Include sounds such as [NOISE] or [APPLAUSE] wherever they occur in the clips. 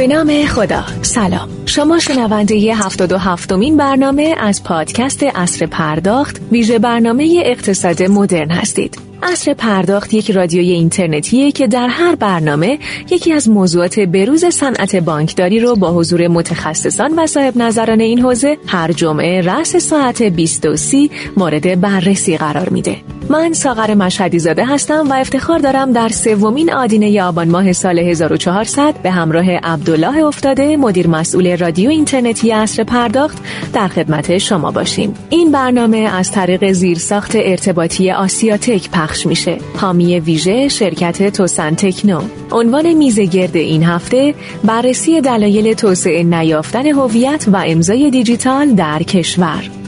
به نام خدا. سلام. شما شنونده ی 77 مین برنامه از پادکست اصر پرداخت ویژه برنامه اقتصاد مدرن هستید. اصر پرداخت یک رادیوی اینترنتیه که در هر برنامه یکی از موضوعات بروز صنعت بانکداری رو با حضور متخصصان و صاحب نظران این حوزه هر جمعه رأس ساعت 20 مورد بررسی قرار میده. من ساغر مشهدی زاده هستم و افتخار دارم در سومین آدینه آبان ماه سال 1400 به همراه عبدالله افتاده مدیر مسئول رادیو اینترنتی اصر پرداخت در خدمت شما باشیم. این برنامه از طریق زیرساخت ارتباطی آسیاتک پخش میشه. حامی ویژه شرکت توسن تکنو. عنوان میزه گرد این هفته بررسی دلایل توسعه نیافتن هویت و امضای دیجیتال در کشور.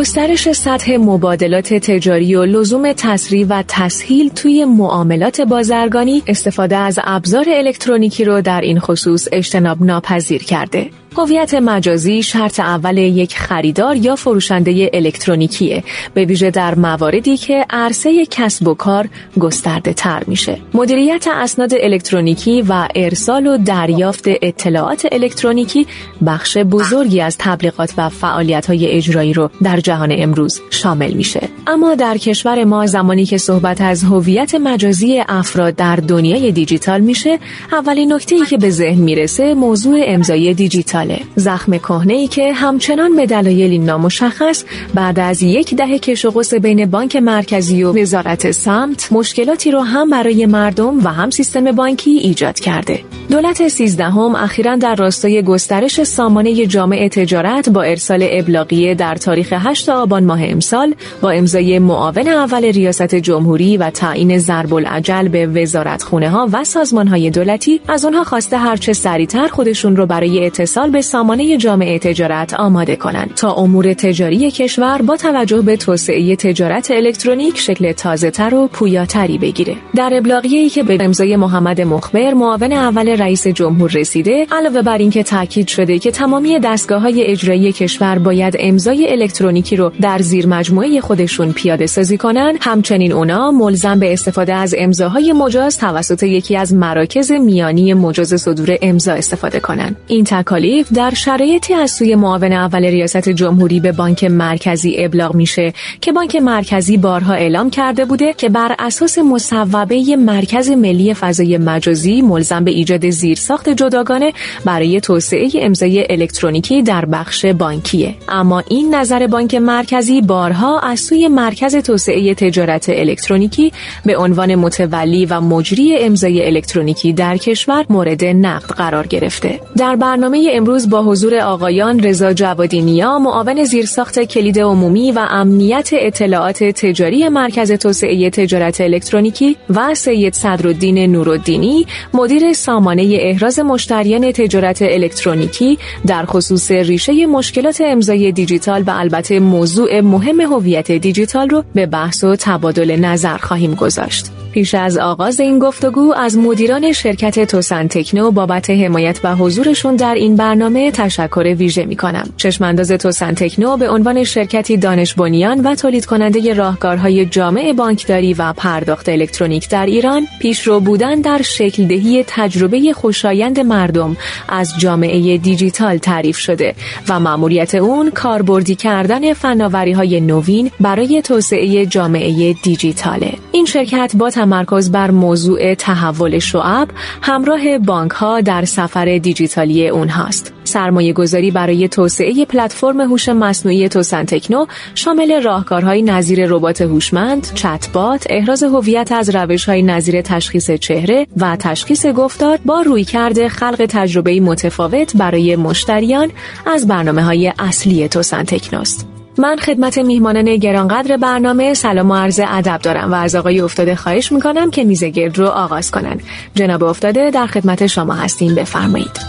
گسترش سطح مبادلات تجاری و لزوم تسریع و تسهیل توی معاملات بازرگانی استفاده از ابزار الکترونیکی رو در این خصوص اجتناب ناپذیر کرده. هویت مجازی شرط اول یک خریدار یا فروشنده الکترونیکیه به ویژه در مواردی که عرصه کسب و کار گسترده تر میشه. مدیریت اسناد الکترونیکی و ارسال و دریافت اطلاعات الکترونیکی بخش بزرگی از تبلیغات و فعالیت های اجرایی رو در جهان امروز شامل میشه. اما در کشور ما زمانی که صحبت از هویت مجازی افراد در دنیای دیجیتال میشه اولین نکته ای که به ذهن می‌رسه موضوع امضای دیجیتال زخم کهنه ای که همچنان به دلایلی نامشخص بعد از یک دهه کش و بین بانک مرکزی و وزارت سمت مشکلاتی رو هم برای مردم و هم سیستم بانکی ایجاد کرده. دولت سیزدهم اخیرا در راستای گسترش سامانه جامع تجارت با ارسال ابلاغیه در تاریخ 8 آبان ماه امسال با امضای معاون اول ریاست جمهوری و تعیین ضرب العجل به وزارت خونه ها و سازمان های دولتی از آنها خواسته هرچه سریعتر خودشون رو برای اتصال به سامانه جامعه تجارت آماده کنند تا امور تجاری کشور با توجه به توسعه تجارت الکترونیک شکل تازه‌تر و پویاتری بگیره. در ابلاغیه‌ای که به امضای محمد مخبر معاون اول رئیس جمهور رسیده علاوه بر اینکه تاکید شده که تمامی دستگاه‌های اجرایی کشور باید امضای الکترونیکی رو در زیر مجموعه خودشون پیاده سازی کنند همچنین اونا ملزم به استفاده از امضاهای مجاز توسط یکی از مراکز میانی مجاز صدور امضا استفاده کنند. این تکالیف در شرایطی از سوی معاون اول ریاست جمهوری به بانک مرکزی ابلاغ میشه که بانک مرکزی بارها اعلام کرده بوده که بر اساس مصوبه مرکز ملی فضای مجازی ملزم به ایجاد زیرساخت جداگانه برای توسعه امضای الکترونیکی در بخش بانکیه. اما این نظر بانک مرکزی بارها از سوی مرکز توسعه تجارت الکترونیکی به عنوان متولی و مجری امضای الکترونیکی در کشور مورد نقد قرار گرفته. در برنامه امروز امروز با حضور آقایان رضا جوادی نیا معاون زیرساخت کلید عمومی و امنیت اطلاعات تجاری مرکز توسعه تجارت الکترونیکی و سید صدرالدین نورالدینی مدیر سامانه احراز مشتریان تجارت الکترونیکی در خصوص ریشه مشکلات امضای دیجیتال و البته موضوع مهم هویت دیجیتال رو به بحث و تبادل نظر خواهیم گذاشت. پیش از آغاز این گفتگو از مدیران شرکت توسن تکنو بابت حمایت و حضورشون در این برنامه تشکر ویژه می کنم. چشمانداز توسن تکنو به عنوان شرکتی دانش بنیان و تولید کننده راهکارهای جامع بانکداری و پرداخت الکترونیک در ایران پیشرو بودن در شکل دهی تجربه خوشایند مردم از جامعه دیجیتال تعریف شده و مأموریت اون کاربردی کردن فناوری های نوین برای توسعه جامعه دیجیتاله. این شرکت با تمرکز بر موضوع تحول شعب همراه بانک ها در سفر دیجیتالی اونهاست. سرمایه گذاری برای توسعه پلتفرم هوش مصنوعی توسن تکنو شامل راهکارهای نظیر ربات هوشمند، چتبات، احراز هویت از روش‌های نظیر تشخیص چهره و تشخیص گفتار با رویکرد خلق تجربه متفاوت برای مشتریان از برنامه های اصلی توسن تکنوست. من خدمت میهمانان گرانقدر برنامه سلام و عرض ادب دارم و از آقای افتاده خواهش می‌کنم که میزه گرد رو آغاز کنند. جناب افتاده در خدمت شما هستیم. بفرمایید.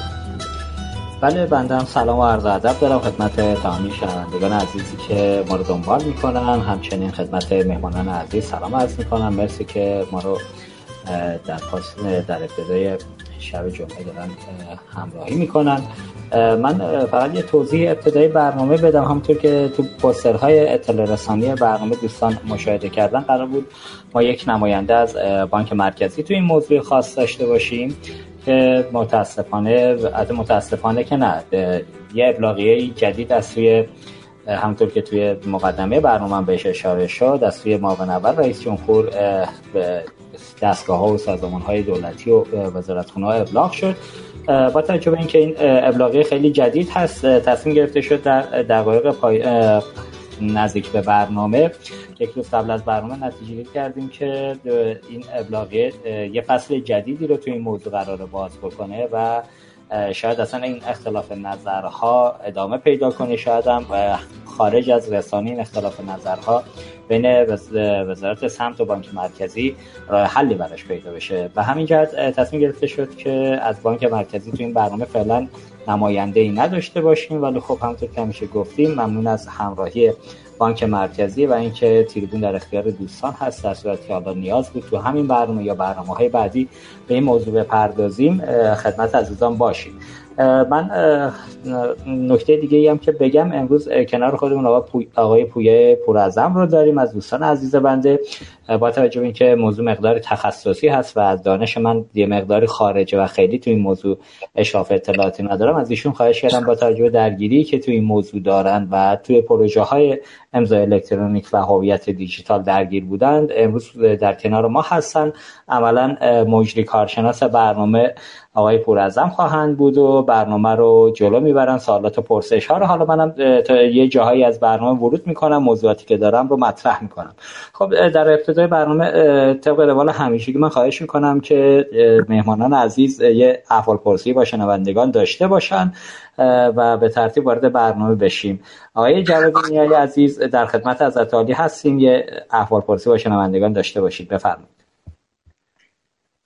بله بنده هم سلام و عرض ادب دارم. خدمت تمامی شنوندگان عزیزی که ما رو دنبال می‌کنن. همچنین خدمت مهمانان عزیز سلام عرض می‌کنم. مرسی که ما رو در پاس در ابتدای شب جمعه دارن همراهی می‌کنن. من فقط یه توضیح ابتدایی برنامه بدم. همونطور که تو پوسترهای اطلاع رسانی برنامه دوستان مشاهده کردن قرار بود ما یک نماینده از بانک مرکزی تو این موضوع خاص داشته باشیم که متاسفانه متاسفانه که نه یه ابلاغیه جدید از سوی همونطور که توی مقدمه برنامه بهش اشاره شد از سوی معاون اول رئیس جمهور دستگاه ها و سازمان های دولتی و وزارت ها ابلاغ شد. با توجه به اینکه این ابلاغیه خیلی جدید هست تصمیم گرفته شد در دقایق پای نزدیک به برنامه یک روز قبل از برنامه نتیجه کردیم که این ابلاغیه یه فصل جدیدی رو توی این موضوع قرار باز بکنه و شاید اصلا این اختلاف نظرها ادامه پیدا کنه شاید هم خارج از رسانه این اختلاف نظرها بین وزارت سمت و بانک مرکزی حلی براش پیدا بشه. و همین جهت تصمیم گرفته شد که از بانک مرکزی تو این برنامه فعلا نماینده ای نداشته باشیم. ولی خب همونطور که همیشه گفتیم ممنون از همراهی بانک مرکزی و اینکه تریبون در اختیار دوستان هست. در صورتی که حالا نیاز بود تو همین برنامه یا برنامه های بعدی به این موضوع بپردازیم. خدمت عزیزان باشید. من نکته دیگه ای هم که بگم امروز کنار خودمون آقای پویه پورعظم رو داریم از دوستان عزیز بنده. با توجه به اینکه موضوع مقدار تخصصی هست و از دانش من یه مقداری خارجه و خیلی تو این موضوع اشراف اطلاعاتی ندارم از ایشون خواهش کردم با توجه درگیری که تو این موضوع دارن و توی پروژه های امضای الکترونیک و هویت دیجیتال درگیر بودند امروز در کنار ما هستن. عملا مجری کارشناس برنامه آقای پورعظم خواهند بود و برنامه رو جلو می‌برن. سوالات و پرسش ها رو حالا منم تا یه جاهایی از برنامه ورود می‌کنم موضوعاتی که دارم رو مطرح می‌کنم. خب در ابتدای برنامه طبق روال همیشگی من خواهش می‌کنم که مهمانان عزیز یه احوال پرسی با شنوندگان داشته باشن و به ترتیب وارد برنامه بشیم. آقای جواد نیای عزیز در خدمت از عالی هستیم. یه احوال پرسی با شنوندگان داشته باشید. بفرمایید.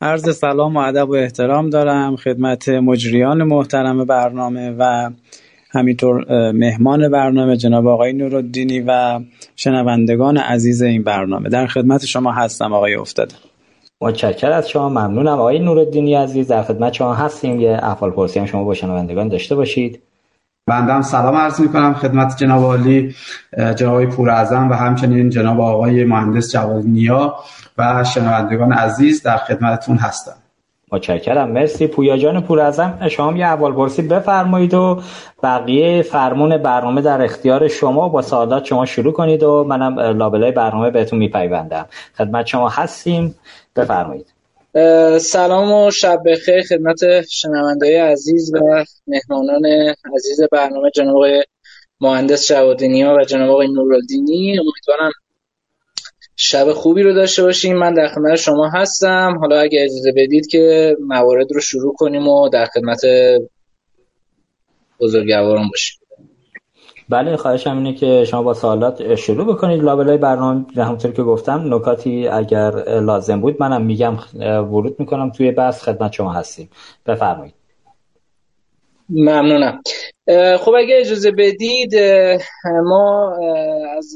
عرض سلام و ادب و احترام دارم خدمت مجریان محترم برنامه و همینطور مهمان برنامه جناب آقای نورالدینی و شنوندگان عزیز این برنامه. در خدمت شما هستم آقای افتاده متشکر از شما. ممنونم آقای نورالدینی عزیز. در خدمت شما هستیم. یه احوال پرسی هم شما با شنوندگان داشته باشید. بنده سلام عرض می کنم خدمت جناب عالی جناب پور و همچنین جناب آقای مهندس جواد نیا و شنوندگان عزیز در خدمتتون هستم. متشکرم. مرسی. پویا جان پور شما یه اول پرسی بفرمایید و بقیه فرمون برنامه در اختیار شما. با سوالات شما شروع کنید و منم لابلای برنامه بهتون میپیوندم. خدمت شما هستیم. بفرمایید. سلام و شب بخیر خدمت شنوندای عزیز و مهمانان عزیز برنامه جناب مهندس جوادینی ها و جناب آقای نورالدینی. امیدوارم شب خوبی رو داشته باشیم من در خدمت شما هستم. حالا اگه اجازه بدید که موارد رو شروع کنیم و در خدمت بزرگواران باشیم. بله خواهش اینه که شما با سوالات شروع بکنید. لابلای برنامه همونطور که گفتم نکاتی اگر لازم بود منم میگم ورود می‌کنم توی بحث خدمت شما هستیم. بفرمایید. ممنونم. خب اگه اجازه بدید ما از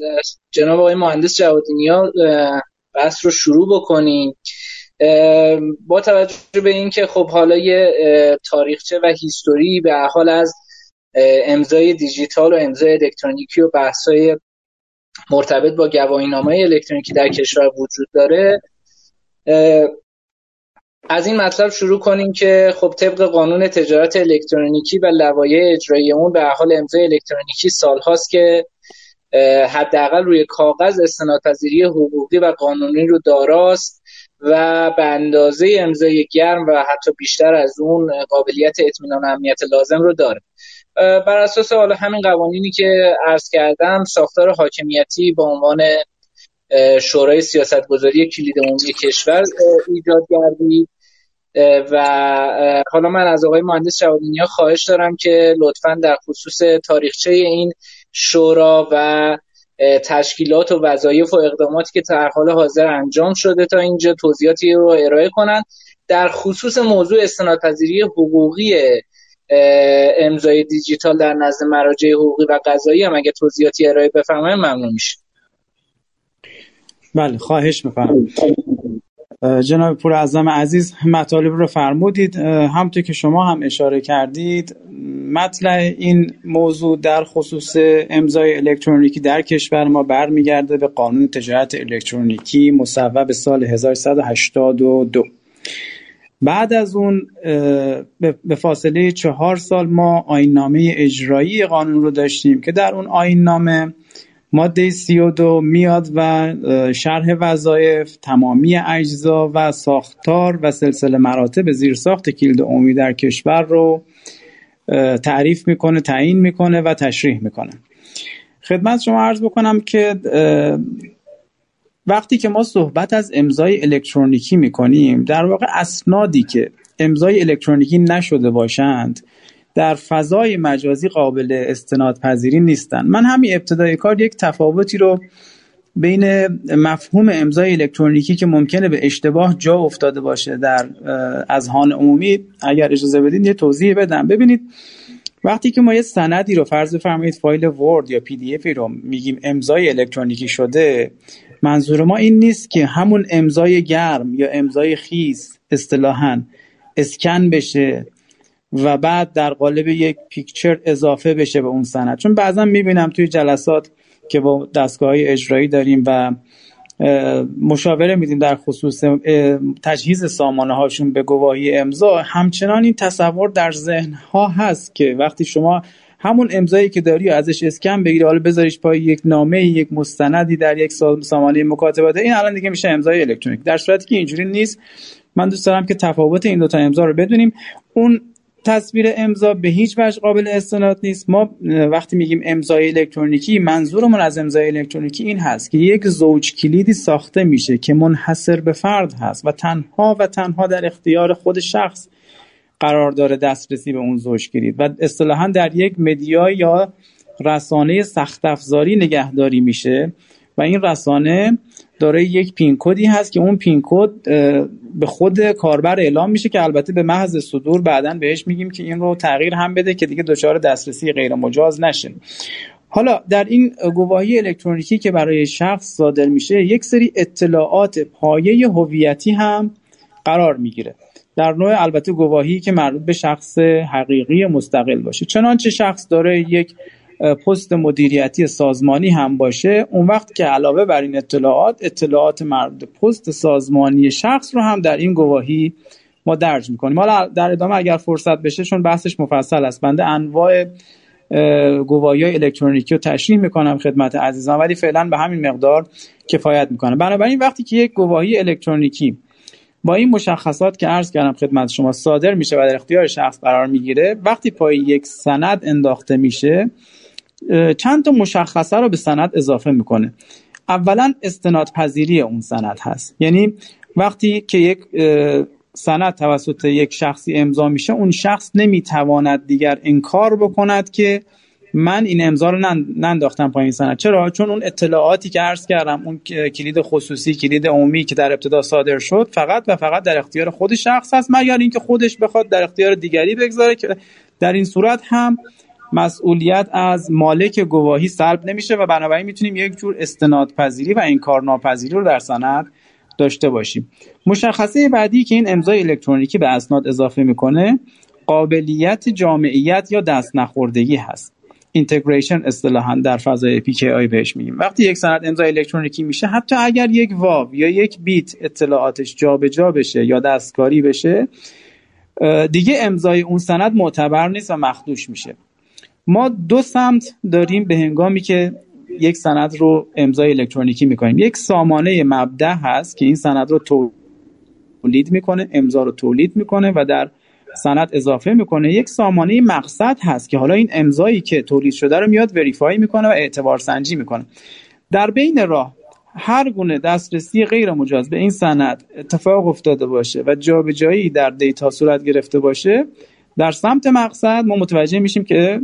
جناب آقای مهندس جوادینیا بحث رو شروع بکنیم. با توجه به اینکه خب حالا یه تاریخچه و هیستوری به حال از امضای دیجیتال و امضای الکترونیکی و بحث‌های مرتبط با گواهینامه الکترونیکی در کشور وجود داره از این مطلب شروع کنیم که خب طبق قانون تجارت الکترونیکی و لوایح اجرایی اون به حال امضای الکترونیکی سالهاست که حداقل روی کاغذ استنادپذیری حقوقی و قانونی رو داراست و به اندازه امضای گرم و حتی بیشتر از اون قابلیت اطمینان امنیت لازم رو داره. بر اساس حالا همین قوانینی که عرض کردم ساختار حاکمیتی به عنوان شورای سیاستگذاری کلید عمومی کشور ایجاد گردید. و حالا من از آقای مهندس جوادینیا خواهش دارم که لطفا در خصوص تاریخچه این شورا و تشکیلات و وظایف و اقداماتی که در حال حاضر انجام شده تا اینجا توضیحاتی رو ارائه کنند در خصوص موضوع استنادپذیری حقوقی امضای دیجیتال در نزد مراجع حقوقی و قضایی هم اگه توضیحاتی ارائه بفرمایید ممنون میشه بله خواهش می‌کنم. جناب پور اعظم عزیز مطالب رو فرمودید همطور که شما هم اشاره کردید مطلع این موضوع در خصوص امضای الکترونیکی در کشور ما برمیگرده به قانون تجارت الکترونیکی مصوب سال 1182 بعد از اون به فاصله چهار سال ما آیننامه اجرایی قانون رو داشتیم که در اون آیننامه ماده 32 میاد و شرح وظایف تمامی اجزا و ساختار و سلسله مراتب زیرساخت کلید عمومی در کشور رو تعریف می‌کنه تعیین می‌کنه و تشریح می‌کنه. خدمت شما عرض بکنم که وقتی که ما صحبت از امضای الکترونیکی می‌کنیم در واقع اسنادی که امضای الکترونیکی نشده باشند در فضای مجازی قابل استناد پذیری نیستن. من همین ابتدای کار یک تفاوتی رو بین مفهوم امضای الکترونیکی که ممکنه به اشتباه جا افتاده باشه در اذهان عمومی اگر اجازه بدین یه توضیح بدم. ببینید وقتی که ما یه سندی رو فرض بفرمایید فایل ورد یا پی دی افی رو میگیم امضای الکترونیکی شده منظور ما این نیست که همون امضای گرم یا امضای خیس اصطلاحا اسکن بشه و بعد در قالب یک پیکچر اضافه بشه به اون سند. چون بعضا می‌بینم توی جلسات که با دستگاه های اجرایی داریم و مشاوره میدیم در خصوص تجهیز سامانه هاشون به گواهی امضا. همچنان این تصور در ذهن ها هست که وقتی شما همون امضایی که داری ازش اسکن بگیری حالا بذاریش پای یک نامه یک مستندی در یک سامانه مکاتبه این الان دیگه میشه امضای الکترونیک. در صورتی که اینجوری نیست. من دوست دارم که تفاوت این دوتا امضا رو بدونیم. اون تصویر امضا به هیچ وجه قابل استناد نیست. ما وقتی میگیم امضای الکترونیکی منظورمون از امضای الکترونیکی این هست که یک زوج کلیدی ساخته میشه که منحصر به فرد هست و تنها و تنها در اختیار خود شخص قرار داره دسترسی به اون زوج کلید و اصطلاحا در یک مدیا یا رسانه سخت افزاری نگهداری میشه و این رسانه داره یک پین کدی هست که اون پین کد به خود کاربر اعلام میشه که البته به محض صدور بعدا بهش میگیم که این رو تغییر هم بده که دیگه دچار دسترسی غیر مجاز نشه حالا در این گواهی الکترونیکی که برای شخص صادر میشه یک سری اطلاعات پایه هویتی هم قرار می‌گیره. در نوع البته گواهی که مربوط به شخص حقیقی مستقل باشه. چنانچه شخص داره یک پست مدیریتی سازمانی هم باشه اون وقت که علاوه بر این اطلاعات اطلاعات مربوط پست سازمانی شخص رو هم در این گواهی ما درج می‌کنیم. حالا در ادامه اگر فرصت بشه چون بحثش مفصل است بنده انواع گواهی های الکترونیکی رو تشریح می‌کنم خدمت عزیزان ولی فعلا به همین مقدار کفایت می‌کنه بنابراین وقتی که یک گواهی الکترونیکی با این مشخصات که عرض کردم خدمت شما صادر میشه و در اختیار شخص قرار می‌گیره وقتی پای یک سند انداخته میشه چند تا مشخصه رو به سند اضافه می‌کنه. اولا استناد پذیری اون سند هست. یعنی وقتی که یک سند توسط یک شخصی امضا میشه اون شخص نمی‌تواند دیگر انکار بکند که من این امضا رو ننداختم پایین سند. چرا؟ چون اون اطلاعاتی که عرض کردم اون کلید خصوصی کلید عمومی که در ابتدا صادر شد فقط و فقط در اختیار خود شخص هست مگر اینکه خودش بخواد در اختیار دیگری بگذاره که در این صورت هم مسئولیت از مالک گواهی سلب نمیشه و بنابراین می‌تونیم یک جور استناد پذیری و انکار ناپذیری رو در سند داشته باشیم. مشخصه بعدی که این امضای الکترونیکی به اسناد اضافه می‌کنه قابلیت جامعیت یا دست نخوردگی هست. اینتگریشن اصطلاحا در فضای PKI بهش میگیم. وقتی یک سند امضای الکترونیکی میشه حتی اگر یک واو یا یک بیت اطلاعاتش جابجا جا بشه یا دستکاری بشه دیگه امضای اون سند معتبر نیست و مخدوش میشه. ما دو سمت داریم به هنگامی که یک سند رو امضای الکترونیکی می‌کنیم. یک سامانه مبدع هست که این سند رو تولید می‌کنه امضا رو تولید می‌کنه و در سند اضافه می‌کنه. یک سامانه مقصد هست که حالا این امضایی که تولید شده رو میاد وریفای می‌کنه و اعتبار سنجی می‌کنه. در بین راه هر گونه دسترسی غیر مجاز به این سند اتفاق افتاده باشه و جابجایی در دیتا صورت گرفته باشه در سمت مقصد ما متوجه میشیم که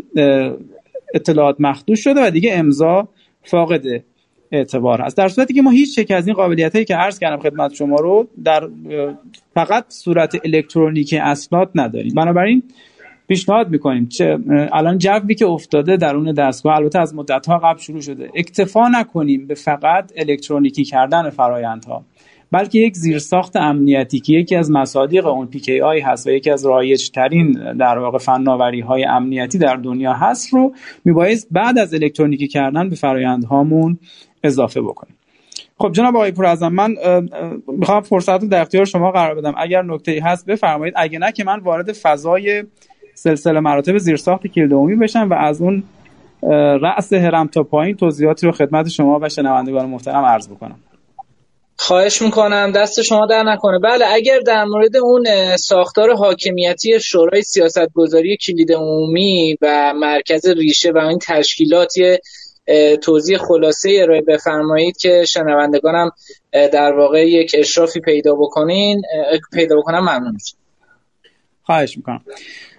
اطلاعات مخدوش شده و دیگه امضا فاقد اعتبار هست. در صورتی که ما هیچ یک از این قابلیت هایی که عرض کردم خدمت شما رو در فقط صورت الکترونیکی اسناد نداریم. بنابراین پیشنهاد می‌کنیم. چه الان جوی که افتاده درون دستگاه البته از مدت ها قبل شروع شده. اکتفا نکنیم به فقط الکترونیکی کردن فرایندها. بلکه یک زیرساخت امنیتی که یکی از مصادیق اون پی آی هست و یکی از رایج ترین در واقع فناوری های امنیتی در دنیا هست رو میبایست بعد از الکترونیکی کردن به فرایندهامون اضافه بکنیم. خب جناب آقای پور من می‌خوام فرصت رو در اختیار شما قرار بدم. اگر نکته ای هست بفرمایید. اگه نه که من وارد فضای سلسله مراتب زیرساخت کلید عمومی بشم و از اون رأس هرم تا پایین توضیحاتی رو خدمت شما و شنوندگان محترم عرض بکنم. خواهش می‌کنم دست شما در نکنه. بله اگر در مورد اون ساختار حاکمیتی شورای سیاستگذاری کلید عمومی و مرکز ریشه و این تشکیلاتی توضیح خلاصه ارائه بفرمایید که شنوندگانم در واقع یک اشرافی پیدا بکنین پیدا بکنم ممنون خواهش می‌کنم.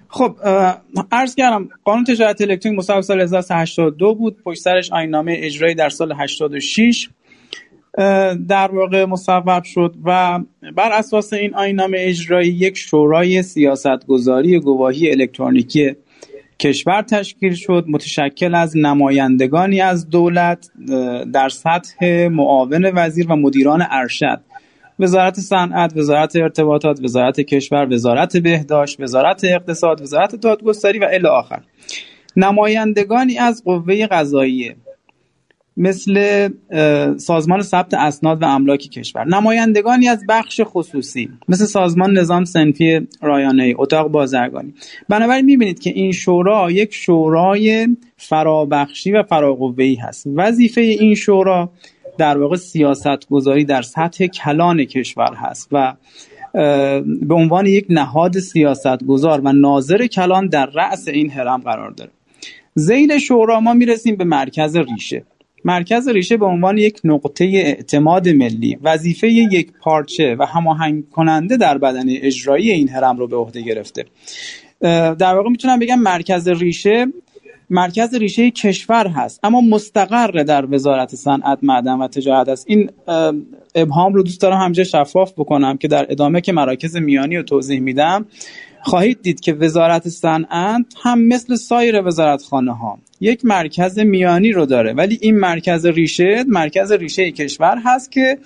خب عرض کردم قانون تجارت الکترونیک مصوب سال 1382 بود. پشت سرش آیین اجرایی در سال 86 در واقع مصوب شد و بر اساس این آیین اجرایی یک شورای سیاستگذاری گواهی الکترونیکی کشور تشکیل شد. متشکل از نمایندگانی از دولت در سطح معاون وزیر و مدیران ارشد. وزارت صنعت، وزارت ارتباطات، وزارت کشور، وزارت بهداشت، وزارت اقتصاد، وزارت دادگستری و الی آخر. نمایندگانی از قوه قضاییه. مثل سازمان ثبت اسناد و املاک کشور. نمایندگانی از بخش خصوصی مثل سازمان نظام سنفی رایانه اتاق بازرگانی. بنابراین می‌بینید که این شورا یک شورای فرابخشی و فراقوه‌ای هست. وظیفه این شورا در واقع سیاست گذاری در سطح کلان کشور هست و به عنوان یک نهاد سیاست گذار و ناظر کلان در رأس این حرم قرار داره. زیل شورا ما می‌رسیم به مرکز ریشه. مرکز ریشه به عنوان یک نقطه اعتماد ملی وظیفه یک پارچه و هماهنگ کننده در بدن اجرایی این هرم رو به عهده گرفته. در واقع می‌تونم بگم مرکز ریشه مرکز ریشه کشور هست اما مستقر در وزارت صنعت معدن و تجارت است. این ابهام رو دوست دارم همجا شفاف بکنم که در ادامه که مراکز میانی رو توضیح میدم خواهید دید که وزارت صنعت هم مثل سایر وزارت خانه ها یک مرکز میانی رو داره. ولی این مرکز ریشه مرکز ریشه کشور هست که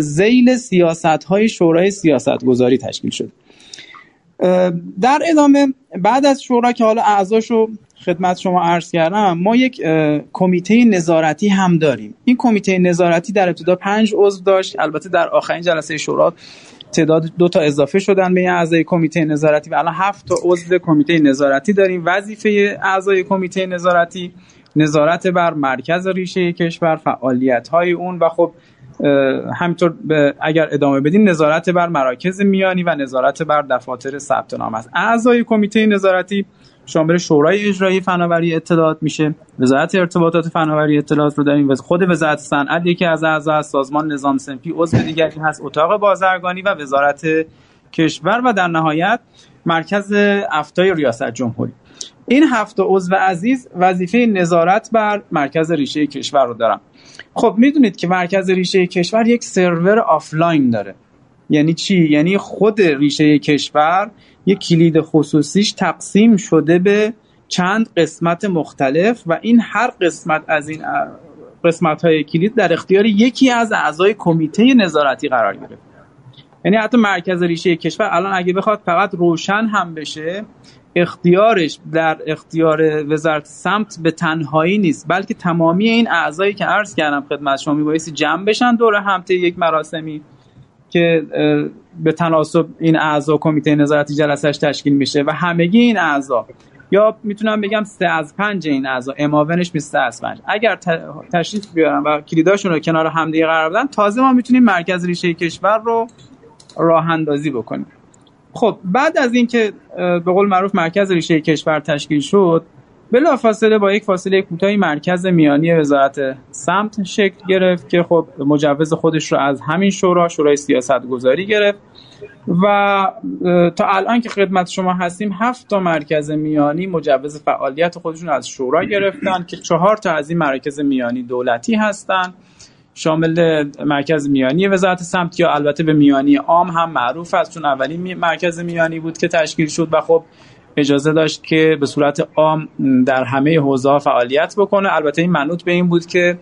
زیل سیاست های شورای سیاست گذاری تشکیل شد. در ادامه بعد از شورا که حالا اعضاشو خدمت شما عرض کردم ما یک کمیته نظارتی هم داریم. این کمیته نظارتی در ابتدا پنج عضو داشت. البته در آخرین جلسه شورا تعداد دو تا اضافه شدن به اعضای کمیته نظارتی و الان هفت تا عضو کمیته نظارتی داریم. وظیفه اعضای کمیته نظارتی نظارت بر مرکز ریشه کشور فعالیت های اون و خب همینطور اگر ادامه بدین نظارت بر مراکز میانی و نظارت بر دفاتر ثبت نام است. اعضای کمیته نظارتی شامل شورای اجرایی فناوری اطلاعات میشه. وزارت ارتباطات فناوری اطلاعات رو داریم. خود وزارت صنعت یکی از اعضا سازمان نظام سنفی عضو دیگری هست. اتاق بازرگانی و وزارت کشور و در نهایت مرکز افتای ریاست جمهوری. این هفت عضو عزیز وظیفه نظارت بر مرکز ریشه کشور رو دارم خب می‌دونید که مرکز ریشه کشور یک سرور آفلاین داره. یعنی چی؟ یعنی خود ریشه کشور یک کلید خصوصیش تقسیم شده به چند قسمت مختلف و این هر قسمت از این قسمت های کلید در اختیار یکی از اعضای کمیته نظارتی قرار گرفت. یعنی حتی مرکز ریشه کشور الان اگه بخواد فقط روشن هم بشه اختیارش در اختیار وزارت سمت به تنهایی نیست بلکه تمامی این اعضایی که عرض کردم خدمت شما میبایستی جمع بشن دور همته یک مراسمی. که به تناسب این اعضا کمیته نظارتی جلسش تشکیل میشه و همگی این اعضا یا می‌تونم بگم سه از پنج این اعضا اماونش میشه سه از پنج. اگر تشریف بیارن و کلیداشون رو کنار همدیگه قرار بدن تازه ما می‌تونیم مرکز ریشه کشور رو راه اندازی بکنیم. خب بعد از اینکه به قول معروف مرکز ریشه کشور تشکیل شد فاصله با یک فاصله کوتاهی مرکز میانی وزارت سمت شکل گرفت که خب مجوز خودش رو از همین شورا شورای سیاست گذاری گرفت و تا الان که خدمت شما هستیم هفت تا مرکز میانی مجوز فعالیت خودشون از شورا گرفتن که چهار تا از این مرکز میانی دولتی هستند شامل مرکز میانی وزارت سمت یا البته به میانی عام هم معروف است چون اولین مرکز میانی بود که تشکیل شد و خب اجازه داشت که به صورت عام در همه حوزه فعالیت بکنه. البته این منوط به این بود که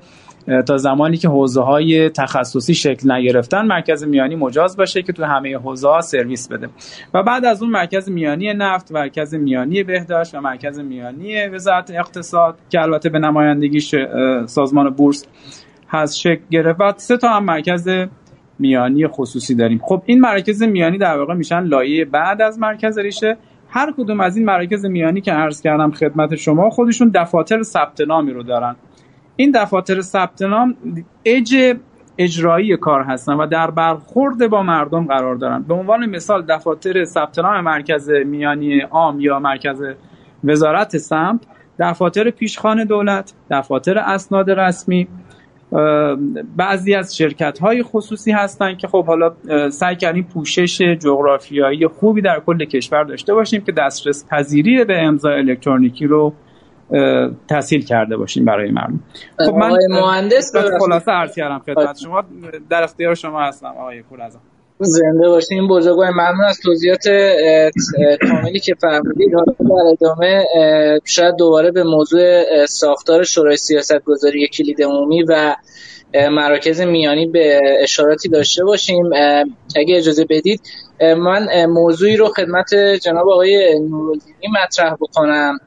تا زمانی که حوزه های تخصصی شکل نگرفتن مرکز میانی مجاز باشه که تو همه حوزه ها سرویس بده. و بعد از اون مرکز میانی نفت مرکز میانی بهداشت و مرکز میانی وزارت اقتصاد که البته به نمایندگی سازمان بورس هست شکل گرفت. سه تا هم مرکز میانی خصوصی داریم. خب این مرکز میانی در واقع میشن لایه بعد از مرکز ریشه. هر کدوم از این مراکز میانی که عرض کردم خدمت شما خودشون دفاتر ثبت نامی رو دارن. این دفاتر ثبت نام اج اجرایی کار هستن و در برخورد با مردم قرار دارن. به عنوان مثال دفاتر ثبت نام مرکز میانی عام یا مرکز وزارت سمت دفاتر پیشخان دولت دفاتر اسناد رسمی بعضی از شرکت های خصوصی هستند که خب حالا سعی کردیم پوشش جغرافیایی خوبی در کل کشور داشته باشیم که دسترس پذیری به امضای الکترونیکی رو تحصیل کرده باشیم برای مردم. خب من مهندس خلاصه عرض کردم خدمت شما. در اختیار شما هستم آقای پورعظم زنده باشین بزرگوار ممنون از توضیحات کاملی که فرمودید. حالا در ادامه شاید دوباره به موضوع ساختار شورای سیاست گذاری کلید عمومی و مراکز میانی به اشاراتی داشته باشیم. اگه اجازه بدید من موضوعی رو خدمت جناب آقای نورالدینی مطرح بکنم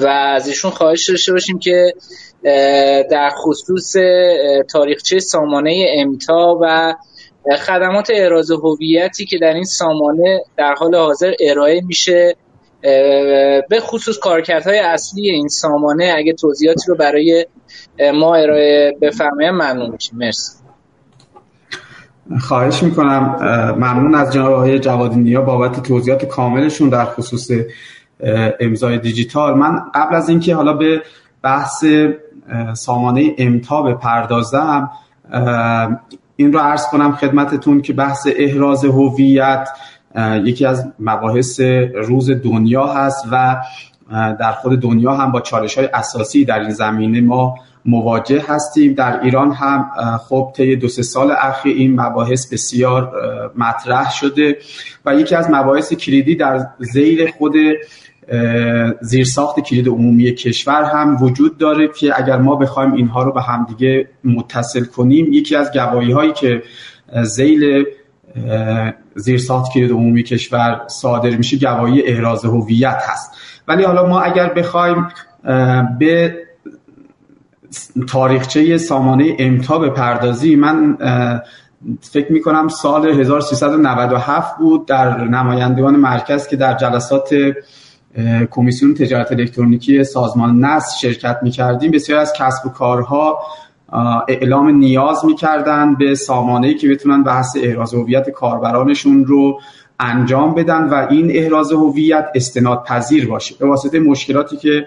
و از ایشون خواهش داشته باشیم که در خصوص تاریخچه سامانه امتا و خدمات اعراض هویتی که در این سامانه در حال حاضر ارائه میشه به خصوص کارکردهای اصلی این سامانه اگه توضیحاتی رو برای ما ارائه بفرمایید ممنون میشیم. مرسی. خواهش می‌کنم. ممنون از جناب آقای جوادی نیا بابت توضیحات کاملشون در خصوص امضای دیجیتال. من قبل از اینکه حالا به بحث سامانه امتا بپردازم این رو عرض کنم خدمتتون که بحث احراز هویت یکی از مباحث روز دنیا هست و در خود دنیا هم با چالش های اساسی در این زمینه ما مواجه هستیم. در ایران هم خب طی دو سه سال اخیر این مباحث بسیار مطرح شده و یکی از مباحث کلیدی در زیر خود زیرساخت کلید عمومی کشور هم وجود داره که اگر ما بخوایم اینها رو به همدیگه متصل کنیم یکی از گواهی هایی که زیل زیرساخت کلید عمومی کشور صادر میشه گواهی احراز هویت هست. ولی حالا ما اگر بخوایم به تاریخچه سامانه امتا بپردازی من فکر می کنم سال 1397 بود در نمایندگان مرکز که در جلسات کمیسیون تجارت الکترونیکی سازمان نس شرکت می کردیم بسیار از کسب و کارها اعلام نیاز می‌کردن به سامانه که بتونن بحث احراز هویت کاربرانشون رو انجام بدن و این احراز هویت استناد پذیر باشه. به واسطه مشکلاتی که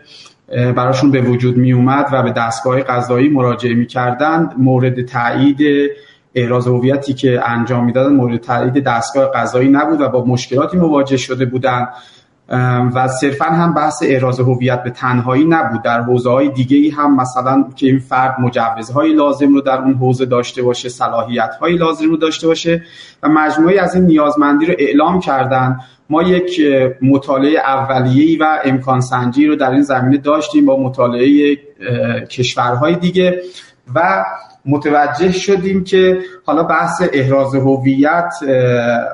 براشون به وجود می اومد و به دستگاه قضایی مراجعه می‌کردن مورد تایید احراز هویتی که انجام می‌دادن مورد تایید دستگاه قضایی نبود و با مشکلاتی مواجه شده بودن. و صرفا هم بحث احراز هویت به تنهایی نبود. در حوزه های دیگه ای هم مثلا که این فرد مجوزهای لازم رو در اون حوزه داشته باشه صلاحیت های لازم رو داشته باشه و مجموعه از این نیازمندی رو اعلام کردن. ما یک مطالعه اولیه‌ای و امکان سنجی رو در این زمینه داشتیم با مطالعه کشورهای دیگه و متوجه شدیم که حالا بحث احراز هویت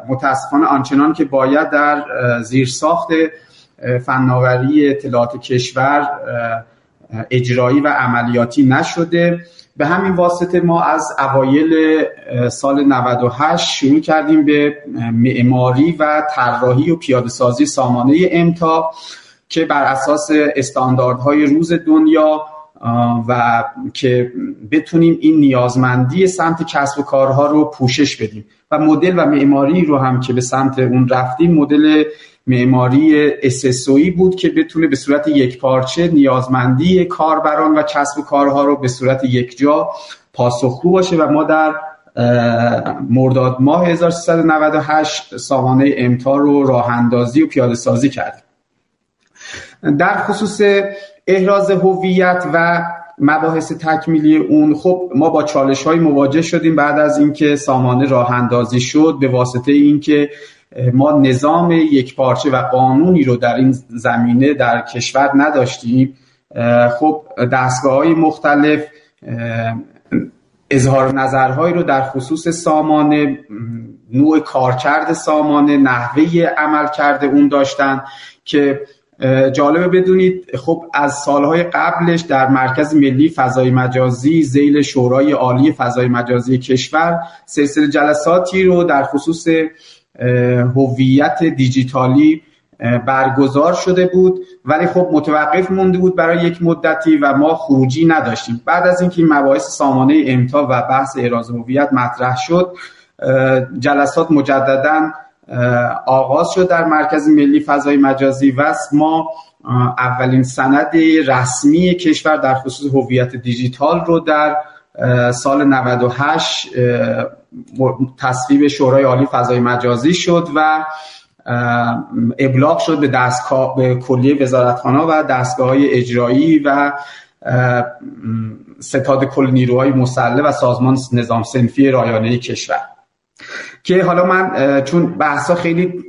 متاسفانه آنچنان که باید در زیرساخت فناوری اطلاعات کشور اجرایی و عملیاتی نشده. به همین واسطه ما از اوایل سال 98 شروع کردیم به معماری و طراحی و پیاده سازی سامانه امتا که بر اساس استانداردهای روز دنیا و که بتونیم این نیازمندی سمت کسب و کارها رو پوشش بدیم. و مدل و معماری رو هم که به سمت اون رفتیم مدل معماری اسسوی بود که بتونه به صورت یک پارچه نیازمندی کاربران و کسب و کارها رو به صورت یک جا پاسخگو باشه و ما در مرداد ماه 1398 سامانه امتا رو راه اندازی و پیاده سازی کردیم. در خصوص احراز هویت و مباحث تکمیلی اون خب ما با چالش های مواجه شدیم بعد از اینکه سامانه راه اندازی شد به واسطه اینکه ما نظام یک پارچه و قانونی رو در این زمینه در کشور نداشتیم. خب دستگاه های مختلف اظهار نظرهایی رو در خصوص سامانه نوع کارکرد سامانه نحوه عمل کرده اون داشتن که جالبه بدونید خب از سالهای قبلش در مرکز ملی فضای مجازی زیل شورای عالی فضای مجازی کشور سلسله جلساتی رو در خصوص هویت دیجیتالی برگزار شده بود. ولی خب متوقف مونده بود برای یک مدتی و ما خروجی نداشتیم. بعد از اینکه این مباحث سامانه امتا و بحث اعراض هویت مطرح شد جلسات مجددا آغاز شد در مرکز ملی فضای مجازی و ما اولین سند رسمی کشور در خصوص هویت دیجیتال رو در سال 98 تصویب شورای عالی فضای مجازی شد و ابلاغ شد به دستگاه به کلیه وزارتخانه و دستگاه های اجرایی و ستاد کل نیروهای مسلح و سازمان نظام سنفی رایانه کشور. که حالا من چون بحثا خیلی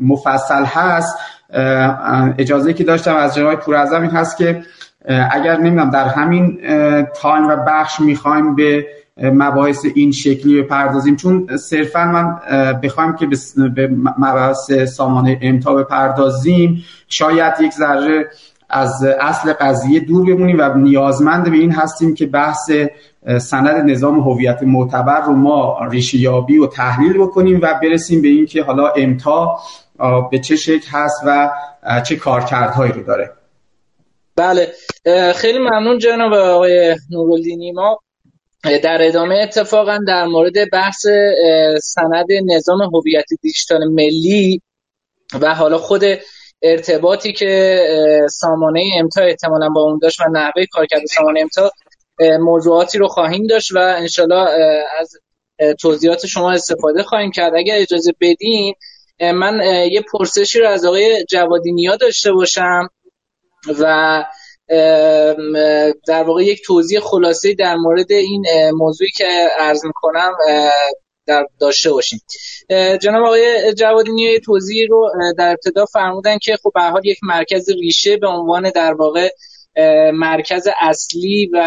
مفصل هست اجازه که داشتم از جناب پورعظم این هست که اگر نمی‌دونم در همین تایم و بخش می‌خوایم به مباحث این شکلی بپردازیم چون صرفا من بخوایم که به مباحث سامانه امتا بپردازیم شاید یک ذره از اصل قضیه دور بمونیم و نیازمند به این هستیم که بحث سند نظام هویت معتبر رو ما ریشیابی و تحلیل بکنیم و برسیم به این که حالا امتا به چه شکل هست و چه کارکردهایی رو داره. بله. خیلی ممنون جناب آقای نورالدینی ما در ادامه اتفاقا در مورد بحث سند نظام هویت دیجیتال ملی و حالا خود ارتباطی که سامانه امتا احتمالا با اون داشت و نحوه کارکرد سامانه امتا موضوعاتی رو خواهیم داشت و انشالله از توضیحات شما استفاده خواهیم کرد. اگر اجازه بدین من یه پرسشی رو از آقای جوادی نیا داشته باشم و در واقع یک توضیح خلاصه در مورد این موضوعی که عرض می‌کنم در داشته باشیم. جناب آقای جوادی نیا توضیح رو در ابتدا فرمودن که خب به حال یک مرکز ریشه به عنوان در واقع مرکز اصلی و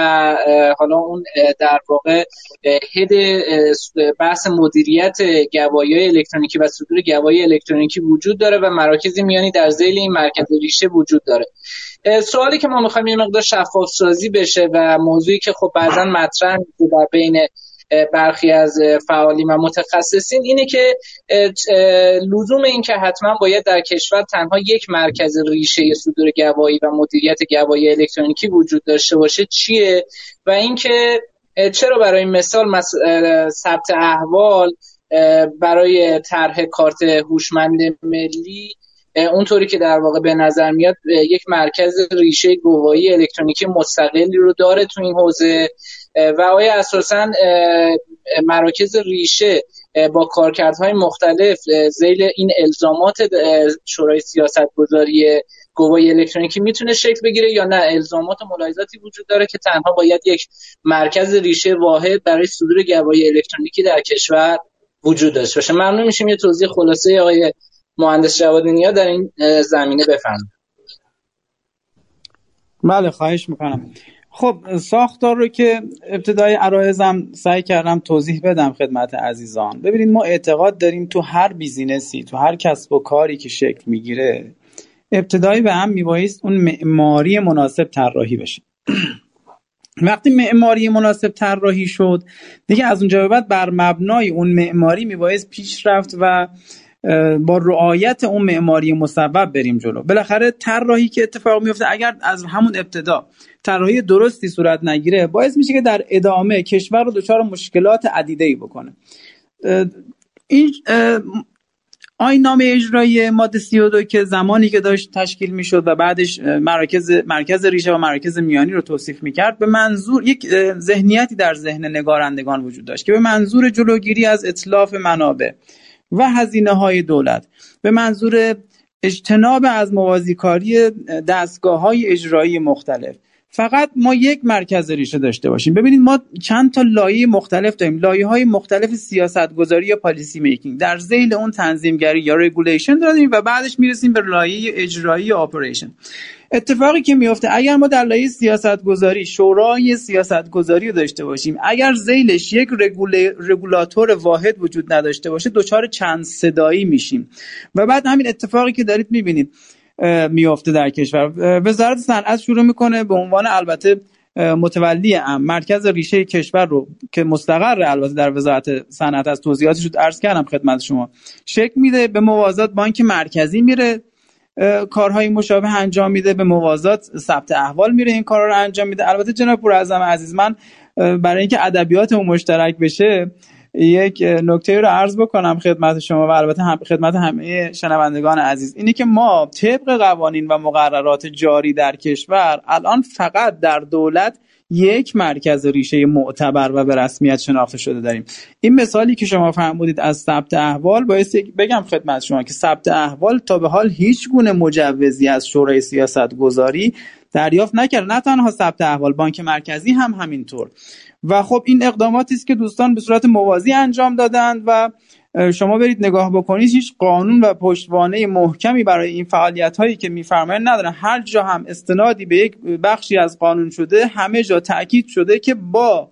حالا اون در واقع هد بحث مدیریت گواهی الکترونیکی و صدور گواهی الکترونیکی وجود داره و مراکز میانی در ذیل این مرکز ریشه وجود داره. سوالی که ما می‌خوایم یه مقدار شفاف سازی بشه و موضوعی که خب بعضا مطرح در بین برخی از فعالین و متخصصین اینه که لزوم این که حتما باید در کشور تنها یک مرکز ریشه صدور گواهی و مدیریت گواهی الکترونیکی وجود داشته باشه چیه؟ و اینکه چرا برای مثال ثبت احوال برای طرح کارت هوشمند ملی اونطوری که در واقع به نظر میاد یک مرکز ریشه گواهی الکترونیکی مستقلی رو داره تو این حوزه. و آیا اساسا مراکز ریشه با کارکردهای مختلف زیل این الزامات شورای سیاست گذاری گواهی الکترونیکی می‌تونه شکل بگیره یا نه؟ الزامات و ملاحظاتی وجود داره که تنها باید یک مرکز ریشه واحد برای صدور گواهی الکترونیکی در کشور وجود داشته باشه. ممنون میشیم. یه توضیح خلاصه آقای مهندس جواد نیا در این زمینه بفرمایید. بله خواهش می‌کنم. خب ساختار رو که ابتدای عرایزم سعی کردم توضیح بدم خدمت عزیزان. ببینید ما اعتقاد داریم تو هر بیزینسی تو هر کسب و کاری که شکل می‌گیره ابتدایی به هم میبایست اون معماری مناسب طراحی بشه. [CLEARS THROAT] وقتی معماری مناسب طراحی شد دیگه از اونجا به بعد بر مبنای اون معماری میبایست پیش رفت و با رعایت اون معماری مصوب بریم جلو. بالاخره طراحی که اتفاق میفته اگر از همون ابتدا طراحی درستی صورت نگیره باعث میشه که در ادامه کشور رو دچار مشکلات عدیده ای بکنه این آیین‌نامه اجرایی ماده 32 که زمانی که داشت تشکیل می‌شد و بعدش مرکز مرکز ریشه و مرکز میانی رو توصیف می‌کرد به منظور یک ذهنیتی در ذهن نگارندگان وجود داشت که به منظور جلوگیری از اتلاف منابع و هزینه های دولت. به منظور اجتناب از موازی‌کاری دستگاه های اجرایی مختلف. فقط ما یک مرکز ریشه داشته باشیم. ببینید ما چند تا لایه مختلف داریم. لایه های مختلف سیاست گذاری یا policy making. در ذیل اون تنظیمگری یا regulation داریم و بعدش می‌رسیم به لایه اجرایی یا operation اتفاقی که میفته اگر ما در لایه سیاست گذاری شورای سیاست گذاری رو داشته باشیم اگر زیلش یک رگولاتور واحد وجود نداشته باشه دچار چند صدایی میشیم. و بعد همین اتفاقی که دارید می‌بینید. میافته در کشور. وزارت صنعت شروع می‌کنه به عنوان البته متولی ام مرکز ریشه کشور رو که مستقر البته در وزارت صنعت از توضیحاتش رو عرض کردم خدمت شما. شکل میده به موازات بانک مرکزی میره کارهای مشابه انجام میده به موازات ثبت احوال میره این کارها رو انجام میده. البته جناب پور عزیز من برای اینکه ادبیاتمون مشترک بشه یک نکته رو عرض بکنم خدمت شما و البته هم خدمت همه شنوندگان عزیز. اینه که ما طبق قوانین و مقررات جاری در کشور الان فقط در دولت یک مرکز ریشه معتبر و به رسمیت شناخته شده داریم. این مثالی که شما فرمودید از ثبت احوال باعث بگم خدمت شما که ثبت احوال تا به حال هیچ گونه مجوزی از شورای سیاست گذاری دریافت نکرد. نه تنها ثبت احوال بانک مرکزی هم همینطور. و خب این اقداماتی است که دوستان به صورت موازی انجام دادند و شما برید نگاه بکنید هیچ قانون و پشتوانه محکمی برای این فعالیت هایی که میفرمایند ندارن. هر جا هم استنادی به یک بخشی از قانون شده همه جا تاکید شده که با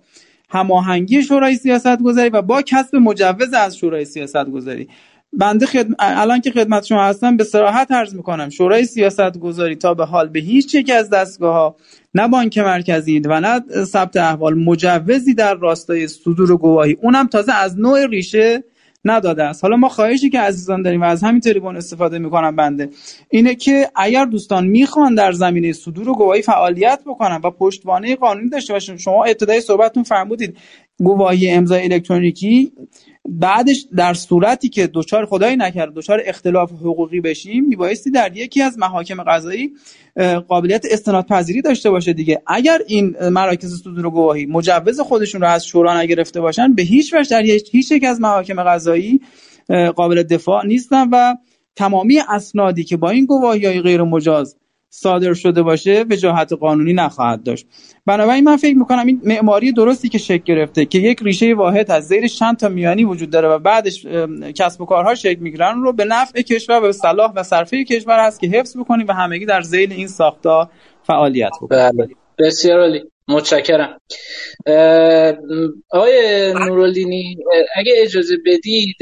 هماهنگی شورای سیاست گذاری و با کسب مجوز از شورای سیاست گذاری بنده خدم... الان که خدمت شما هستم به صراحت عرض می‌کنم شورای سیاست گذاری تا به حال به هیچ یک از دستگاه ها نه بانک مرکزی و نه ثبت احوال مجوزی در راستای صدور گواهی اونم تازه از نوع ریشه نداده است. حالا ما خواهشی که عزیزان داریم و از همین تریبون استفاده می‌کنم بنده اینه که اگر دوستان می‌خوان در زمینه صدور و گواهی فعالیت بکنن و پشتوانه قانونی داشته باشن شما ابتدای صحبتتون فرمودید. گواهی امضای الکترونیکی بعدش در صورتی که دچار خدایی نکرد دچار اختلاف حقوقی بشیم میبایستی در یکی از محاکم قضایی قابلیت استناد پذیری داشته باشه دیگه. اگر این مراکز صدور گواهی مجوز خودشون رو از شورا نگرفته باشن به هیچ وجه در هیچ یک از محاکم قضایی قابل دفاع نیستن و تمامی اسنادی که با این گواهی های غیر مجاز صادر شده باشه وجاهت قانونی نخواهد داشت. بنابراین من فکر می‌کنم این معماری درستی که شکل گرفته که یک ریشه واحد از زیر چند تا میانی وجود داره و بعدش کسب و کارها شکل می‌گیرن رو به نفع کشور و به صلاح و صرفه کشور هست که حفظ بکنیم و همگی در زیل این ساختار فعالیت بکنیم. بله. بسیار عالی. متشکرم. آقای نورالدینی اگه اجازه بدید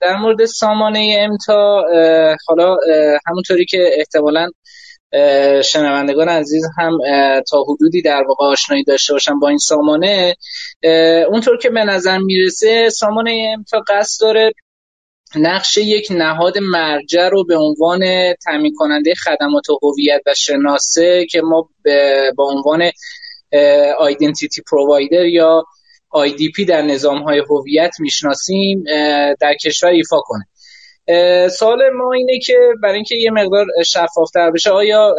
در مورد سامانه امتا حالا همونطوری که احتمالا شنوندگان عزیز هم تا حدودی در واقع آشنایی داشته باشن با این سامانه. اونطور که به نظر می‌رسه سامانه امتا قصد داره نقش یک نهاد مرجع رو به عنوان تامین کننده خدمات هویت و شناسه که ما با عنوان آیدنتیتی پرووایدر یا IDP در نظام های هویت می‌شناسیم در کشور ایفا کنه. سوال ما اینه که برای اینکه یه مقدار شفافتر بشه آیا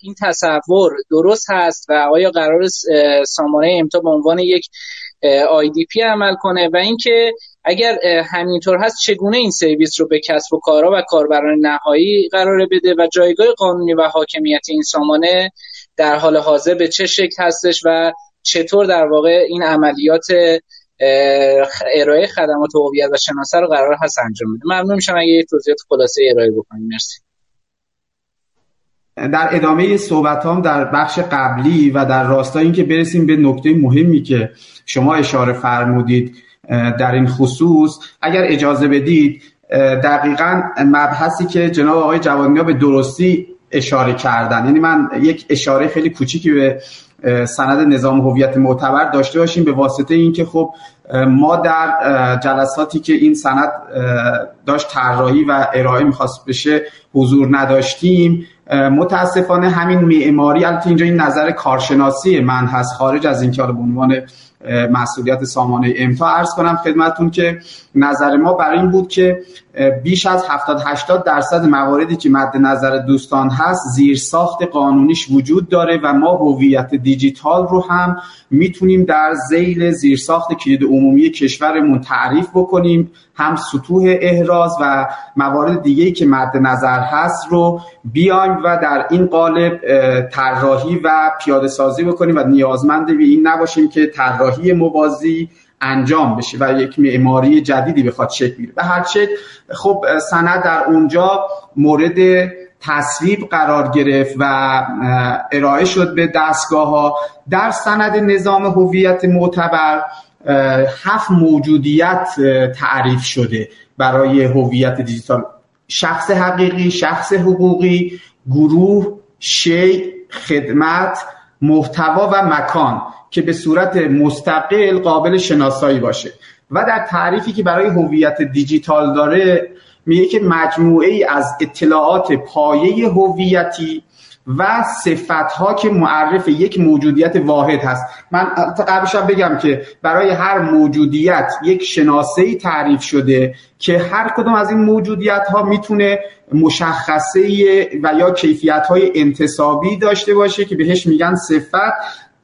این تصور درست هست و آیا قرار سامانه امتا به عنوان یک پی عمل کنه؟ و اینکه اگر همینطور هست چگونه این سرویس رو به کسب و کارا و کاربران نهایی قرار بده و جایگاه قانونی و حاکمیت این سامانه در حال حاضر به چه شکل هستش و چطور در واقع این عملیات ارائه خدمات هویت و شناسه رو قرار هست انجام بده. ممنون میشم اگه یه توضیحات خلاصه ارائه بکنید مرسی. در ادامه صحبت هم در بخش قبلی و در راستای اینکه برسیم به نکته مهمی که شما اشاره فرمودید در این خصوص اگر اجازه بدید دقیقا مبحثی که جناب آقای جوانی به درستی اشاره کردن. یعنی من یک اشاره خیلی کوچیکی به سند نظام هویت معتبر داشته باشیم به واسطه اینکه خب ما در جلساتی که این سند داشت طراحی و ارائه می‌خواست بشه حضور نداشتیم. متاسفانه همین معماری البته اینجا این نظر کارشناسی من هست خارج از اینکه حالا به عنوان مسئولیت سامانه امتا عرض کنم خدمتون که نظر ما برای این بود که بیش از 70 80 درصد مواردی که مد نظر دوستان هست زیر ساخت قانونیش وجود داره و ما هویت دیجیتال رو هم می‌تونیم در زیل زیرساخت کلید عمومی کشورمون تعریف بکنیم هم سطوح احراز و موارد دیگه که مد نظر هست رو بیایم و در این قالب طراحی و پیاده سازی بکنیم و نیازمند به این نباشیم که طراحی موازی انجام بشه و یک معماری جدیدی بخواد شکل بگیره. به هر شکل خب سند در اونجا مورد تصویب قرار گرفت و ارائه شد به دستگاه ها در سند نظام هویت معتبر هفت موجودیت تعریف شده برای هویت دیجیتال. شخص حقیقی شخص حقوقی گروه شی خدمت محتوا و مکان. که به صورت مستقل قابل شناسایی باشه. و در تعریفی که برای هویت دیجیتال داره میگه که مجموعه ای از اطلاعات پایه هویتی و صفت ها که معرف یک موجودیت واحد هست. من قبلش بگم که برای هر موجودیت یک شناسه تعریف شده که هر کدوم از این موجودیت ها می‌تونه مشخصه و یا کیفیت های انتصابی داشته باشه که بهش میگن صفت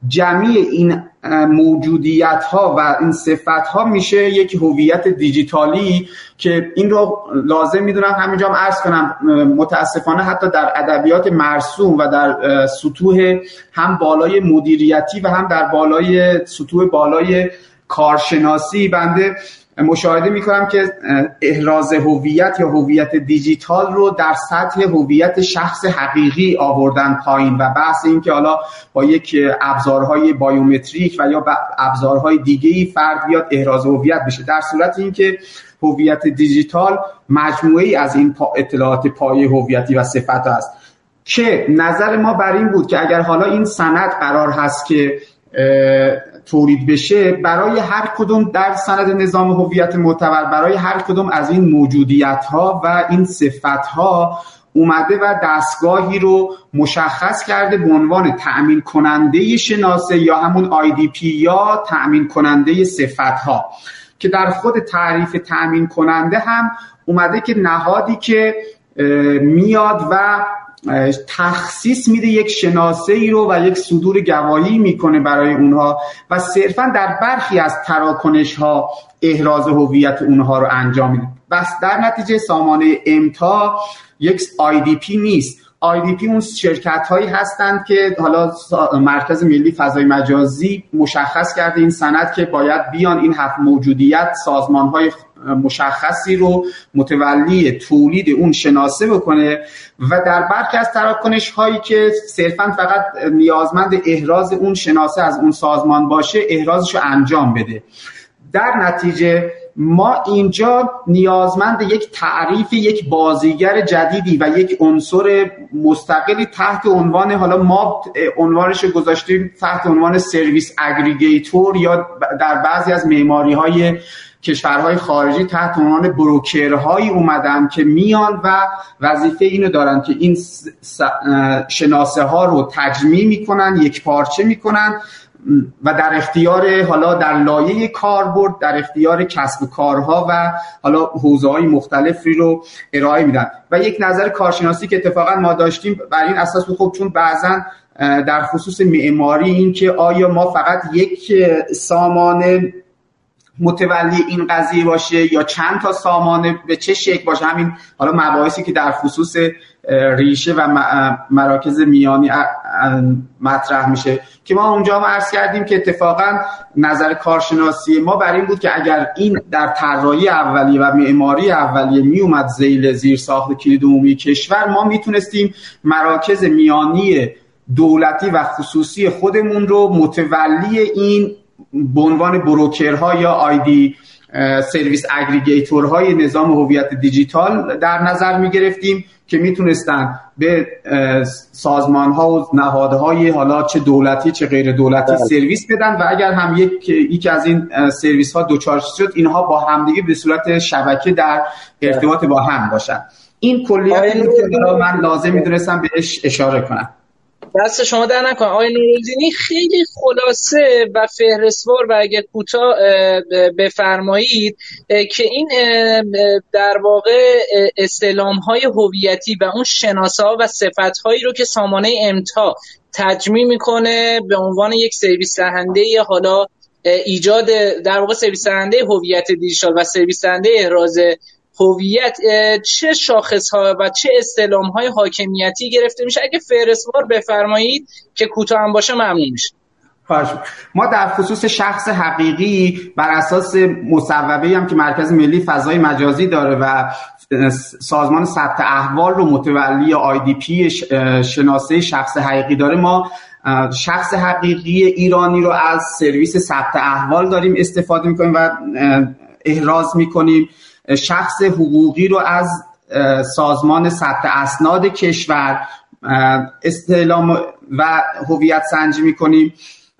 جمعی این موجودیت ها و این صفت ها میشه یک هویت دیجیتالی که این رو لازم می‌دونم همینجا هم عرض کنم متاسفانه حتی در ادبیات مرسوم و در سطوح هم بالای مدیریتی و هم در بالای سطوح بالای کارشناسی بنده مشاهده می‌کنم که احراز هویت یا هویت دیجیتال رو در سطح هویت شخص حقیقی آوردن پایین و بحث این که حالا با یک ابزارهای بایومتریک و یا ابزارهای دیگه فرد بیاد احراز هویت بشه. در صورت اینکه هویت دیجیتال مجموعه ای از این اطلاعات پایه هویتی و صفت است که نظر ما بر این بود که اگر حالا این سند قرار هست که تولید بشه برای هر کدوم در سند نظام هویت معتبر برای هر کدوم از این موجودیت ها و این صفت ها اومده و دستگاهی رو مشخص کرده به عنوان تأمین کننده شناسه یا همون IDP یا تأمین کننده صفت ها که در خود تعریف تأمین کننده هم اومده که نهادی که میاد و تخصیص میده یک شناسه ای رو و یک صدور گواهی می‌کنه برای اونها و صرفا در برخی از تراکنش ها احراز هویت اونها رو انجام میده. بس در نتیجه سامانه امتا یک پی نیست. پی اون شرکت هایی هستند که حالا مرکز ملی فضای مجازی مشخص کرده این سند که باید بیان این هفت موجودیت سازمان های مشخصی رو متولی تولید اون شناسه بکنه و در برخی از تراکنش هایی که صرفا فقط نیازمند احراز اون شناسه از اون سازمان باشه احرازش رو انجام بده. در نتیجه ما اینجا نیازمند یک تعریف یک بازیگر جدیدی و یک عنصر مستقلی تحت عنوان حالا ما عنوانش گذاشتیم تحت عنوان سرویس اگریگیتور یا در بعضی از معماری های کشورهای خارجی تحت عنوان بروکرهایی اومدن که میان و وظیفه اینو دارن که این شناسه ها رو تجمیع می‌کنن یک پارچه می‌کنن و در اختیار حالا در لایه کاربرد در اختیار کسب و کارها و حالا حوزه های مختلفی رو ارائه میدن. و یک نظر کارشناسی که اتفاقا ما داشتیم بر این اساس بود خب چون بعضا در خصوص معماری این که آیا ما فقط یک سامان متولی این قضیه باشه یا چند تا سامانه به چه شکل باشه همین حالا مباحثی که در خصوص ریشه و مراکز میانی مطرح میشه که ما اونجا هم عرض کردیم که اتفاقا نظر کارشناسی ما بر این بود که اگر این در طراحی اولیه و معماری اولیه میومد زیل زیر ساخت کلید عمومی کشور ما می‌تونستیم مراکز میانی دولتی و خصوصی خودمون رو متولی این به عنوان بروکرها یا آیدی سرویس اگریگیتورهای نظام هویت دیجیتال در نظر می گرفتیم که می‌تونستن به سازمان ها و نهادهای حالا چه دولتی چه غیر دولتی بله. سرویس بدن و اگر هم یک یکی از این سرویس ها دوچار شد اینها با همدیگه به صورت شبکه در ارتباط با هم باشن. این کلیت بود که من لازم می‌دونستم بهش اشاره کنم. دست شما در نکن آقای نورالدینی خیلی خلاصه و فهرستوار و اگر کوتاه بفرمایید که این در واقع استلام های هویتی و اون شناسه ها و صفت هایی رو که سامانه امتا تجمی می‌کنه به عنوان یک سرویس دهنده حالا ایجاد در واقع سرویس دهنده هویت دیجیتال و سرویس دهنده احراز هویت چه شاخص ها و چه استلام های حاکمیتی گرفته میشه؟ اگه فهرستوار بفرمایید که کوتاه هم باشه ممنون میشه ما در خصوص شخص حقیقی بر اساس مصوبه هم که مرکز ملی فضای مجازی داره و سازمان ثبت احوال رو متولی آی دی پی شناسه شخص حقیقی داره ما شخص حقیقی ایرانی رو از سرویس ثبت احوال داریم استفاده می‌کنیم و احراز می‌کنیم. شخص حقوقی رو از سازمان ثبت اسناد کشور استعلام و هویت سنجی می‌کنیم.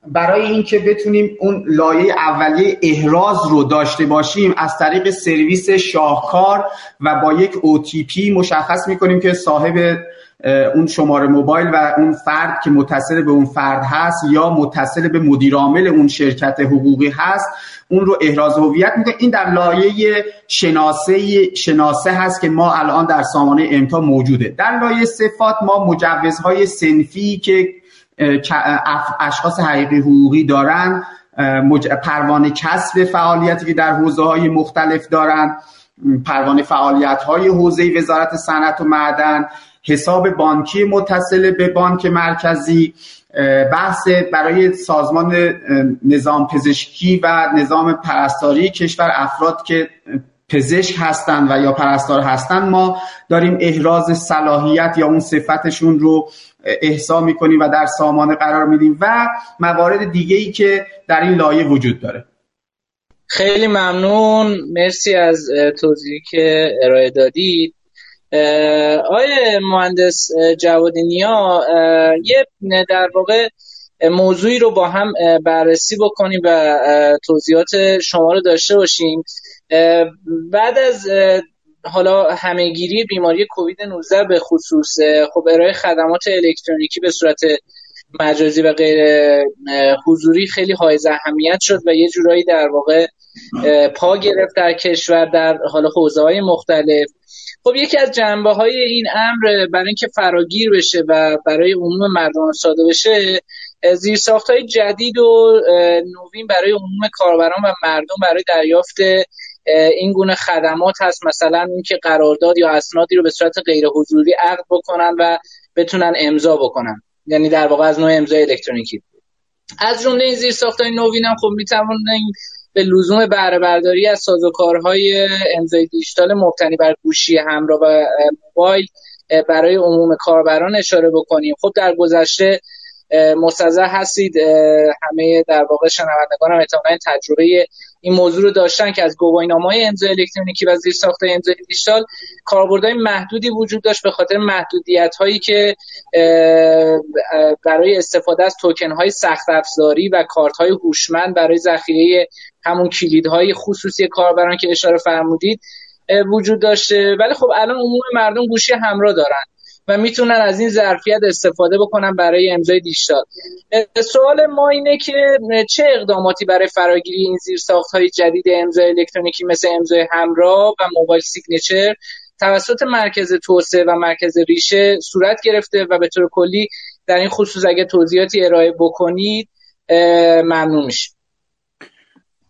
برای اینکه بتونیم اون لایه اولیه احراز رو داشته باشیم از طریق سرویس شاهکار و با یک OTP مشخص می‌کنیم که صاحب اون شماره موبایل و اون فرد که متصل به اون فرد هست یا متصل به مدیرعامل اون شرکت حقوقی هست اون رو احراز هویت می‌کنه. این در لایه شناسه شناسه هست که ما الان در سامانه امتا موجوده. در لایه صفات ما مجوزهای سنفی که اشخاص حقیقی حقوقی دارن پروانه کسب فعالیتی که در حوزه های مختلف دارن پروانه فعالیت های حوزه وزارت صنعت و معدن حساب بانکی متصل به بانک مرکزی بحث برای سازمان نظام پزشکی و نظام پرستاری کشور افراد که پزشک هستند و یا پرستار هستند ما داریم احراز صلاحیت یا اون صفتشون رو احسا می‌کنیم و در سامانه قرار میدیم و موارد دیگه ای که در این لایه وجود داره. خیلی ممنون. مرسی از توضیحی که ارائه دادید. آقای مهندس جوادی نیا یه در واقع موضوعی رو با هم بررسی بکنیم و توضیحات شما رو داشته باشیم. بعد از حالا همهگیری بیماری کووید 19 به خصوص خب ارائه خدمات الکترونیکی به صورت مجازی و غیر حضوری خیلی های اهمیت شد و یه جورایی در واقع پا گرفت در کشور در حالا حوزه های مختلف. خب یکی از جنبه های این امر برای اینکه فراگیر بشه و برای عموم مردم ساده بشه زیرساخت های جدید و نوین برای عموم کاربران و مردم برای دریافت این گونه خدمات هست. مثلا اینکه قرارداد یا اسنادی رو به صورت غیر حضوری عقد بکنن و بتونن امضا بکنن. یعنی در واقع از نوع امضای الکترونیکی. از جمله این زیرساخت‌های نوین هم خب می‌توانیم به لزوم بهره برداری از سازوکارهای امضای دیجیتال مبتنی بر گوشی همراه و موبایل برای عموم کاربران اشاره بکنیم. خب در گذشته مستظر هستید. همه در واقع شنوندگان هم تجربه این موضوع رو داشتن که از گواهینامه های امضای الکترونیکی و زیرساخت امضای دیجیتال کاربردهای محدودی وجود داشت به خاطر محدودیت هایی که برای استفاده از توکن های سخت افزاری و کارت های هوشمند برای ذخیره همون کلیدهای خصوصی کاربران که اشاره فرمودید وجود داشته. ولی خب الان عموم مردم گوشی همراه دارن. و می‌تونن از این ظرفیت استفاده بکنن برای امضای دیجیتال. سوال ما اینه که چه اقداماتی برای فراگیری این زیرساخت های جدید امضای الکترونیکی مثل امضای همراه و موبایل سیگنچر توسط مرکز توسعه و مرکز ریشه صورت گرفته و به طور کلی در این خصوص اگه توضیحاتی ارائه بکنید ممنون میشه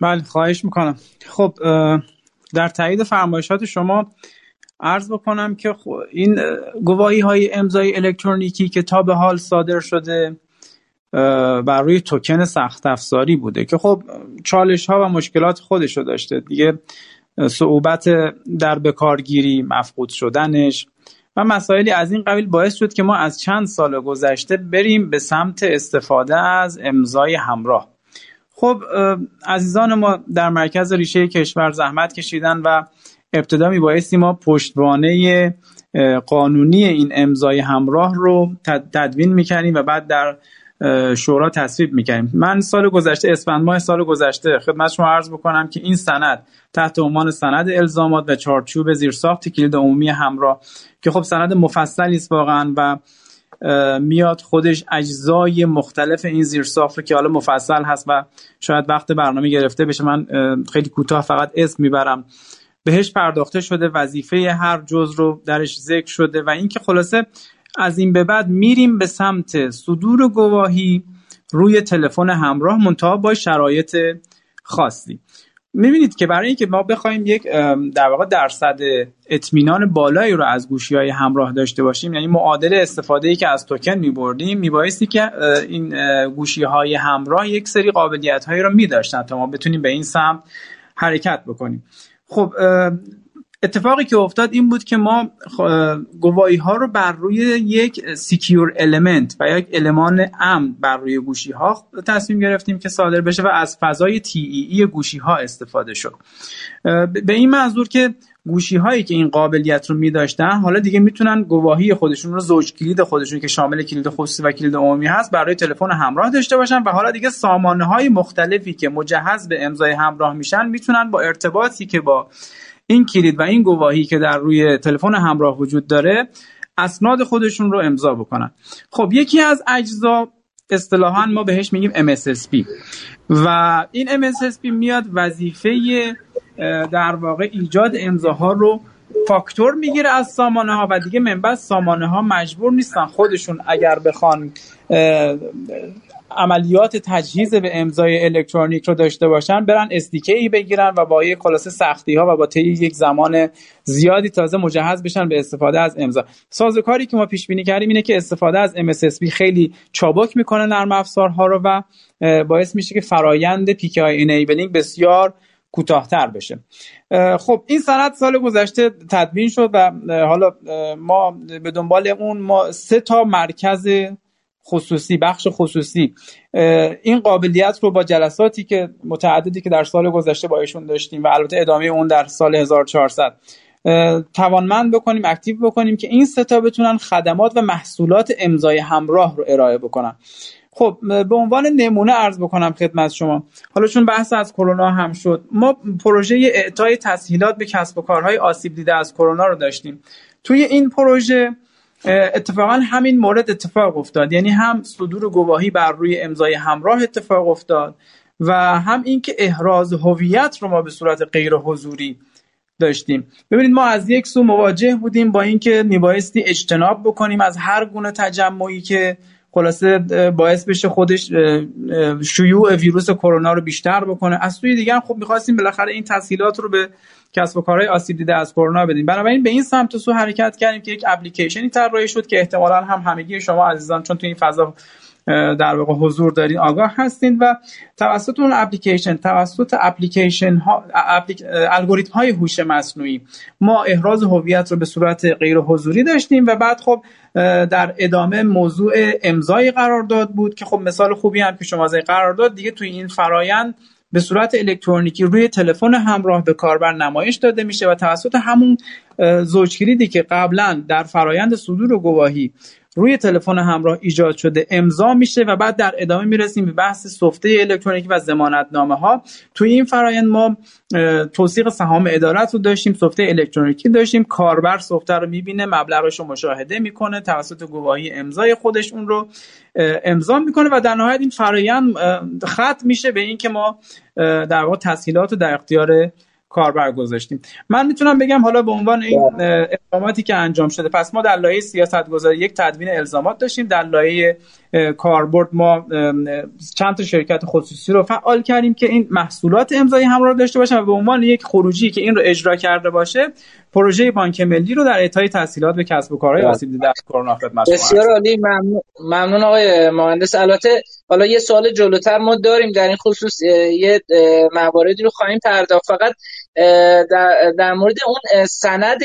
بله خواهش می‌کنم. خب در تایید فرمایشات شما عرض بکنم که این گواهی های امضای الکترونیکی که تا به حال صادر شده بر روی توکن سخت افزاری بوده که خب چالش ها و مشکلات خودش رو داشته. دیگه صعوبت در بکارگیری مفقود شدنش و مسائلی از این قبیل باعث شد که ما از چند سال گذشته بریم به سمت استفاده از امضای همراه. خب عزیزان ما در مرکز ریشه کشور زحمت کشیدن و ابتدا میبایستی ما پشتوانه قانونی این امضای همراه رو تدوین می‌کنیم و بعد در شورا تصویب می‌کنیم من سال گذشته اسفند ماه سال گذشته خدمت شما عرض بکنم که این سند تحت عنوان سند الزامات و چارچوب زیرساخت کلید عمومی همراه که خب سند مفصلی است واقعا و میاد خودش اجزای مختلف این زیرساخت که حالا مفصل هست و شاید وقت برنامه گرفته بشه. من خیلی کوتاه فقط اسم می‌برم. بهش پرداخته شده وظیفه هر جز رو درش ذکر شده و اینکه خلاصه از این به بعد میریم به سمت صدور گواهی روی تلفن همراه منتها با شرایط خاصی. می‌بینید که برای اینکه ما بخوایم یک در واقع درصد اطمینان بالایی رو از گوشی های همراه داشته باشیم یعنی معادل استفاده ای که از توکن میبردیم میبایستی که این گوشی های همراه یک سری قابلیت هایی رو میداشتن تا ما بتونیم به این سمت حرکت بکنیم. خب اتفاقی که افتاد این بود که ما گواهی ها رو بر روی یک secure element و یک المان امن بر روی گوشی ها تصمیم گرفتیم که صادر بشه و از فضای TEE گوشی ها استفاده شد. به این منظور که گوشی هایی که این قابلیت رو می داشتن حالا دیگه می‌تونن گواهی خودشون رو زوج کلید خودشون که شامل کلید خصوصی و کلید عمومی هست برای تلفن همراه داشته باشن و حالا دیگه سامانه های مختلفی که مجهز به امضای همراه میشن می‌تونن با ارتباطی که با این کلید و این گواهی که در روی تلفن همراه وجود داره اسناد خودشون رو امضا بکنن. خب یکی از اجزا اصطلاحا ما بهش میگیم MSSP و این MSSP میاد وظیفه در واقع ایجاد امضاها رو فاکتور می‌گیره از سامانه ها و دیگه منبع سامانه ها مجبور نیستن خودشون اگر بخوان عملیات تجهیز به امضای الکترونیک رو داشته باشن برن استیکه ای بگیرن و با یک خلاصه سختی ها و با طی یک زمان زیادی تازه مجهز بشن به استفاده از امضا. سازوکاری که ما پیش بینی کردیم اینه که استفاده از MSSP خیلی چابک می‌کنه نرم افزارها رو و باعث میشه که فرایند PKI انیبلینگ بسیار کوتاهتر بشه. خب این سند سال گذشته تدوین شد و حالا ما به دنبال اون ما سه تا مرکز خصوصی بخش خصوصی. این قابلیت رو با جلساتی که متعددی که در سال گذشته با ایشون داشتیم و البته ادامه اون در سال 1400 توانمند بکنیم اکتیو بکنیم که این ستا بتونن خدمات و محصولات امضای همراه رو ارائه بکنن. خب به عنوان نمونه ارز بکنم خدمت شما. حالا چون بحث از کرونا هم شد ما پروژه اعطای تسهیلات به کسب و کارهای آسیب دیده از کرونا رو داشتیم. توی این پروژه اتفاقا همین مورد اتفاق افتاد. یعنی هم صدور گواهی بر روی امضای همراه اتفاق افتاد و هم اینکه احراز هویت رو ما به صورت غیر حضوری داشتیم. ببینید ما از یک سو مواجه بودیم با اینکه میبایستی اجتناب بکنیم از هر گونه تجمعی که خلاصه باعث بشه خودش شیوع ویروس کرونا رو بیشتر بکنه. از سوی دیگه خب می‌خواستیم بالاخره این تسهیلات رو به کسب و کارهای آسیب دیده از کرونا بدیم. بنابراین به این سمت و سو حرکت کردیم که یک اپلیکیشنی طراحی شد که احتمالا هم همگی شما عزیزان چون تو این فضا در واقع حضور دارین آگاه هستین و توسط اون اپلیکیشن توسط اپلیکیشن ها الگوریتم های هوش مصنوعی ما احراز هویت رو به صورت غیر حضوری داشتیم و بعد خب در ادامه موضوع امضای قرارداد بود که خب مثال خوبی هم که شما قرارداد دیگه توی این فرایند به صورت الکترونیکی روی تلفن همراه به کاربر نمایش داده میشه و توسط همون زوجکلیدی که قبلا در فرایند صدور و گواهی روی تلفن همراه ایجاد شده امضا میشه و بعد در ادامه می‌رسیم به بحث سفته الکترونیکی و نامه ها توی این فرایند ما توثیق سهام ادارت رو داشتیم سفته الکترونیکی داشتیم. کاربر سفته رو می‌بینه مبلغش رو مشاهده می‌کنه توسط گواهی امضای خودش اون رو امضا می‌کنه و در نهایت این فرایند ختم میشه به اینکه ما در واقع تسهیلات رو در اختیار کاربر گذاشتیم. من می‌تونم بگم حالا به عنوان این اقداماتی که انجام شده پس ما در لایه سیاست گذاری یک تدوین الزامات داشتیم. در لایه کاربرد ما چند تا شرکت خصوصی رو فعال کردیم که این محصولات امضای همراه داشته باشن و به عنوان یک خروجی که این رو اجرا کرده باشه پروژه بانک ملی رو در اعطای تحصیلات به کسب و کارهای آسیب دیده از کرونا خدمت بسیار عالی. ممنون ممنون آقای مهندس. البته حالا یه سوال جلوتر ما داریم در این خصوص یه مواردی رو خواهیم پرداخت. فقط در, در مورد اون سند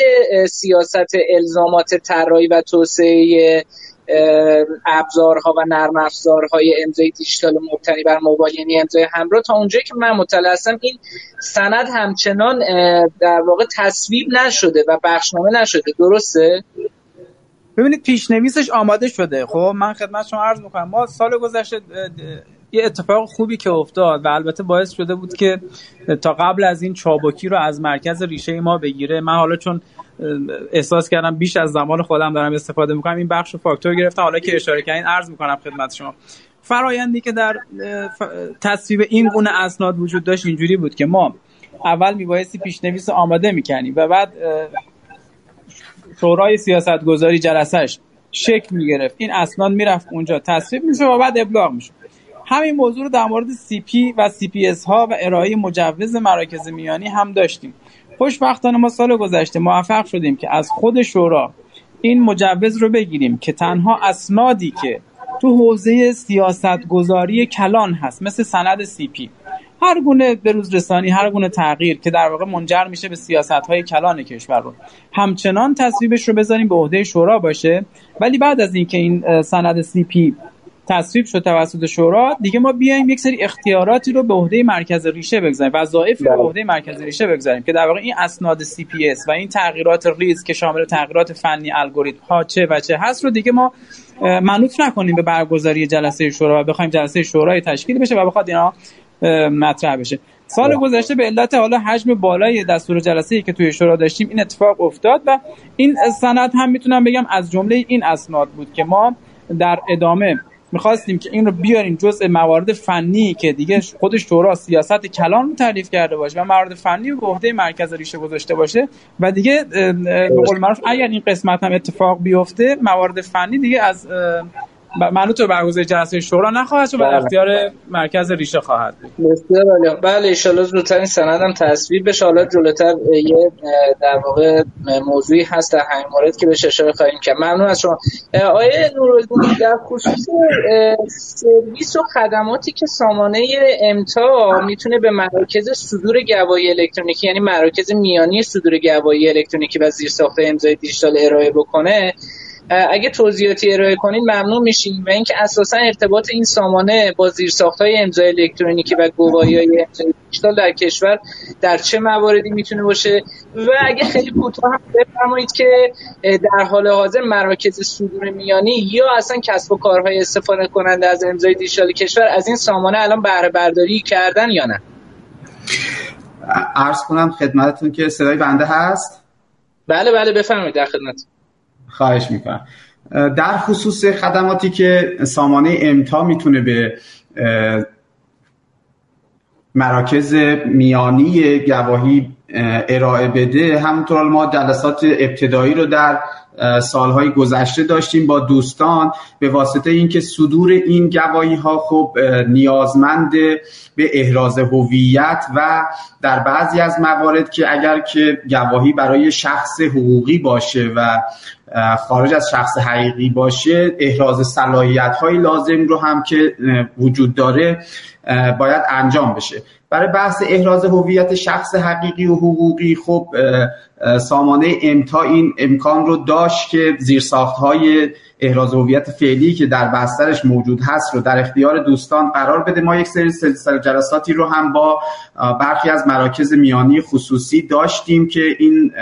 سیاست الزامات طراحی و توسعه ابزارها و نرم افزارهای امضای دیجیتال مبتنی بر موبایل یعنی امضای همراه. تا اونجایی که من مطلع هستم این سند همچنان در واقع تصویب نشده و بخشنامه نشده. درسته؟ ببینید پیشنویسش آماده شده. خب من خدمت شما عرض می‌کنم. ما سال گذشته یه اتفاق خوبی که افتاد و البته باعث شده بود که تا قبل از این چابکی رو از مرکز ریشه ما بگیره. من حالا چون احساس کردم بیش از زمان خودم دارم استفاده می‌کنم این بخش فاکتور گرفتم. حالا که اشاره کردین عرض می‌کنم خدمت شما. فرایندی که در تصویب این گونه اسناد وجود داشت اینجوری بود که ما اول میبایستی پیش‌نویس آماده می‌کنیم و بعد شورای سیاست گذاری جلسش شکل می‌گرفت. این اسناد می‌رفت اونجا تصویب میشه و بعد ابلاغ میشه همین موضوع رو در مورد CP و CPS ها و ارائه مجوز مراکز میانی هم داشتیم. خوشبختانه ما سال گذشته موفق شدیم که از خود شورا این مجوز رو بگیریم که تنها اسنادی که تو حوزه سیاست گذاری کلان هست مثل سند CP هر گونه بروز رسانی هر گونه تغییر که در واقع منجر میشه به سیاست های کلان کشور رو. همچنان تصویبش رو بذاریم به عهده شورا باشه. ولی بعد از اینکه این سند CP تصویب شد توسط شورا دیگه ما بیایم یک سری اختیاراتی رو به عهده مرکز ریشه بگذاریم وظایفی رو به عهده مرکز ریشه بگذاریم که در واقع این اسناد CPS و این تغییرات ریز که شامل تغییرات فنی الگوریتم ها چه و چه هست رو دیگه ما منوط نکنیم به برگزاری جلسه شورا و بخوایم جلسه شورای تشکیل بشه و بخواد اینا مطرح بشه. سال گذشته به علت حالا حجم بالای دستور جلسه ای که توی شورا داشتیم این اتفاق افتاد و این سند هم می‌تونم بگم از جمله این اسناد بود که ما در ادامه می‌خواستیم که این رو بیاریم جزء موارد فنی که دیگه خود شورا سیاست کلان رو تعریف کرده باشه و موارد فنی به عهده مرکز ریشه گذاشته باشه و دیگه به قول معروف اگر این قسمت هم اتفاق بیفته موارد فنی دیگه از منوط به برگزاری جلسه شورا نخواهد شد و بله. اختیار مرکز ریشه خواهد بود. بسیار بله ان زودتر این سندم تصویب بشه. حالا جلوتر یه در واقع موضوعی هست در همین مورد که بهش اشاره خواهیم کرد. ممنون از شما. آیه نورالدین در خصوص سرویس و خدماتی که سامانه امتا می‌تونه به مراکز صدور گواهی الکترونیکی یعنی مراکز میانی صدور گواهی الکترونیکی و زیرساخت امضای دیجیتال ارائه بکنه اگه توضیحاتی ارائه کنید ممنون میشیم. و اینکه اساسا ارتباط این سامانه با های امضای الکترونیکی و گواهی های دیجیتال در کشور در چه مواردی می‌تونه باشه؟ و اگه خیلی کوتاه هم بفرمایید که در حال حاضر مراکز صدور میانی یا اصلا کسب و کارهای استفاده کننده از امضای دیجیتال کشور از این سامانه الان بهره برداری کردن یا نه؟ عرض کنم خدمتتون که صدای بنده هست؟ بله بله بفرمایید در خدمت خواهش می‌کنم. در خصوص خدماتی که سامانه امتا می‌تونه به مراکز میانی گواهی ارائه بده همونطور ما جلسات ابتدایی رو در سالهای گذشته داشتیم با دوستان به واسطه اینکه صدور این گواهی ها خب نیازمند به احراز هویت و در بعضی از موارد که اگر که گواهی برای شخص حقوقی باشه و خارج از شخص حقیقی باشه احراز صلاحیت های لازم رو هم که وجود داره باید انجام بشه. برای بحث احراز هویت شخص حقیقی و حقوقی خب سامانه امتا این امکان رو داشت که زیرساخت های احراز هویت فعلی که در بسترش موجود هست رو در اختیار دوستان قرار بده. ما یک سری سلسله جلساتی رو هم با برخی از مراکز میانی خصوصی داشتیم که این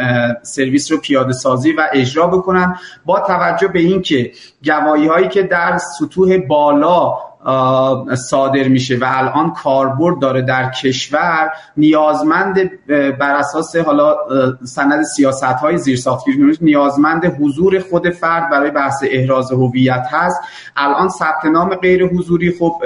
سرویس رو پیاده سازی و اجرا بکنن. با توجه به اینکه گواهی هایی که در سطوح بالا صادر میشه و الان کاربرد داره در کشور نیازمند بر اساس حالا سند سیاست های زیرساختگیری نیازمند حضور خود فرد برای بحث احراز هویت هست. الان ثبت نام غیر حضوری خب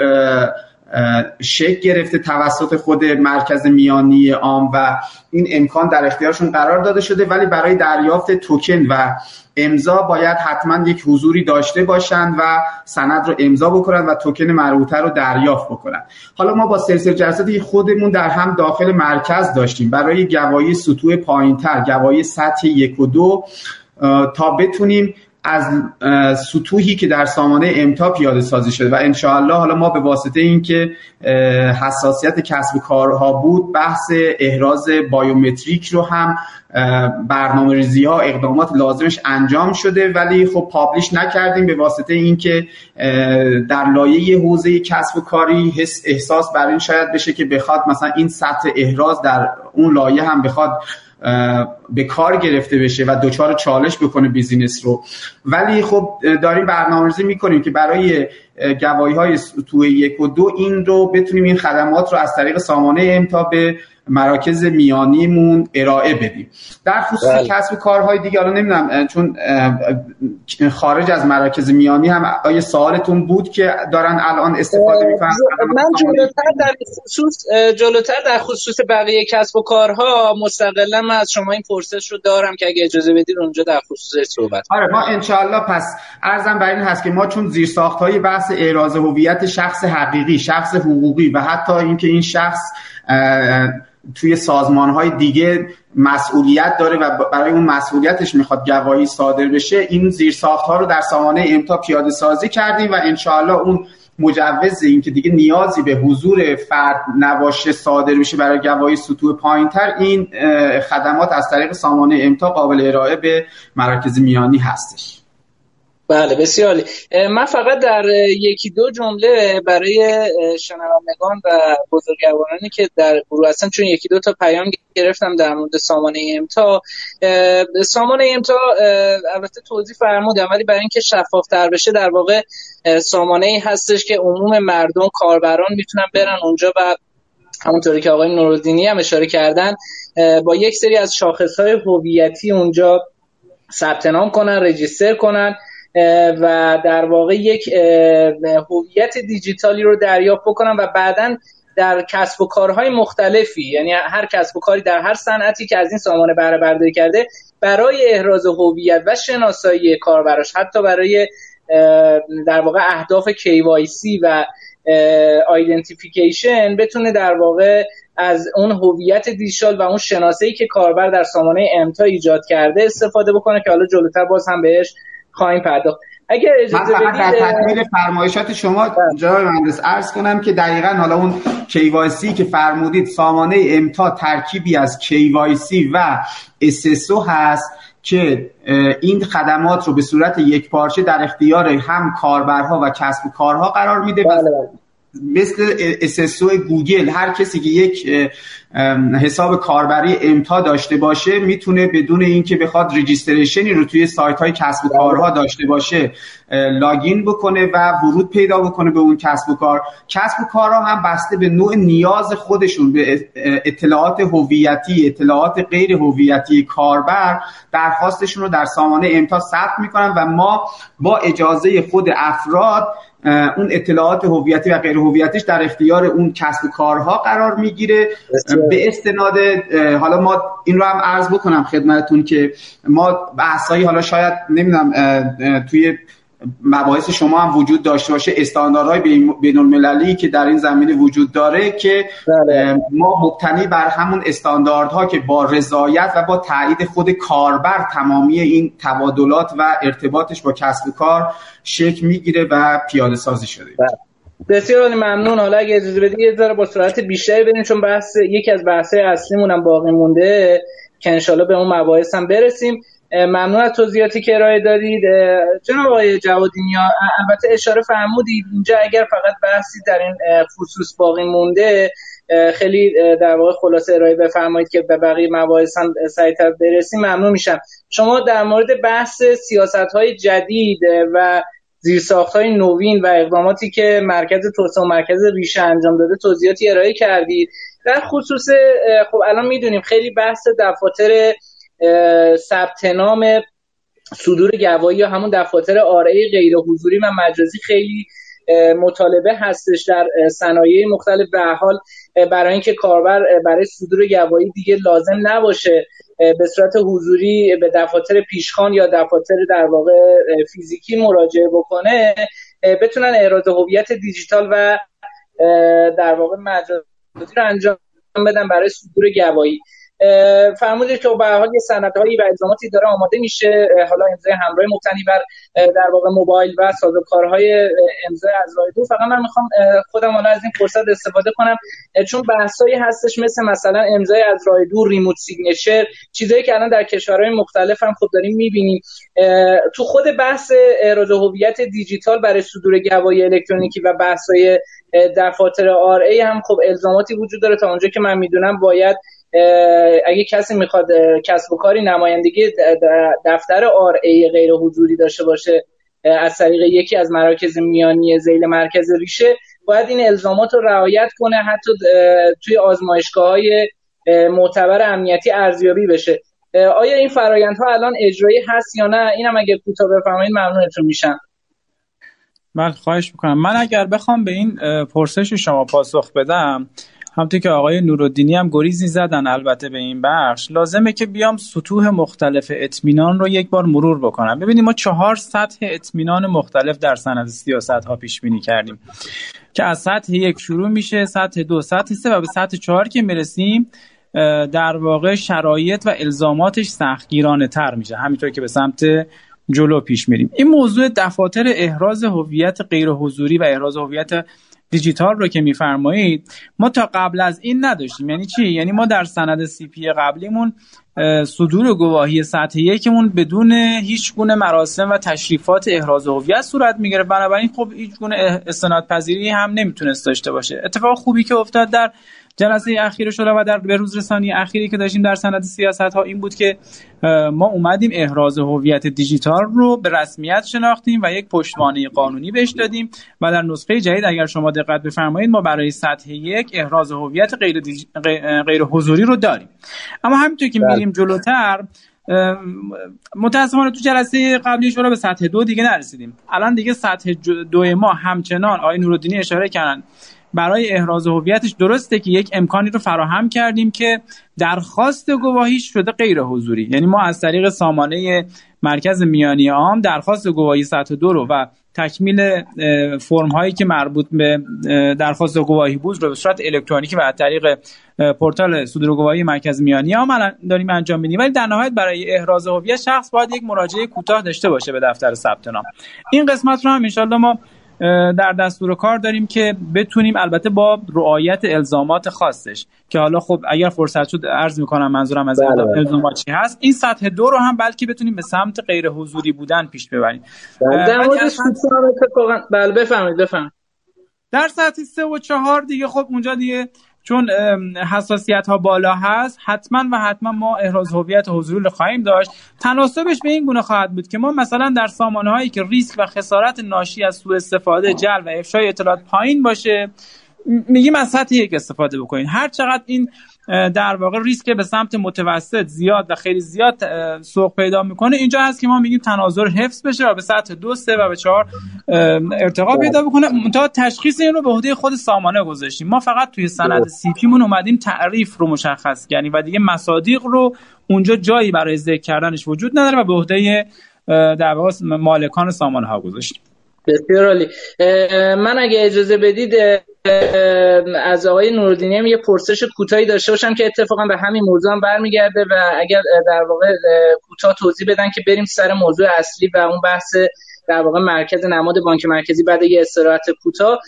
شکل گرفته توسط خود مرکز میانی عام و این امکان در اختیارشون قرار داده شده ولی برای دریافت توکن و امضا باید حتما یک حضوری داشته باشند و سند رو امضا بکنن و توکن مربوطه رو دریافت بکنن حالا ما با سلسله جلساتی خودمون در هم داخل مرکز داشتیم. برای گواهی سطوح پایینتر گواهی سطح یک و دو تا بتونیم از سطوحی که در سامانه امتا پیاده سازی شده و انشاءالله حالا ما به واسطه اینکه حساسیت کسب کارها بود بحث احراز بایومتریک رو هم برنامه ریزی ها اقدامات لازمش انجام شده ولی خب پابلیش نکردیم به واسطه اینکه در لایه حوزه کسب و کاری حس احساس بر این شاید بشه که بخواد مثلا این سطح احراز در اون لایه هم بخواد به کار گرفته بشه و دوچار چالش بکنه بیزینس رو. ولی خب داریم برنامه‌ریزی می‌کنیم که برای گواهی های سطوح یک و دو این رو بتونیم این خدمات رو از طریق سامانه امتا به مراکز میانیمون ارائه بدیم. در خصوص بله. کسب کارهای دیگه حالا نمی‌دونم چون خارج از مراکز میانی هم آیا سوالتون بود که دارن الان استفاده می‌کنن؟ من جلوتر در خصوص جلوتر در خصوص بقیه کسب و کارها مستقلا من از شما این پرسش رو دارم که اگه اجازه بدید اونجا در خصوص صحبت آره ما انشالله پس ارزم بر این هست که ما چون زیر ساخت های بحث اعراض هویت شخص حقیقی شخص حقوقی و حتی اینکه این شخص توی سازمان های دیگه مسئولیت داره و برای اون مسئولیتش می‌خواد گواهی صادر بشه این زیرساخت ها رو در سامانه امتا پیاده سازی کردیم و انشاءالله اون مجوز این که دیگه نیازی به حضور فرد نباشه صادر بشه برای گواهی سطوح پایینتر این خدمات از طریق سامانه امتا قابل ارائه به مراکز میانی هستش. بله بسیار من فقط در یکی دو جمله برای شنوندگان و بزرگوارانی که در گروه هستن چون یکی دو تا پیام گرفتم در مورد سامانه امتا. سامانه امتا البته توضیح فرمودم ولی برای اینکه شفافتر بشه در واقع سامانه ای هستش که عموم مردم کاربران می‌تونن برن اونجا و همونطوری که آقای نورالدینی هم اشاره کردن با یک سری از شاخص های هویتی اونجا ثبت نام کنن رجیستر کنن. و در واقع یک هویت دیجیتالی رو دریافت بکنم و بعدا در کسب و کارهای مختلفی یعنی هر کسب و کاری در هر صنعتی که از این سامانه بهره برداری کرده برای احراز هویت و شناسایی کاربراش حتی برای در واقع اهداف KYC و آیدنتیفیکیشن بتونه در واقع از اون هویت دیجیتال و اون شناسایی که کاربر در سامانه امتا ایجاد کرده استفاده بکنه که حالا جلوتر باز هم بهش خواهیم پرداخت اگر اجازه من فقط در تکمیل فرمایشات شما. جناب مهندس عرض کنم که دقیقا حالا اون KYC که فرمودید سامانه امتا ترکیبی از KYC و SSO هست که این خدمات رو به صورت یک پارچه در اختیار هم کاربرها و کسب و کارها قرار میده بله, بله. مثل SSO گوگل هر کسی که یک حساب کاربری امتا داشته باشه می‌تونه بدون اینکه بخواد registration ی رو توی سایت های کسب و کارها داشته باشه login بکنه و ورود پیدا بکنه به اون کسب و کار. کسب و کارها هم بسته به نوع نیاز خودشون به اطلاعات هویتی اطلاعات غیر هویتی کاربر درخواستشون رو در سامانه امتا ثبت می‌کنن و ما با اجازه خود افراد اون اطلاعات هویتی و غیر هویتیش در اختیار اون کسب و کارها قرار می‌گیره. به استناد حالا ما این رو هم عرض بکنم خدمتتون که ما بحثایی حالا شاید نمی‌دونم توی مباحث شما هم وجود داشته باشه. استانداردهای بین المللی که در این زمینه وجود داره که بله. ما مبتنی بر همون استانداردها که با رضایت و با تایید خود کاربر تمامی این تبادلات و ارتباطش با کسب کار شکل می‌گیره و پیاده سازی شده. بله. بسیار ممنون. حالا اگه اجازه بدید یه ذره با سرعت بیشتری بریم چون بحث یکی از بحث‌های اصلیمون هم باقی مونده. که انشالله به اون مباحث هم برسیم. ممنون از توضیحاتی که ارائه دادید. جناب آقای جوادینیا البته اشاره فرمودید اینجا اگر فقط بحثی در این خصوص باقی مونده خیلی در واقع خلاصه ارائه بفرمایید که به بقیه مباحث هم سریعتر برسیم. ممنون میشم. شما در مورد بحث سیاست های جدید و زیرساخت های نوین و اقداماتی که مرکز توسعه و مرکز ریشه انجام داده توضیحاتی ارائه کردید. در خصوص خب الان می‌دونیم خیلی بحث دفاتر ثبت نام صدور گواهی یا همون دفاتر آرای غیر حضوری و مجازی خیلی مطالبه هستش در صنایع مختلف. به حال برای اینکه کاربر برای صدور گواهی دیگه لازم نباشه به صورت حضوری به دفاتر پیشخان یا دفاتر در واقع فیزیکی مراجعه بکنه بتونن اعراض هویت دیجیتال و در واقع مجازی رو انجام بدن برای صدور گواهی. فرمودید که به حال یه هایی و الزاماتی داره آماده میشه. حالا امضای همراه مبتنی بر در واقع موبایل و سازوکارهای امضای از راه دور. فقط من می‌خوام خودم حالا از این فرصت استفاده کنم. چون بحثایی هستش مثل مثلا امضای از راه دور remote signature چیزایی که الان در کشورهای مختلف هم خب داریم می‌بینیم. تو خود بحث احراز هویت دیجیتال برای صدور گواهی الکترونیکی و بحثای دفاتر RA هم خب الزاماتی وجود داره. تا اونجا که من می‌دونم باید اگه کسی می‌خواد کسب و کاری نمایندگی دفتر RA غیر حضوری داشته باشه از طریق یکی از مراکز میانی ذیل مرکز ریشه باید این الزامات رو رعایت کنه حتی توی آزمایشگاه های معتبر امنیتی ارزیابی بشه. آیا این فرایندها الان اجرایی هست یا نه؟ اینم اگه کوتاه بفرمایید ممنونتون میشم. بله خواهش می‌کنم. من اگر بخوام به این پرسش شما پاسخ بدم همونطور که آقای نورالدینی هم گریزی زدن البته به این بخش لازمه که بیام سطوح مختلف اطمینان رو یک بار مرور بکنم. ببینیم ما چهار سطح اطمینان مختلف در سند سیاست ها پیش بینی کردیم که از سطح یک شروع میشه سطح دو سطح سه و به سطح چهار که می‌رسیم در واقع شرایط و الزاماتش سختگیرانه تر میشه. همینطور که به سمت جلو پیش میریم. این موضوع دفاتر احراز هویت غیر حضوری و احراز هویت دیجیتال رو که میفرمایید ما تا قبل از این نداشتیم. یعنی چی؟ یعنی ما در سند سی پی قبلیمون صدور گواهی سطح یکمون بدون هیچ گونه مراسم و تشریفات احراز هویت صورت می‌گیره بنابراین خب هیچ گونه استناد پذیری هم نمی‌تونست داشته باشه. اتفاق خوبی که افتاد در جلسه اخیر شده و در به روز رسانی اخیری که داشتیم در سند سیاست ها این بود که ما اومدیم احراز هویت دیجیتال رو به رسمیت شناختیم و یک پشتوانه قانونی بهش دادیم و در نسخه جدید اگر شما دقت بفرمایید ما برای سطح یک احراز هویت غیر, غیر حضوری رو داریم. اما همینطور که بله. میریم جلوتر متاسفانه تو جلسه قبلی شورا به سطح دو دیگه نرسیدیم. الان دیگه سطح دو ما همچنان آقای نورالدینی اشاره کردن. برای احراز هویتش درسته که یک امکانی رو فراهم کردیم که درخواست گواهیش شده غیر حضوری. یعنی ما از طریق سامانه مرکز میانی عام درخواست گواهی سطح دو رو و تکمیل فرم هایی که مربوط به درخواست گواهی بود رو به صورت الکترونیکی و از طریق پورتال صدور گواهی مرکز میانی عام داریم انجام میدیم. ولی در نهایت برای احراز هویت شخص باید یک مراجعه کوتاه داشته باشه به دفتر ثبت نام. این قسمت رو هم ان ما در دستور کار داریم که بتونیم البته با رعایت الزامات خاصش که حالا خب اگر فرصت شد عرض می‌کنم منظورم از بله, بله. الزامات چی هست این سطح دو رو هم بلکه بتونیم به سمت غیر حضوری بودن پیش ببریم بله. بله بفهمید در سطح سه و چهار دیگه خب اونجا دیگه چون حساسیت ها بالا هست حتما و حتما ما احراز هویت حضوری خواهیم داشت. تناسبش به این گونه خواهد بود که ما مثلا در سامانه هایی که ریسک و خسارت ناشی از سوء استفاده جل و افشای اطلاعات پایین باشه میگیم از سطح یک استفاده بکنین. هر چقدر این در واقع ریسک به سمت متوسط زیاد و خیلی زیاد سوق پیدا می‌کنه. اینجا هست که ما میگیم تناظر حفظ بشه و به سطح دو سه و به چهار ارتقا پیدا بکنه. تا تشخیص این رو به عهده خود سامانه گذاشتیم. ما فقط توی سند سی پی مون اومدیم تعریف رو مشخص کردیم و دیگه مصادیق رو اونجا جایی برای ذکر کردنش وجود نداره و به عهده در واقع مالکان سامانه ها گذاشتیم. بسیار عالی. من اگه اجازه بدید از آقای نوردینی هم یه پرسش کوتاهی داشته باشم که اتفاقا به همین موضوع هم برمیگرده و اگر در واقع کوتاه توضیح بدن که بریم سر موضوع اصلی و اون بحث در واقع مرکز نماد بانک مرکزی بعد یه استراحت کوتاه.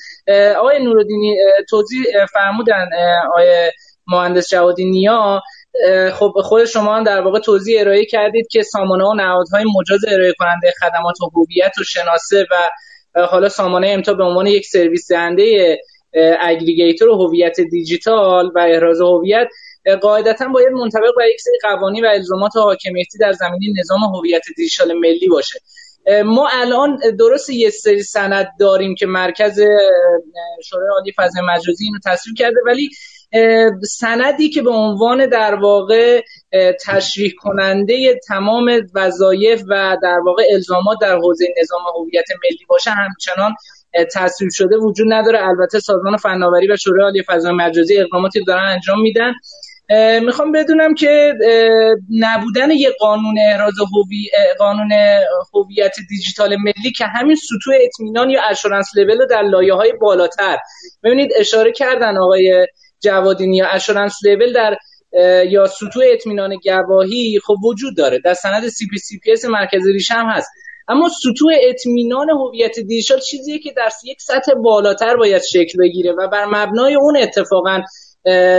آقای نورالدینی توضیح فرمودن آقای مهندس جوادی نیا. خب خود شما در واقع توضیح ارائه کردید که سامانه و نهادهای مجاز ارائه کننده خدمات و هویت و شناسه و حالا سامانه امتا به عنوان یک سرویس دهنده اگریگیتور هویت دیجیتال و احراز هویت قاعدتا باید منطبق با یک سری قوانین و الزامات حاکمیتی در زمینه نظام هویت دیجیتال ملی باشه. ما الان درست یه سری سند داریم که مرکز شورای عالی فضای مجازی اینو تصویر کرده ولی سندی که به عنوان در واقع تشریح کننده تمام وظایف و در واقع الزامات در حوزه نظام هویت ملی باشه همچنان تصویب شده وجود نداره. البته سازمان فناوری و شورای عالی فضای مجازی اقداماتی دارن انجام میدن. می‌خوام بدونم که نبودن یه قانون احراز هوی قانون هویت دیجیتال ملی که همین سطوح اطمینان یا اشورنس لول در لایه های بالاتر. ببینید اشاره کردن آقای جوادینی یا assurance level در یا سطوح اطمینان گواهی خب وجود داره. در سند CP CPS مرکز ریشه هم هست. اما سطوح اطمینان هویت دیجیتال چیزیه که در یک سطح بالاتر باید شکل بگیره و بر مبنای اون اتفاقا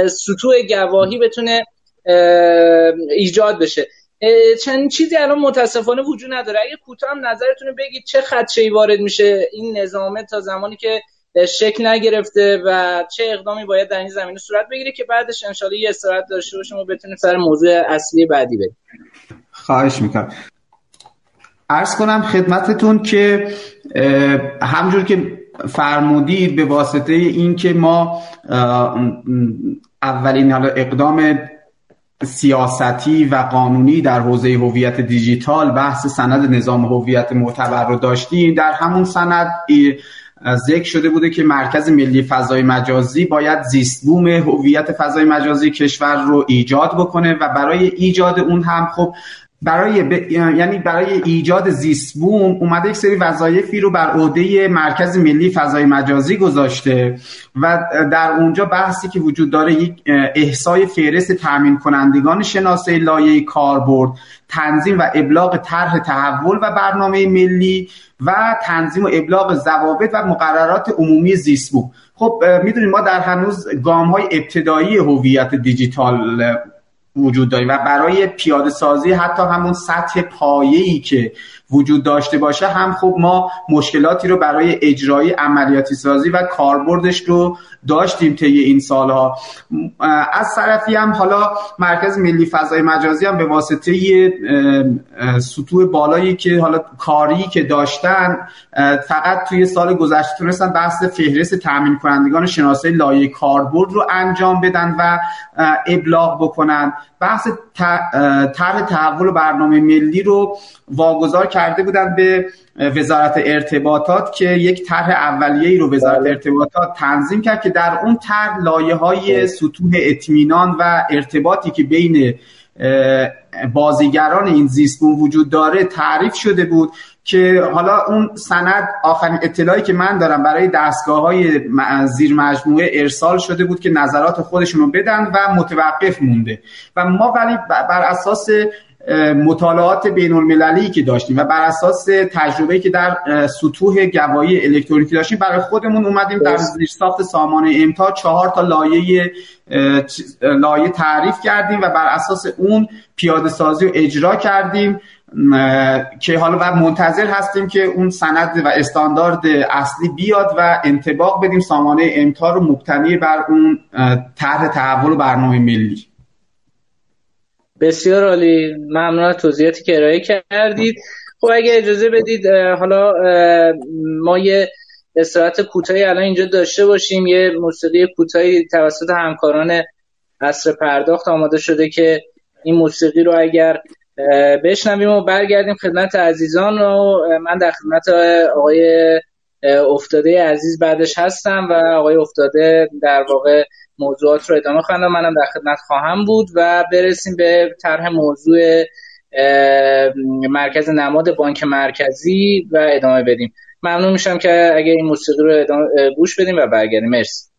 سطوح گواهی بتونه ایجاد بشه. چند چیزی الان متاسفانه وجود نداره. اگه کوتاه هم نظرتون بگید چه خدشه وارد میشه این نظامه تا زمانی که شکل نگرفته و چه اقدامی باید در این زمینه صورت بگیره که بعدش انشالله یه استراحت داشته باشیم و بتونیم سر موضوع اصلی بعدی بریم. خواهش می‌کنم. ارز کنم خدمتتون که همجور که فرمودید به واسطه اینکه ما اولین اقدام سیاستی و قانونی در حوزه هویت دیجیتال بحث سند نظام هویت معتبر رو داشتیم. در همون سند ذکر شده بوده که مرکز ملی فضای مجازی باید زیستبوم هویت فضای مجازی کشور رو ایجاد بکنه و برای ایجاد اون هم خب برای ب... یعنی برای ایجاد زیستبوم اومده یک سری وظایفی رو بر عهده مرکز ملی فضای مجازی گذاشته و در اونجا بحثی که وجود داره یک احسای فهرست تامین کنندگان شناسه لایه کاربرد تنظیم و ابلاغ طرح تحول و برنامه ملی و تنظیم و ابلاغ ضوابط و مقررات عمومی زیستبوم خب می‌دونید ما در هنوز گام های ابتدایی هویت دیجیتال وجود داریم و برای پیاده سازی حتی همون سطح پایه‌ای که وجود داشته باشه هم خب ما مشکلاتی رو برای اجرای عملیاتی سازی و کاربردش رو داشتیم طی این سالها. از طرفی هم حالا مرکز ملی فضای مجازی هم به واسطه سطوح بالایی که حالا کاری که داشتن فقط توی سال گذشته تونستن بحث فهرست تامین کنندگان شناسه لایه کاربرد رو انجام بدن و ابلاغ بکنن. بحث طرح تحول برنامه ملی رو واگذار کرده بودن به وزارت ارتباطات که یک طرح اولیه‌ای رو وزارت بله. ارتباطات تنظیم کرد که در اون طرح لایه های بله. سطوح اطمینان و ارتباطی که بین بازیگران این زیستبوم وجود داره تعریف شده بود که حالا اون سند آخرین اطلاعی که من دارم برای دستگاه های زیر مجموعه ارسال شده بود که نظرات خودشون رو بدن و متوقف مونده. و ما ولی بر اساس مطالعات بین المللی که داشتیم و بر اساس تجربه که در سطوح گواهی الکترونیکی داشتیم برای خودمون اومدیم در زیر ساخت سامان امتا چهار تا لایه لایه تعریف کردیم و بر اساس اون پیاده سازی و اجرا کردیم که حالا بعد منتظر هستیم که اون سند و استاندارد اصلی بیاد و انتباق بدیم سامانه امتا رو مبتنی بر اون طرح تحول و برنامه ملی. بسیار عالی. ممنون از توضیحاتی که ارائه کردید. خب اگه اجازه بدید حالا ما یه استراحت کوتاهی الان اینجا داشته باشیم. یه موسیقی کوتاهی توسط همکاران عصر پرداخت آماده شده که این موسیقی رو اگر بشنویم و برگردیم خدمت عزیزان رو. من در خدمت آقای افتاده عزیز بعدش هستم و آقای افتاده در واقع موضوعات رو ادامه خواهند منم در خدمت خواهم بود و برسیم به طرح موضوع مرکز نماد بانک مرکزی و ادامه بدیم. ممنون میشم که اگه این موسیقی رو ادامه گوش بدیم و برگردیم. مرسی.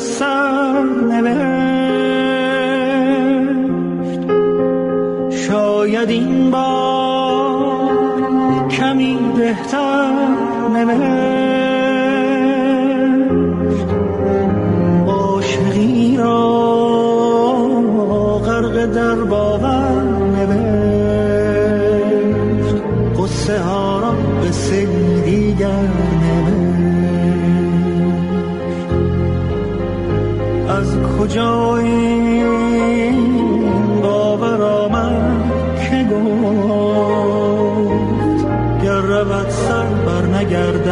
سر نوشت. شاید این بار کمی بهتر نوشت. عاشقی را غرق در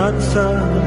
answer.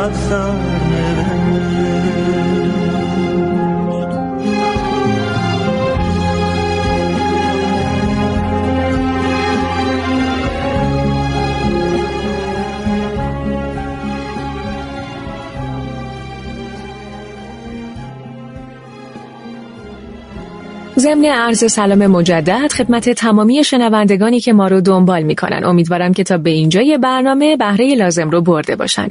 نگردد سر ضمن عرض سلام مجدد خدمت تمامی شنوندگانی که ما رو دنبال می‌کنن. امیدوارم که تا به اینجای برنامه بهره لازم رو برده باشن.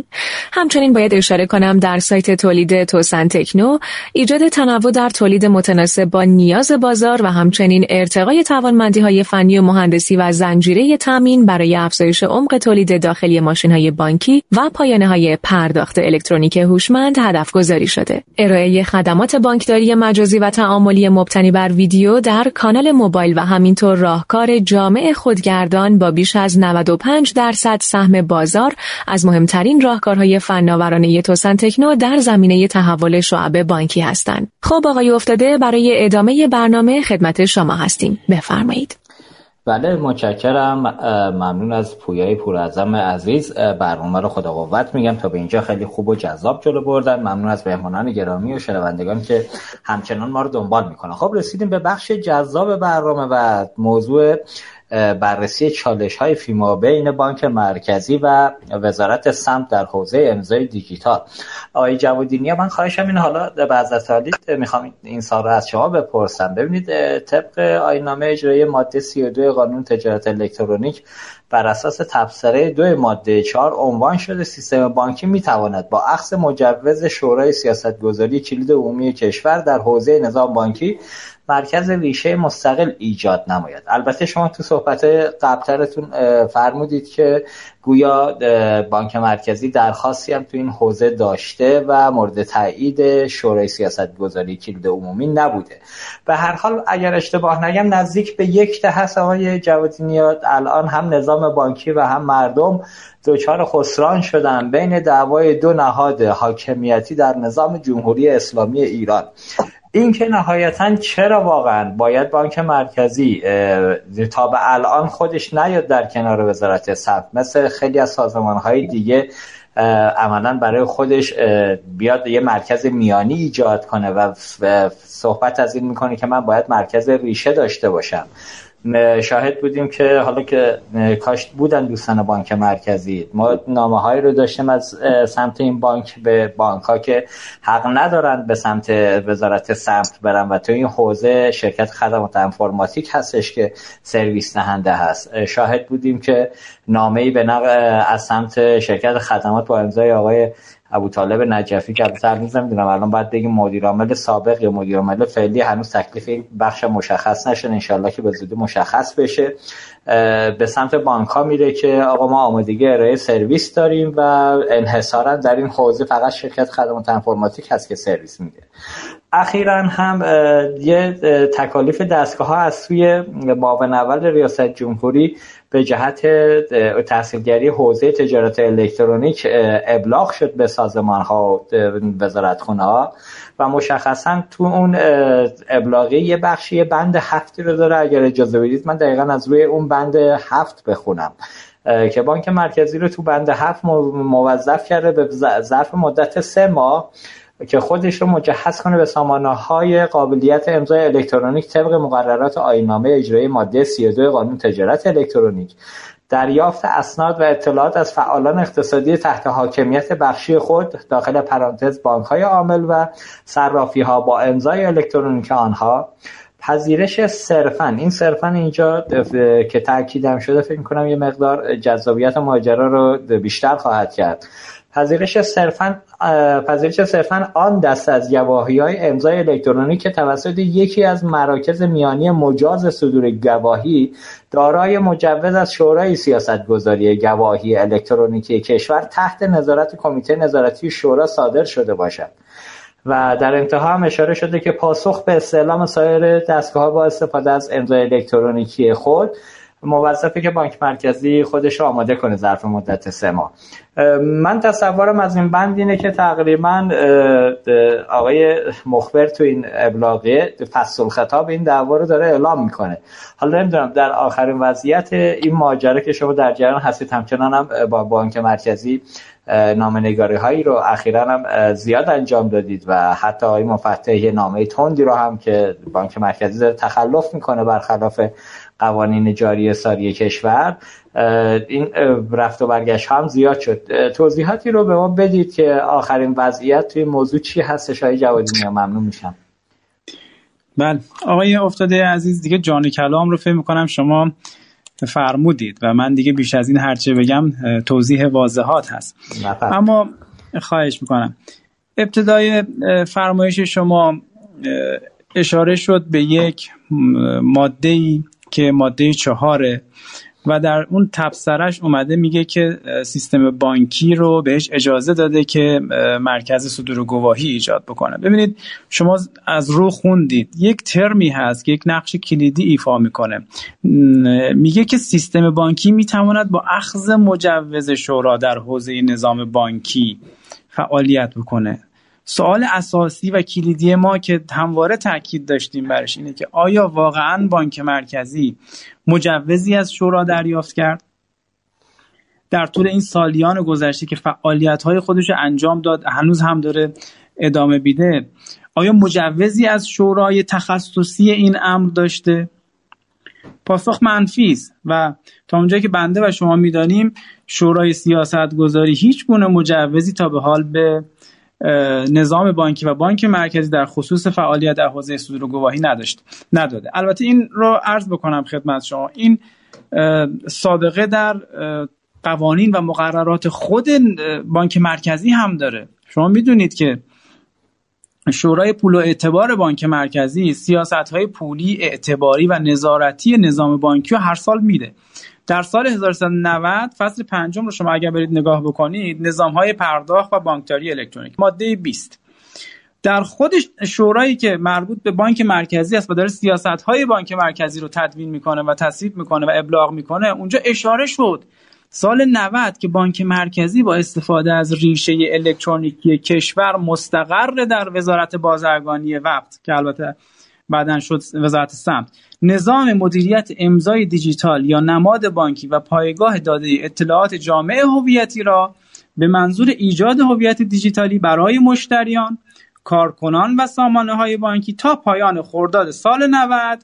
همچنین باید اشاره کنم در سایت تولید توسن تکنو ایجاد تنوع در تولید متناسب با نیاز بازار و همچنین ارتقای توانمندی های فنی و مهندسی و زنجیره تامین برای افزایش عمق تولید داخلی ماشین های بانکی و پایانه های پرداخت الکترونیک هوشمند هدف گذاری شده. ارائه خدمات بانکداری مجازی و تعاملی مبتنی بر ویدیو در کانال موبایل و همینطور راهکار جامع خودگردان با بیش از 95 درصد سهم بازار از مهمترین راهکارهای فناورانه توسن تکنو در زمینه تحول شعب بانکی هستند. خب آقای افتاده برای ادامه برنامه خدمت شما هستیم. بفرمایید. بله متشکرم. ممنون از پویای پورعظم عزیز. برنامه رو خدا قوت میگم. تا به اینجا خیلی خوب و جذاب جلو بردن. ممنون از مهمانان گرامی و شنوندگان که همچنان ما رو دنبال می‌کنن. خب رسیدیم به بخش جذاب برنامه و موضوع بررسی چالش های فیما بین بانک مرکزی و وزارت سمت در حوزه امضای دیجیتال. آقای جوادینی من خواهشم این حالا به حضرت می‌خوام این سال رو از شما بپرسم. ببینید طبق آینامه اجرایی ماده 32 قانون تجارت الکترونیک بر اساس تبصره دو ماده 4 عنوان شده سیستم بانکی می‌تواند با اخذ مجوز شورای سیاستگذاری کلید عمومی کشور در حوزه نظام بانکی مرکز ریشه مستقل ایجاد نماید. البته شما تو صحبت قبلترتون فرمودید که گویا بانک مرکزی درخواستی هم تو این حوزه داشته و مورد تایید شورای سیاست گذاری کلید عمومی نبوده. به هر حال اگر اشتباه نگم نزدیک به یک ده هست آقای جوادی الان هم نظام بانکی و هم مردم دچار خسران شدن. بین دعوای دو نهاد حاکمیتی در نظام جمهوری اسلامی ایران. این که نهایتا چرا واقعا باید بانک مرکزی تا به الان خودش نیاد در کنار وزارت ثبت مثل خیلی از سازمان های دیگه عملا برای خودش بیاد یه مرکز میانی ایجاد کنه و صحبت از این می‌کنه که من باید مرکز ریشه داشته باشم. شاهد بودیم که حالا که کاش بودن دوستان بانک مرکزی. ما نامه هایی رو داشتیم از سمت این بانک به بانک ها که حق ندارن به سمت وزارت سمت برن و تو این حوزه شرکت خدمات انفرماتیک هستش که سرویس نهنده هست. شاهد بودیم که نامه ای به نقل از سمت شرکت خدمات با امضای آقای ابو طالب نجفی که البته هنوز نمی‌دونم الان باید بگیم مدیر عامل سابق یا مدیر عامل فعلی هنوز تکلیف این بخش مشخص نشده. انشالله که به زودی مشخص بشه. به سمت بانک ها میره که آقا ما آمادگی ارائه سرویس داریم و انحصارا در این حوزه فقط شرکت خدمات انفرماتیک هست که سرویس میده. اخیرا هم یه تکالیف دستگاه ها از سوی معاون اول ریاست جمهوری به جهت تحصیلگری حوزه تجارت الکترونیک ابلاغ شد به سازمان ها و وزارت خونه ها و مشخصا تو اون ابلاغی یه بخشی بند هفتی رو داره. اگر اجازه بدید من دقیقا از روی اون بند هفت بخونم. که بانک مرکزی رو تو بند هفت موظف کرده به ظرف مدت سه ماه. که خودش رو مجهز کنه به سامانه های قابلیت امضای الکترونیک طبق مقررات آینامه اجرایی ماده 32 قانون تجارت الکترونیک. دریافت اسناد و اطلاعات از فعالان اقتصادی تحت حاکمیت بخشی خود داخل پرانتز بانک های عامل و صرافی ها با امضای الکترونیک آنها. پذیرش صرفا این صرفا اینجا که تاکیدم شده فکر کنم یه مقدار جذابیت ماجرا رو بیشتر خواهد کرد. پذیرش صرفا آن دست از گواهی های امضای الکترونیک که توسط یکی از مراکز میانی مجاز صدور گواهی دارای مجوز از شورای سیاستگذاری گواهی الکترونیکی کشور تحت نظارت کمیته نظارتی شورا صادر شده باشد. و در انتها هم اشاره شده که پاسخ به استعلام سایر دستگاه با استفاده از امضای الکترونیکی خود موظفه که بانک مرکزی خودش رو آماده کنه ظرف مدت سه ماه. من تصورم از این بند اینه که تقریبا آقای مخبر تو این ابلاغیه فصل خطاب این دعوا رو داره اعلام می‌کنه. حالا نمی‌دونم در آخرین وضعیت این ماجرا که شما در جریان هستید همچنان هم با بانک مرکزی نامنگاری هایی رو اخیرا هم زیاد انجام دادید و حتی آقای مفتحی نامه تندی رو هم که بانک مرکزی داره تخلف می‌کنه برخلاف قوانین جاری ساری کشور این رفت و برگشت هم زیاد شد. توضیحاتی رو به ما بدید که آخرین وضعیت توی موضوع چی هستش های جوادی ممنون میشم. بله. آقای افتاده عزیز دیگه جان کلام رو فهم می‌کنم شما فرمودید و من دیگه بیش از این هرچه بگم توضیح واضحات هست. اما خواهش می‌کنم. ابتدای فرمایش شما اشاره شد به یک ماده ای که ماده چهاره و در اون تبصرش اومده میگه که سیستم بانکی رو بهش اجازه داده که مرکز صدور گواهی ایجاد بکنه. ببینید شما از رو خوندید. یک ترمی هست که یک نقش کلیدی ایفا می‌کنه. میگه که سیستم بانکی می‌تواند با اخذ مجوز شورا در حوزه نظام بانکی فعالیت بکنه. سوال اساسی و کلیدی ما که همواره تاکید داشتیم برش اینه که آیا واقعا بانک مرکزی مجوزی از شورا دریافت کرد؟ در طول این سالیان گذشته که فعالیت های خودش انجام داد هنوز هم داره ادامه بیده آیا مجوزی از شورای تخصصی این امر داشته؟ پاسخ منفی است و تا اونجایی که بنده و شما می‌دانیم شورای سیاست گذاری هیچ گونه مجوزی تا به حال به نظام بانکی و بانک مرکزی در خصوص فعالیت در حوزه صدور گواهی نداشت نداده. البته این رو عرض بکنم خدمت شما. این سابقه در قوانین و مقررات خود بانک مرکزی هم داره. شما می‌دونید که شورای پول و اعتبار بانک مرکزی سیاست های پولی اعتباری و نظارتی نظام بانکی رو هر سال میده. در سال 1390 فصل پنجم رو شما اگر برید نگاه بکنید نظام های پرداخت و بانکداری الکترونیک ماده 20 در خود شورایی که مربوط به بانک مرکزی است و داره سیاست های بانک مرکزی رو تدوین می‌کنه و تصویب می‌کنه و ابلاغ می‌کنه اونجا اشاره شد سال 90 که بانک مرکزی با استفاده از ریشه الکترونیکی کشور مستقر در وزارت بازرگانی وقت که البته بعدا شد وزارت سمت نظام مدیریت امضای دیجیتال یا نماد بانکی و پایگاه داده اطلاعات جامعه هویتی را به منظور ایجاد هویت دیجیتالی برای مشتریان کارکنان و سامانه های بانکی تا پایان خرداد سال 90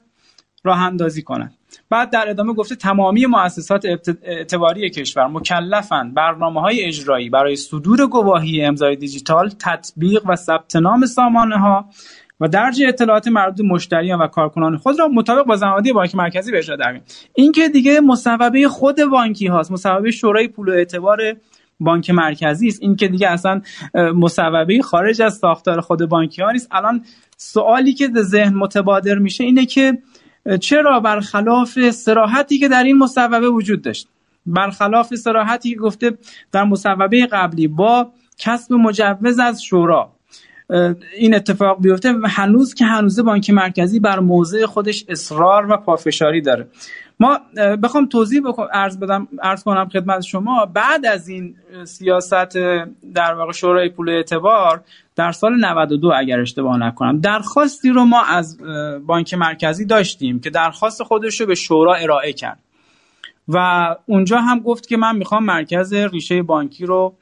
راه اندازی کنند. بعد در ادامه گفته تمامی مؤسسات اعتباری کشور مکلفند. برنامه های اجرایی برای صدور گواهی امضای دیجیتال تطبیق و ثبت نام سامانه ها و درج اطلاعات مربوط مشتریان و کارکنان خود را مطابق با زمانی بانک مرکزی به اجرا در این که دیگه مصوبه خود بانکی هاست مصوبه شورای پول و اعتبار بانک مرکزی است. این که دیگه اصلا مصوبه خارج از ساختار خود بانکی ها نیست. الان سوالی که به ذهن متبادر میشه اینه که چرا برخلاف سراحتی که در این مصوبه وجود داشت برخلاف سراحتی که گفته در مصوبه قبلی با کسب مجوز از شورا این اتفاق بیفته و هنوز که هنوز بانک مرکزی بر موضع خودش اصرار و پافشاری داره. ما بخوام توضیح بکنم عرض بدم عرض کنم خدمت شما بعد از این سیاست در واقع شورای پول اعتبار در سال 92 اگر اشتباه نکنم درخواستی رو ما از بانک مرکزی داشتیم که درخواست خودش رو به شورا ارائه کرد. و اونجا هم گفت که من می‌خوام مرکز ریشه بانکی رو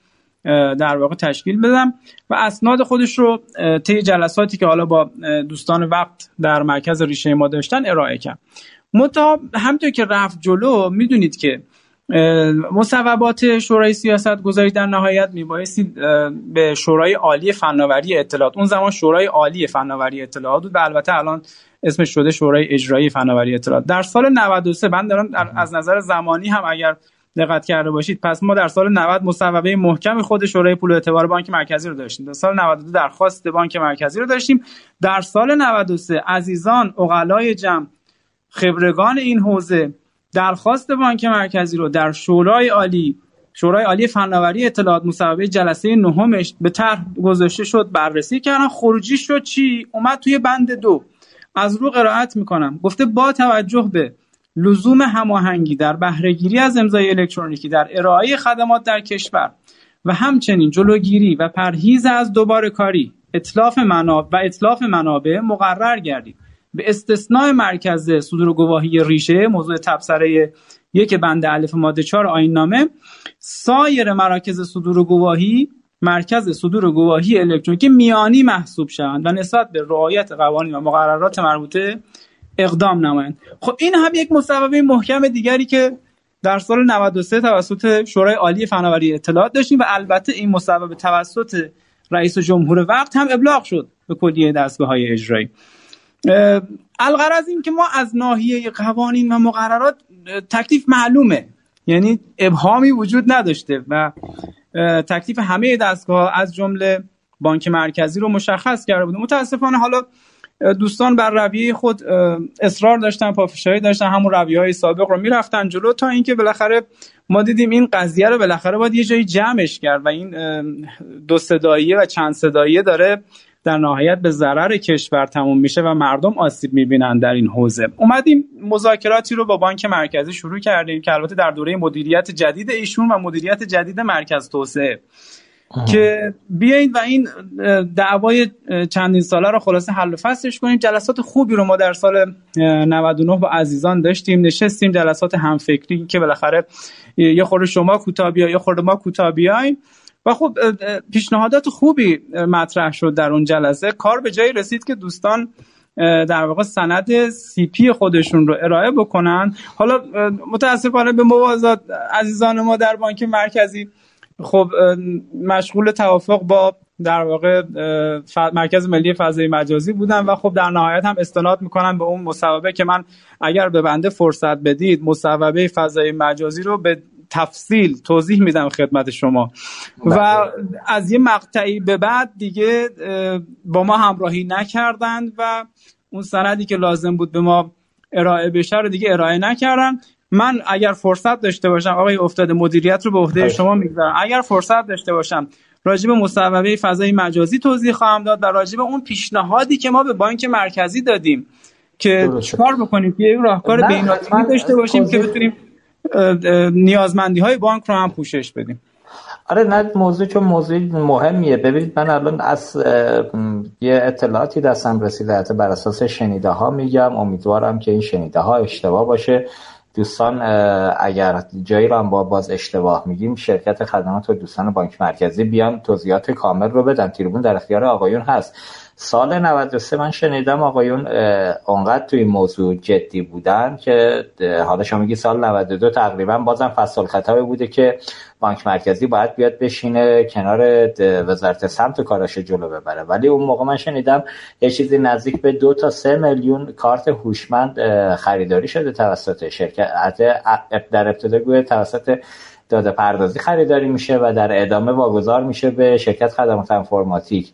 در واقع تشکیل بدم و اسناد خودش رو طی جلساتی که حالا با دوستان وقت در مرکز ریشه ما داشتن ارائه کرد. متا همطور که رفت جلو می‌دونید که مصوبات شورای سیاست گذاری در نهایت میبایستی به شورای عالی فناوری اطلاعات اون زمان شورای عالی فناوری اطلاعات بود و البته الان اسمش شده شورای اجرایی فناوری اطلاعات. در سال 93 من دارم از نظر زمانی هم اگر دقت کرده باشید. پس ما در سال 90 مصوبه محکم خود شورای پول و اعتبار بانک مرکزی رو داشتیم. در سال 92 درخواست بانک مرکزی رو داشتیم. در سال 93 عزیزان اقلای جمع خبرگان این حوزه درخواست بانک مرکزی رو در شورای عالی شورای عالی فناوری اطلاعات مصوبه جلسه نهمش به طرح گذاشته شد بررسی کردن. خروجی شد چی؟ اومد توی بند دو. از رو قرائت می‌کنم. گفته با توجه به لزوم هماهنگی در بهرهگیری از امضای الکترونیکی در ارائه خدمات در کشور و همچنین جلوگیری و پرهیز از دوباره کاری اطلاف منابع و اطلاف منابع مقرر گردید. به استثناء مرکز صدور گواهی ریشه موضوع تبصره یک بند الف ماده 4 آیین نامه سایر مراکز صدور گواهی مرکز صدور گواهی الکترونیکی میانی محسوب شوند و نسبت به رعایت قوانین و مقررات مربوطه اقدام نمایند. خب این هم یک مصوبه محکم دیگری که در سال 93 توسط شورای عالی فناوری اطلاعات داشتیم و البته این مصوبه توسط رئیس جمهور وقت هم ابلاغ شد به کلیه دستگاه های اجرایی الغرض این که ما از ناحیه قوانین و مقررات تکلیف معلومه. یعنی ابهامی وجود نداشته و تکلیف همه دستگاه از جمله بانک مرکزی رو مشخص کرده بود متاسفانه حالا دوستان بر رویه خود اصرار داشتن پافشاری داشتن همون رویه های سابق رو می‌رفتن جلو تا اینکه بالاخره ما دیدیم این قضیه رو بالاخره باید یه جایی جمعش کرد و این دو صداییه و چند صداییه داره در نهایت به ضرر کشور تموم میشه و مردم آسیب می‌بینن در این حوزه. اومدیم مذاکراتی رو با بانک مرکزی شروع کردیم که البته در دوره مدیریت جدید ایشون و مدیریت جدید مرکز توسعه. که بیایید و این دعوای چندین ساله رو خلاصه حل و فصلش کنیم. جلسات خوبی رو ما در سال 99 با عزیزان داشتیم. نشستیم جلسات همفکری که بالاخره یه خورده شما کوتاه یه خورده ما کوتاه بیایم. و خب پیشنهادات خوبی مطرح شد در اون جلسه. کار به جایی رسید که دوستان در واقع سند سی پی خودشون رو ارائه بکنن. حالا متاسفانه به موازات عزیزان ما در بانک مرکزی خب مشغول توافق با در واقع مرکز ملی فضای مجازی بودن و خب در نهایت هم استناد می‌کنم به اون مصوبه که من اگر به بنده فرصت بدید مصوبه فضای مجازی رو به تفصیل توضیح میدم خدمت شما و بله. از یه مقطعی به بعد دیگه با ما همراهی نکردند و اون سندی که لازم بود به ما ارائه بشه رو دیگه ارائه نکردن من اگر فرصت داشته باشم آقای افتاده مدیریت رو به عهده شما می‌گذارم. اگر فرصت داشته باشم راجب مصوبه فضای مجازی توضیح خواهم داد و راجب اون پیشنهادی که ما به بانک مرکزی دادیم که کار بکنیم که راهکار بین‌المللی داشته باشیم که بتونیم نیازمندی های بانک رو هم پوشش بدیم. آره نه موضوع چون موضوع مهمیه. ببینید من الان از یه اطلاعاتی دستم رسیده بر اساس شنیده ها میگم. امیدوارم که این شنیده ها اشتباه باشه. دوستان اگر جایی رو هم با باز اشتباه میگیم شرکت خدمات و دوستان بانک مرکزی بیان توضیحات کامل رو بدن. تریبون در اختیار آقایون هست. سال 93 من شنیدم آقایون اونقدر توی موضوع جدی بودن که حالا شما میگی سال 92 تقریبا بازم فصل خطابه بوده که بانک مرکزی باید بیاد بشینه کنار وزارت سمت کاراش جلو ببره. ولی اون موقع من شنیدم یه چیزی نزدیک به دو تا سه میلیون کارت هوشمند خریداری شده توسط شرکت در ابتدا گویا توسط داده پردازی خریداری میشه و در ادامه واگذار میشه به شرکت خدمات انفرماتیک.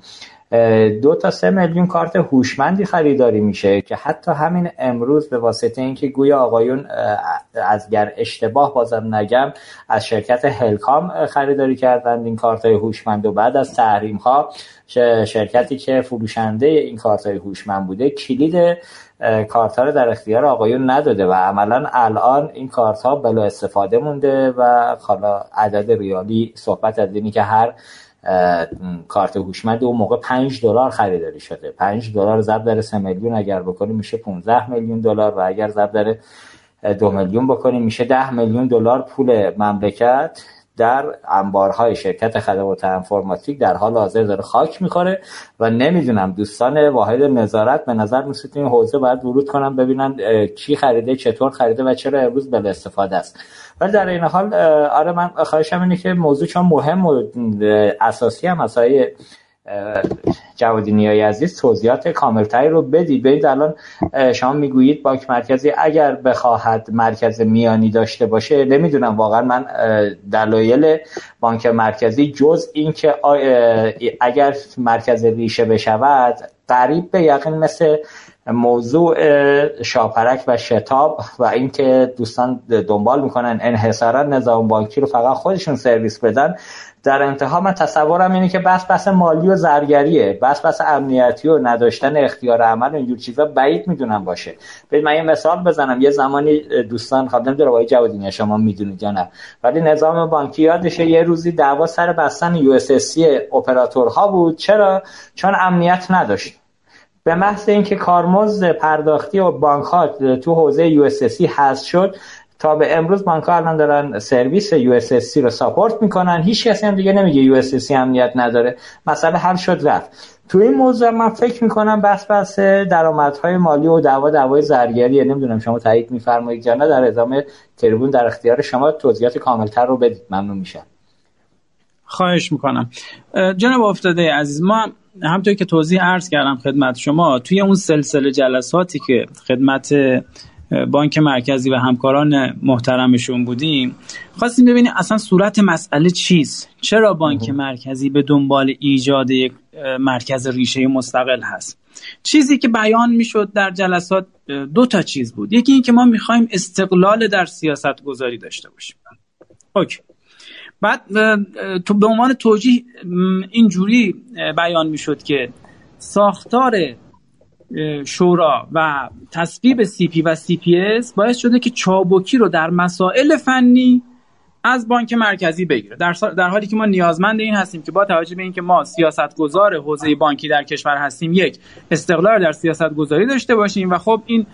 دو تا سه میلیون کارت هوشمندی خریداری میشه که حتی همین امروز به واسطه اینکه گویا آقایون از گر اشتباه بازم نگم از شرکت هلکام خریداری کردند این کارت هوشمند و بعد از تحریم ها شرکتی که فروشنده این کارت های هوشمند بوده کلید کارت ها رو در اختیار آقایون نداده و عملا الان این کارت ها بلا استفاده مونده و حالا عدد ریالی صحبت از اینی که هر کارت هوشمند اون موقع 5 دلار خریداری شده. 5 دلار ضرب در 3 میلیون اگر بکنیم میشه 15 میلیون دلار و اگر ضرب در 2 میلیون بکنیم میشه 10 میلیون دلار پول مملکت در انبارهای شرکت خدمات انفرماتیک در حال حاضر داره خاک می‌خوره و نمی‌دونم دوستان واحد نظارت به نظر میسید این حوزه باید ورود کنن ببینن کی خریده چطور خریده و چرا امروز بل استفاده است. ولی در این حال آره من خواهشم اینه که موضوع چون مهم و اساسی هم مسائل جوادی نیای عزیز توضیحات کاملتری رو بدید. ببینید الان شما می‌گویید بانک مرکزی اگر بخواهد مرکز میانی داشته باشه نمی‌دونم واقعا من دلایل بانک مرکزی جز اینکه اگر مرکز ریشه بشود قریب به یقین مثل موضوع شاپرک و شتاب و اینکه دوستان دنبال می‌کنن انحصارا نظام بانکی رو فقط خودشون سرویس بدن در انتها من تصورم اینه که بس بس مالی و زرگریه بس بس امنیتی و نداشتن اختیار عمل و اینجور چیزا بعید می‌دونم باشه. ببین من یه مثال بزنم. یه زمانی دوستان خب نمی‌دونم آقای جوادی شما می‌دونید یا نه ولی نظام بانکی یادشه یه روزی دعوا سر بستن USSD اپراتورها بود. چرا؟ چون امنیت نداشت. به محض اینکه کارمزد پرداختی و بانک ها تو حوزه USSD حذف شد تا به امروز بانک ها الان دارن سرویس USSD رو support می‌کنن. هیچ کسی هم دیگه نمیگه USSD امنیت نداره. مسئله حل شد رفت. تو این موضوع من فکر می‌کنم بحث بحث درآمدهای مالی و دعوا دعوای زرگریه نمی‌دونم شما تایید میفرمایید یا نه در ادامه تریبون در اختیار شما توضیحات کاملتر رو بدید. ممنون میشم. خواهش می‌کنم. جناب افتاده عزیز ما همطور که توضیح عرض کردم خدمت شما توی اون سلسله جلساتی که خدمت بانک مرکزی و همکاران محترمشون بودیم خواستیم ببینیم اصلا صورت مسئله چیست؟ چرا بانک مرکزی به دنبال ایجاد یک مرکز ریشه مستقل هست؟ چیزی که بیان می‌شد در جلسات دو تا چیز بود. یکی این که ما می‌خوایم استقلال در سیاست گذاری داشته باشیم. okay. بعد تو به عنوان توجیه اینجوری بیان می‌شد که ساختار شورا و تصویب CP و CPS باعث شده که چابکی رو در مسائل فنی از بانک مرکزی بگیره. در, در حالی که ما نیازمند این هستیم که با توجه به اینکه ما سیاستگذار حوزه بانکی در کشور هستیم یک استقلال در سیاست گذاری داشته باشیم و خب این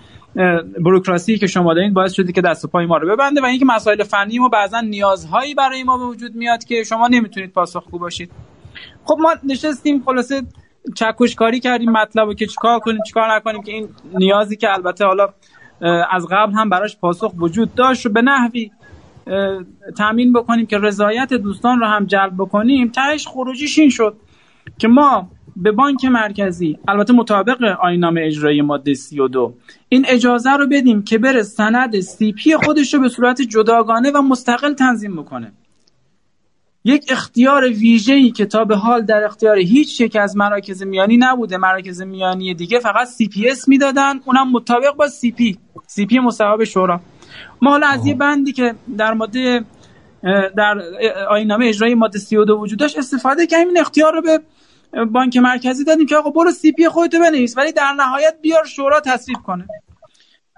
بروکراسی که شما دارین باعث شده که دست و پای ما رو ببنده و اینکه مسائل فنی ما بعضا نیازهایی برای ما به وجود میاد که شما نمی‌تونید پاسخگو باشید. خب ما نشستیم خلاصه چکش کاری کردیم مطلب که چیکار کنیم چیکار نکنیم که این نیازی که البته حالا از قبل هم براش پاسخ وجود داشت و به نحوی تامین بکنیم که رضایت دوستان رو هم جلب بکنیم. تهش خروجیش این شد که ما به بانک مرکزی. البته مطابق آیین‌نامه اجرایی ماده 32 این اجازه رو بدیم که بره سند CP خودش رو به صورت جداگانه و مستقل تنظیم بکنه. یک اختیار ویژه‌ای که تا به حال در اختیار هیچ یک از مراکز میانی نبوده. مراکز میانی دیگه فقط CPS می‌دادن. اونم مطابق با CP. CP مصوب شورا. ما حالا از یه بندی که در ماده در آینامه اجرایی ماده 32 وجود داشت استفاده کردیم. این اختیار رو به بانک مرکزی دادیم که آقا برو سی پی خودتو بنویس ولی در نهایت بیار شورا تصویب کنه.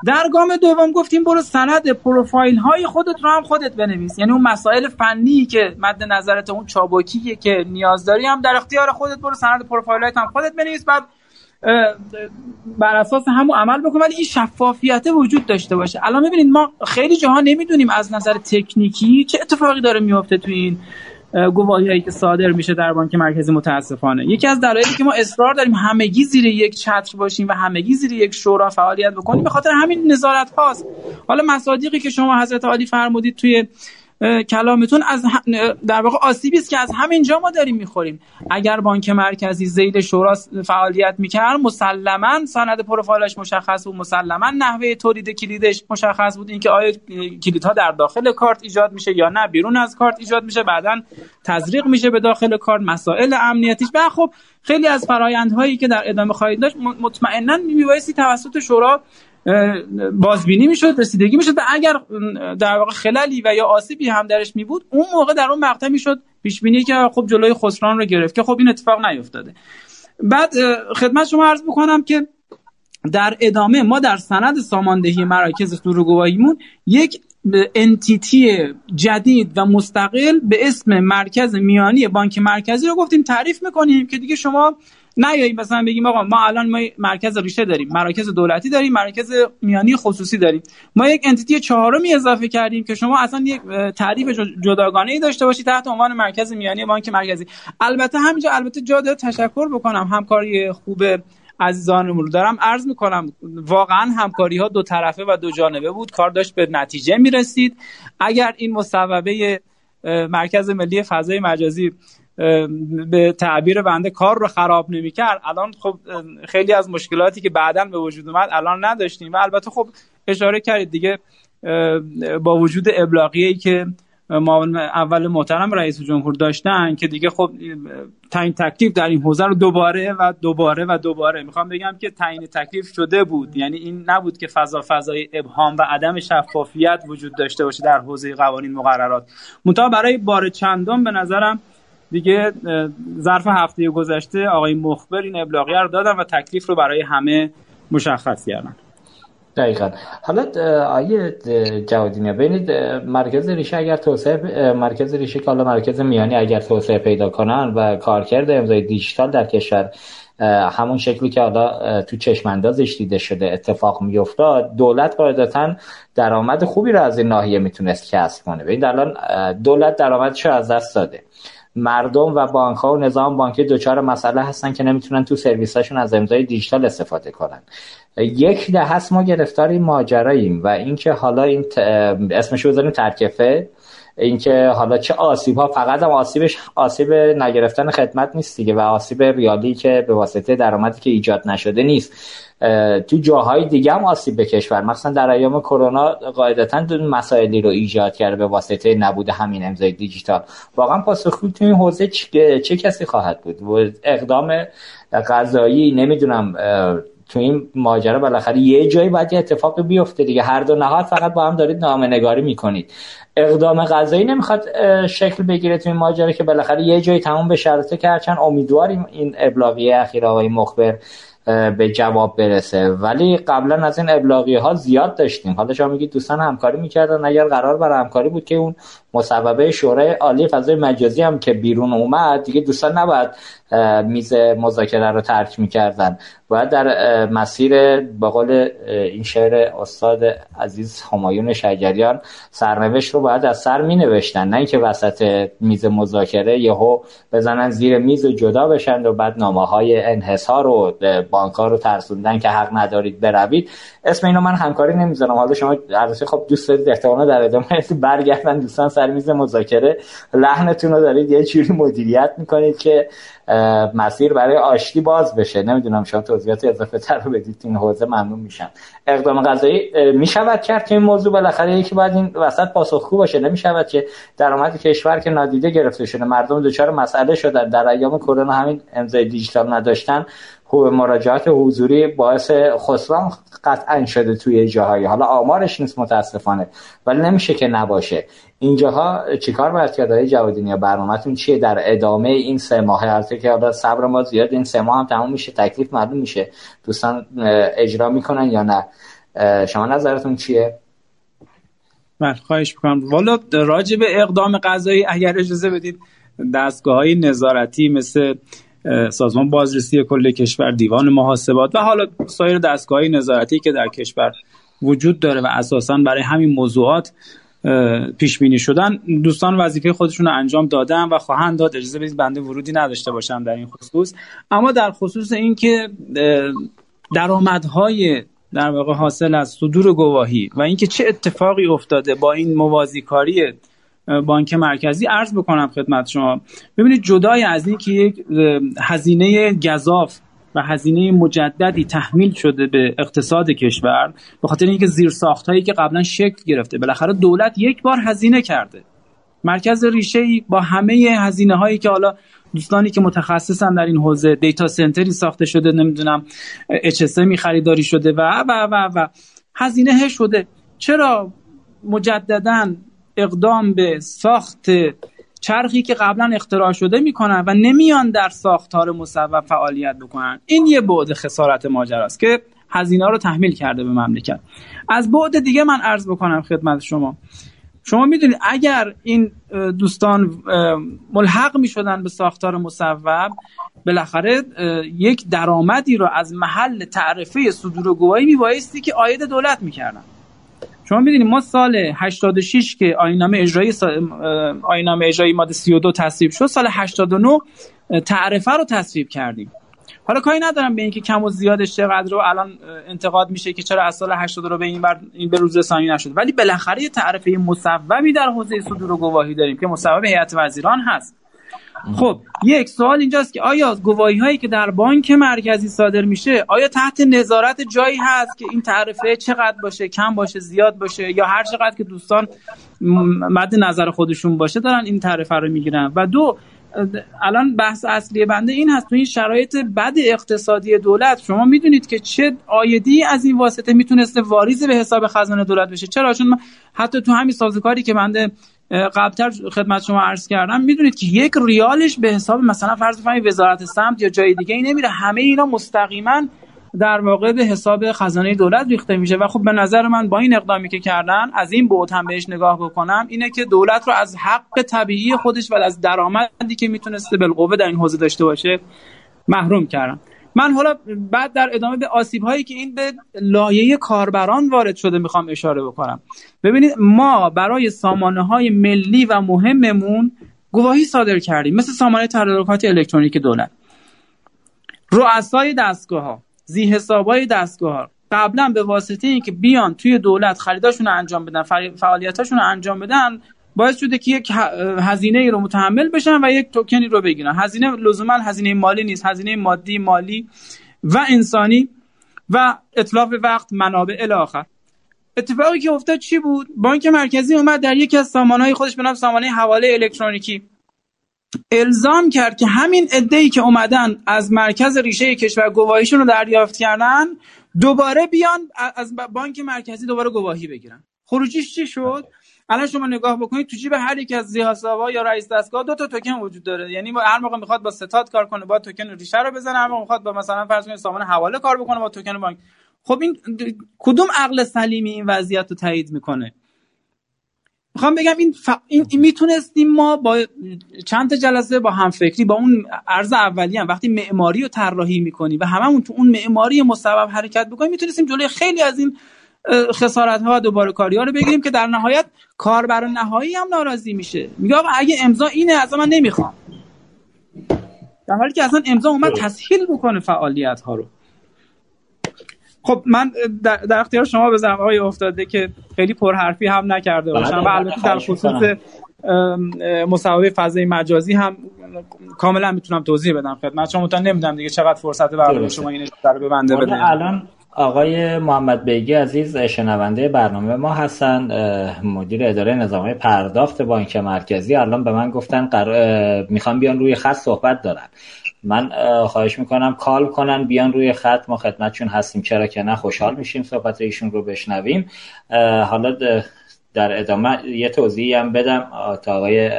در گام دوم گفتیم برو سند پروفایل های خودت رو هم خودت بنویس. یعنی اون مسائل فنی که مد نظرت اون چابکی که نیاز داری هم در اختیار خودت برو سند پروفایل هم خودت بنویس. بعد بر اساس همون عمل بکن ولی این شفافیت وجود داشته باشه. الان ببینید ما خیلی جاها نمی‌دونیم از نظر تکنیکی چه اتفاقی داره میفته تو این گواهی هایی که صادر میشه در بانک مرکزی متاسفانه. یکی از دلایلی که ما اصرار داریم همگی زیر یک چتر باشیم و همگی زیر یک شورا فعالیت بکنیم به خاطر همین نظارت هاست حالا مصادیقی که شما حضرت عالی فرمودید توی کلامتون از در واقع آسیبی است که از همینجا ما داریم می‌خوریم. اگر بانک مرکزی زیل شورا فعالیت می‌کرد مسلما سند پروفایلش مشخص بود مسلما نحوه تولید کلیدش مشخص بود. اینکه آیا کلیدها در داخل کارت ایجاد میشه یا نه بیرون از کارت ایجاد میشه بعدا تزریق میشه به داخل کارت مسائل امنیتیش. و خب خیلی از فرایندهایی که در ادامه خواهید داشت مطمئنا میبایستی توسط شورا بازبینی می‌شد رسیدگی می‌شد و اگر در واقع خلالی و یا آسیبی هم درش می بود اون موقع در اون مقطع می‌شد پیش بینی که خب جلوی خسران رو گرفت که خب این اتفاق نیفتاده. بعد خدمت شما عرض بکنم که در ادامه ما در سند ساماندهی مراکز دروگواهیمون یک انتیتی جدید و مستقل به اسم مرکز میانی بانک مرکزی رو گفتیم تعریف می‌کنیم که دیگه شما نیاییم مثلا بگیم آقا ما الان ما مرکز ریشه داریم مرکز دولتی داریم مرکز میانی خصوصی داریم. ما یک انتیتی چهارمی اضافه کردیم که شما اصلا یک تعریف جداگانه ای داشته باشید تحت عنوان مرکز میانی بانک مرکزی. البته همینجا البته جا داره تشکر بکنم همکاری خوب عزیزانمون رو دارم. عرض می‌کنم واقعا همکاری ها دو طرفه و دو جانبه بود. کار داشت به نتیجه می‌رسید. اگر این مصوبه مرکز ملی فضای مجازی به تعبیر بنده کار رو خراب نمی‌کرد. الان خب خیلی از مشکلاتی که بعدا به وجود اومد الان نداشتیم. و البته خب اشاره کردید دیگه با وجود ابلاغیه‌ای که معاون اول محترم رئیس جمهور داشتن که دیگه خب تعیین تکلیف در این حوزه رو دوباره و دوباره و دوباره. می‌خوام بگم که تعیین تکلیف شده بود. یعنی این نبود که فضا فضای ابهام و عدم شفافیت وجود داشته باشه در حوزه قوانین مقررات. منتها برای بار چندم به نظرم دیگه ظرف هفته گذشته آقای مخبر این ابلاغیه رو دادن و تکلیف رو برای همه مشخص کردن. دقیقا. حالا آیه جوادینه ببینید مرکز ریشه اگر توسعه مرکز ریشه که حالا مرکز میانی اگر توسعه پیدا کنن و کارکرد امضای دیجیتال در کشور همون شکلی که حالا تو چشماندازش دیده شده اتفاق میافتاد دولت قاعدتا درآمد خوبی رو از این ناحیه می‌تونست کسب کنه. ببینید الان دولت درآمدش رو از دست داده. مردم و بانک ها و نظام بانکی دچار مسئله هستن که نمی‌تونن تو سرویس هاشون از امضای دیجیتال استفاده کنن. یک ده هست ما گرفتار این ماجراییم و اینکه حالا این ت... اسمش بذاریم ترکفه. اینکه حالا چه آسیب ها فقط هم آسیبش آسیب نگرفتن خدمت نیست دیگه و آسیب ریالی که به واسطه درآمدی که ایجاد نشده نیست. تو جاهای دیگه هم آسیب به کشور. مثلا در ایام کرونا قاعدتا مسائلی رو ایجاد کرده به واسطه نبود همین امضای دیجیتال. واقعا پاسخگو تو این حوزه چه, چه کسی خواهد بود؟ اقدام قضایی نمی‌دونم تو این ماجرا بالاخره یه جایی باید یه اتفاق بیفته دیگه. هر دو نهاد فقط با هم دارید نامه نگاری می‌کنید. اقدام قضایی نمی‌خواد شکل بگیره تو این ماجرا که بالاخره یه جایی تموم به شرطه که هرچند امیدواریم این ابلاغیه اخیر آقای مخبر به جواب برسه. ولی قبلا از این ابلاغی ها زیاد داشتیم. حالا شما میگید دوستان همکاری می‌کردن. اگر قرار بر همکاری بود که اون مصوبه شورای عالی فضای مجازی هم که بیرون اومد دیگه دوستان نباید میز مذاکره رو ترک می‌کردن. باید در مسیر به قول این شعر استاد عزیز همایون شجریان سرنوشت رو باید از سر می نوشتن نه اینکه وسط میز مذاکره یهو بزنن زیر میز و جدا بشن و بعد نامه های انحصار و بانک رو ترسوندن که حق ندارید بروید. اسم اینو من همکاری نمی‌ذارم. حالا شما عرضه خب دوست دارید احتمالا در ادامه برگردن دوستان سر میز مذاکره. لحنتون رو دارید یه جوری مدیریت می‌کنید که مسیر برای آشتی باز بشه. نمی‌دونم شما توضیحات اضافه تر رو بدید این حوزه ممنون میشم. اقدام قضایی می‌شود کرد که این موضوع بالاخره یکی باید این وسط پاسخگو باشه. نمی‌شود که درآمد کشور که نادیده گرفته شده مردم دچار مسئله شدن. در ایام کرونا همین امضای دیجیتال نداشتن. خوب مراجعات حضوری باعث خسران قطعا شده توی جاهایی. حالا آمارش نیست متاسفانه. ولی نمیشه که نباشه. اینجاها چیکار باید کرد آقای جوادینی؟ برنامهتون چیه؟ در ادامه این سه ماه. البته که حالا صبر ما زیاد این سه ماه هم تموم میشه. تکلیف معلوم میشه. دوستان اجرا می‌کنن یا نه؟ شما نظرتون چیه؟ من خواهش می‌کنم. والا راجع به اقدام قضایی اگر اجازه بدید دستگاه های نظارتی مثل سازمان بازرسی کل کشور دیوان محاسبات و حالا سایر دستگاه نظارتی که در کشور وجود داره و اساسا برای همین موضوعات پیش بینی شدن. دوستان وظیفه خودشون رو انجام دادن و خواهند داد. اجازه بدید بنده ورودی نداشته باشم در این خصوص. اما در خصوص اینکه درآمدهای در واقع حاصل از صدور گواهی و اینکه چه اتفاقی افتاده با این موازی کاری بانک مرکزی عرض بکنم خدمت شما. ببینید جدای از این که یک هزینه گذاف و هزینه مجددی تحمیل شده به اقتصاد کشور به خاطر اینکه زیر هایی که قبلا شکل گرفته بالاخره دولت یک بار هزینه کرده. مرکز ریشه ای با همه هزینه هایی که حالا دوستانی که متخصصن در این حوزه دیتا سنتری ساخته شده نمی‌دونم اچ می خریداری شده و و و و هزینه شده. چرا مجددا اقدام به ساخت چرخی که قبلا اختراع شده می‌کنن و نمیان در ساختار مصوب فعالیت بکنن. این یه بعد خسارت ماجراست که هزینه رو تحمیل کرده به مملکت. از بعد دیگه من عرض بکنم خدمت شما. شما می‌دونید اگر این دوستان ملحق می‌شدن به ساختار مصوب بالاخره یک درآمدی رو از محل تعرفه صدور و گواهی میبایستی که آید دولت می‌کردن. شما می‌دونید ما سال 86 که آینامه اجرایی سا... آینامه اجرایی ماده 32 تصویب شد سال 89 تعرفه رو تصویب کردیم. حالا کاری ندارم به اینکه کم و زیادش چقدر رو الان انتقاد میشه که چرا از سال 80 رو به این بر این به روز رسانی نشد. ولی بالاخره یه تعرفه مصوبی در حوزه صدور و گواهی داریم که مصوب هیئت وزیران هست. خب یک سوال اینجاست که آیا گواهی هایی که در بانک مرکزی صادر میشه آیا تحت نظارت جایی هست که این تعرفه چقدر باشه کم باشه زیاد باشه یا هر چقدر که دوستان مد نظر خودشون باشه دارن این تعرفه رو می‌گیرن؟ و دو الان بحث اصلی بنده این هست تو این شرایط بد اقتصادی دولت شما می‌دونید که چه آیدی از این واسطه می‌تونسته واریز به حساب خزانه دولت بشه؟ چرا؟ چون حتی تو همین سازوکاری که بنده قبلتر خدمت شما عرض کردم می‌دونید که یک ریالش به حساب مثلا فرض بفرمایید وزارت سمت یا جای دیگه ای نمیره. همه اینا مستقیما در واقع به حساب خزانه دولت ریخته میشه. و خب به نظر من با این اقدامی که کردن از این بعد هم بهش نگاه بکنم اینه که دولت رو از حق طبیعی خودش و از درآمدی که می‌تونسته بالقوه در این حوزه داشته باشه محروم کردن. من حالا بعد در ادامه به آسیب هایی که این به لایه کاربران وارد شده می‌خوام اشاره بکنم. ببینید ما برای سامانه های ملی و مهممون گواهی صادر کردیم مثل سامانه تدارکات الکترونیک دولت. رؤسای دستگاه ها زی حسابای دستگاه ها قبلا به واسطه اینکه بیان توی دولت خریداشون رو انجام بدن فعالیتاشون رو انجام بدن باعث شده که یک هزینه ای رو متحمل بشن و یک توکنی رو بگیرن. هزینه لزوما هزینه مالی نیست. هزینه مادی مالی و انسانی و اطلاف وقت منابع الاخر اتفاقی که افتاد چی بود؟ بانک مرکزی اومد در یکی از سامانهای خودش به نام سامانه حواله الکترونیکی الزام کرد که همین ای که اومدن از مرکز ریشه کشور گواهیشون رو دریافت کردن دوباره بیان از بانک مرکزی دوباره گواهی بگیرن. خروجیش چی شد؟ الان شما نگاه بکنید تو جیب هر یک از زیحاساوا یا رئیس دستگاه دو تا توکن وجود داره. یعنی هر موقع می‌خواد با ستاد کار کنه با توکن ریشه رو بزنه هر موقع می‌خواد با مثلا فرض کنید سامان حواله کار بکنه با توکن بانک. خب این کدوم عقل سلیمی این وضعیت رو تایید می‌کنه؟ می‌خوام بگم این, ف... این... می‌تونستیم ما با چند تا جلسه با همفکری با اون عرض اولی هم وقتی معماری رو طراحی می‌کنی و هممون تو اون معماری مسبب حرکت بکنیم می‌تونستیم جلوی خیلی از این خسارت ها و دوباره کاری ها رو بگیریم که در نهایت کاربر نهایی هم ناراضی میشه. میگه آقا اگه امضا اینه از من نمی‌خوام. در حالی که اصلا امضا اومد تسهیل بکنه فعالیت ها رو. خب من در, اختیار شما بذارم آقای افتاده که خیلی پرحرفی هم نکرده باشم. و البته در خصوص مصاحبه فضای مجازی هم کاملا می‌تونم توضیح بدم خدمت شما. نمی‌دونم دیگه چقدر فرصت برای شما این رو به بنده بده الان آقای محمد بیگی عزیز شنونده برنامه ما هستن. مدیر اداره نظام پرداخت بانک مرکزی. الان به من گفتن قرار... می‌خوان بیان روی خط صحبت دارن. من خواهش می‌کنم کال کنن بیان روی خط. ما خدمتشون هستیم. چرا که نه خوشحال میشیم صحبت ایشون رو بشنویم. حالا در ادامه یه توضیحی هم بدم. تا آقای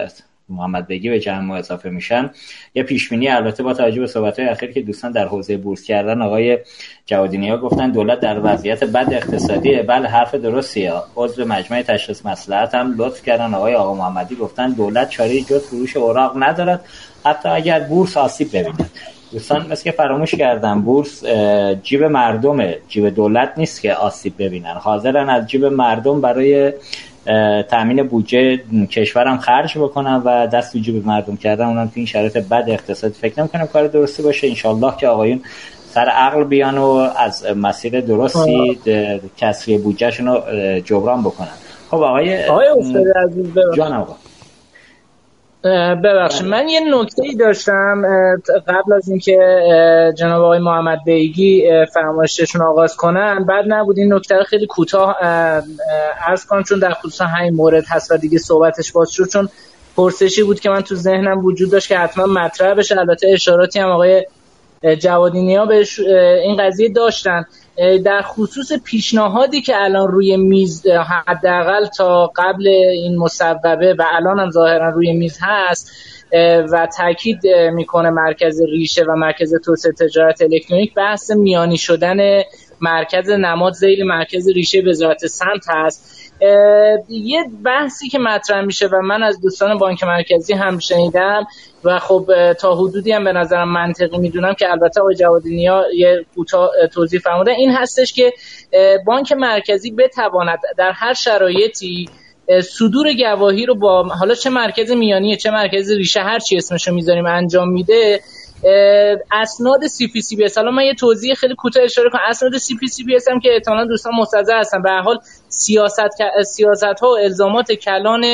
محمد بگی به جمع اضافه میشن یه پیشبینی البته با توجه به صحبت های اخیر که دوستان در حوزه بورس کردن آقای جوادینی ها گفتن دولت در وضعیت بد اقتصادی بله حرف درستیه. عضو مجمع تشخیص مسئلات هم لطف کردن. آقای آقا محمدی گفتن دولت چاره جز فروش اوراق ندارد. حتی اگر بورس آسیب ببیند. دوستان مثل که فراموش کردم بورس جیب مردمه. جیب دولت نیست که آسیب ببینن. حاضرن از جیب مردم برای تامین بودجه کشورم خرج بکنم و دست تو جیب مردم کردن اونم تو این شرایط بد اقتصادی فکر نمی‌کنم کار درستی باشه. انشالله که آقایون سر عقل بیان و از مسیر درستی کسری بودجهشون رو جبران بکنن. خب آقای آقای جان آقا. ببخشید من یه نکته ای داشتم قبل از اینکه جناب آقای محمد بیگی فرمایششون آغاز کنن بعد نبود این نکته رو خیلی کوتاه عرض کنم چون در خصوص همین مورد هست و دیگه صحبتش باز شد چون پرسشی بود که من تو ذهنم وجود داشت که حتما مطرح بشه. البته اشاراتی هم آقای جوادینی ها بهش این قضیه داشتن. در خصوص پیشنهادی که الان روی میز حداقل تا قبل این مصوبه و الان هم ظاهرا روی میز هست و تاکید می‌کنه مرکز ریشه و مرکز توسعه تجارت الکترونیک بحث میانی شدن مرکز نماد زیل مرکز ریشه وزارت سمت هست. یه بحثی که مطرح میشه و من از دوستان بانک مرکزی هم شنیدم و خب تا حدودی هم به نظرم منطقی می‌دونم که البته آقای جوادی ها یه توضیح فرمودن. این هستش که بانک مرکزی بتواند در هر شرایطی صدور گواهی رو با حالا چه مرکز میانیه چه مرکز ریشه هر چی اسمشو می‌ذاریم انجام میده اسناد CP CPS حالا من یه توضیح خیلی کوتاه اشاره کنم. اسناد CP CPS هم که احتمالاً دوستان مستحضر هستن. به هر حال سیاست سیاست ها و الزامات کلان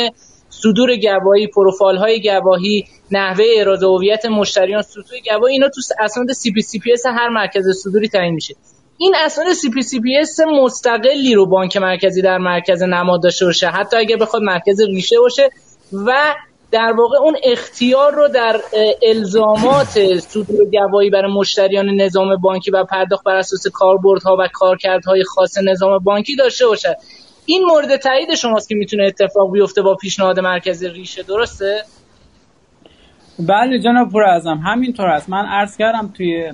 صدور گواهی پروفایل های گواهی نحوه احراز هویت مشتریان صدور گواهی اینا تو اسناد CP CPS هر مرکز صدوری تعیین میشه. این اسناد CP CPS مستقلی رو بانک مرکزی در مرکز نماد داشته باشه. حتی اگر بخواد مرکز ریشه باشه و در واقع اون اختیار رو در الزامات صدور گواهی برای مشتریان نظام بانکی و پرداخت بر اساس کاربردها و کارکردهای خاص نظام بانکی داشته باشد. این مورد تایید شماست که می‌تونه اتفاق بیفته با پیشنهاد مرکز ریشه. درسته؟ بله جناب پور ازم همینطور است. من عرض کردم توی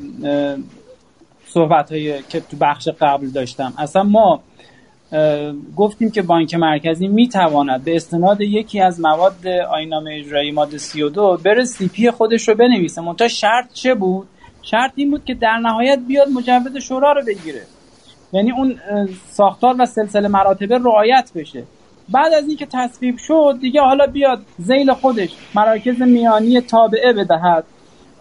صحبت هایی که تو بخش قبل داشتم. اصلا ما گفتیم که بانک مرکزی می‌تواند به استناد یکی از مواد آینامه اجرایی ماده 32 بره سی پی خودش رو بنویسه. منتها شرط چه بود؟ شرط این بود که در نهایت بیاد مجوز شورا رو بگیره. یعنی اون ساختار و سلسله مراتبه رعایت بشه. بعد از اینکه تصویب شد دیگه حالا بیاد ذیل خودش مراکز میانی تابعه بدهد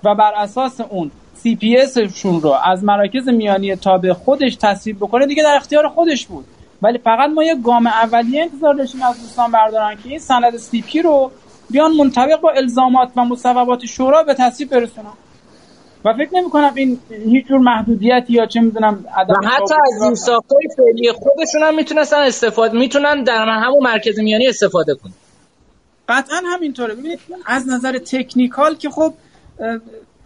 و بر اساس اون CP شون رو از مراکز میانی تابع خودش تصویب بکنه. دیگه در اختیار خودش بود. ولی فقط ما یه گام اولیه انتظار داشتیم از دوستان بردارن که این سند CP رو بیان منطبق با الزامات و مصوبات شورا به تصویب برسونن. و فکر نمی کنم این هیچ جور محدودیتی یا چه می‌دونم و حتی از این ساختارای فعلی خودشون هم می‌تونستن استفاده می‌تونن در همون مرکز میانی استفاده کنن. قطعا همینطوره. ببینید از نظر تکنیکال که خب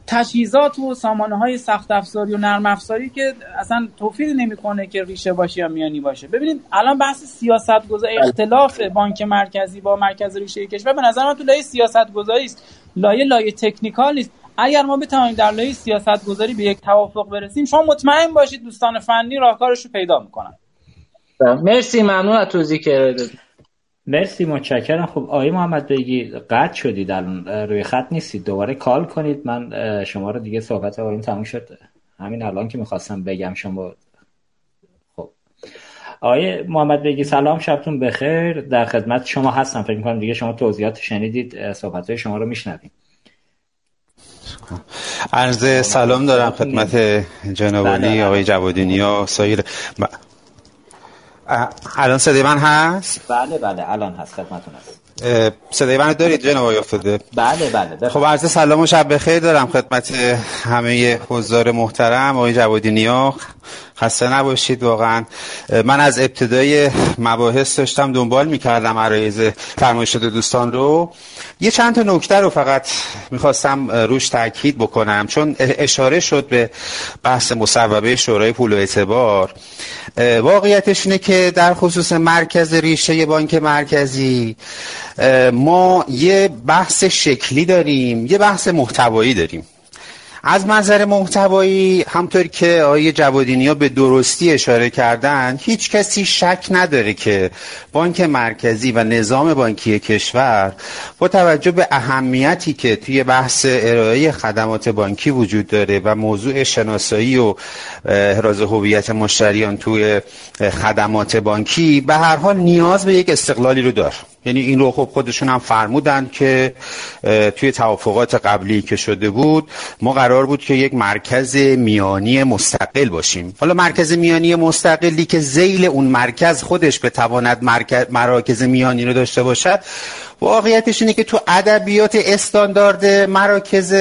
تجهیزات و سامانه های سخت افزاری و نرم افزاری که اصلا توفیر نمی‌کنه که ریشه باشه یا میانی باشه. ببینید الان بحث سیاست گذاری اختلاف بانک مرکزی با مرکز ریشه کشور به نظر من تو لایه سیاست گذاری است. لایه لایه تکنیکال نیست. اگر ما بتوانیم در لایه سیاست گذاری به یک توافق برسیم شما مطمئن باشید دوستان فنی راهکارش رو پیدا می‌کنن. مرسی ممنون از توضیح که مرسی متشکرم. خب آقای محمد بگی قطع شدید الان روی خط نیستید. دوباره کال کنید. من شما رو دیگه صحبت آقایون تموم شد. همین الان که می‌خواستم بگم شما. خب. آقای محمد بگی سلام شبتون بخیر. در خدمت شما هستم. فکر می‌کنم دیگه شما توضیحات شنیدید صحبت های شما رو میشنویم. عرض سلام دارم خدمت جناب بله. آقای جوادینی و سایر. الان صدای من هست؟ بله بله الان هست خدمتون هست صدای من دارید جناب آقای افتاده؟ بله بله خب عرض سلام و شب بخیر دارم خدمت همه حضار محترم آقای جوادی ها خسته نباشید واقعا. من از ابتدای مباحث داشتم دنبال می‌کردم عرایز فرمایشات دوستان رو. یه چند تا نکته رو فقط می‌خواستم روش تاکید بکنم چون اشاره شد به بحث مصوبه شورای پول و اعتبار. واقعیتش اینه که در خصوص مرکز ریشه بانک مرکزی ما یه بحث شکلی داریم یه بحث محتوایی داریم. از منظر محتوایی همطور که آقای جوادینی ها به درستی اشاره کردن هیچ کسی شک نداره که بانک مرکزی و نظام بانکی کشور با توجه به اهمیتی که توی بحث ارائه خدمات بانکی وجود داره و موضوع شناسایی و احراز هویت مشتریان توی خدمات بانکی به هر حال نیاز به یک استقلالی رو داره یعنی این رو خب خودشون هم فرمودند که توی توافقات قبلی که شده بود ما قرار بود که یک مرکز میانی مستقل باشیم. حالا مرکز میانی مستقلی که زیل اون مرکز خودش بتواند مرکز مراکز میانی رو داشته باشد واقعیتش اینه که تو ادبیات استاندارد مراکز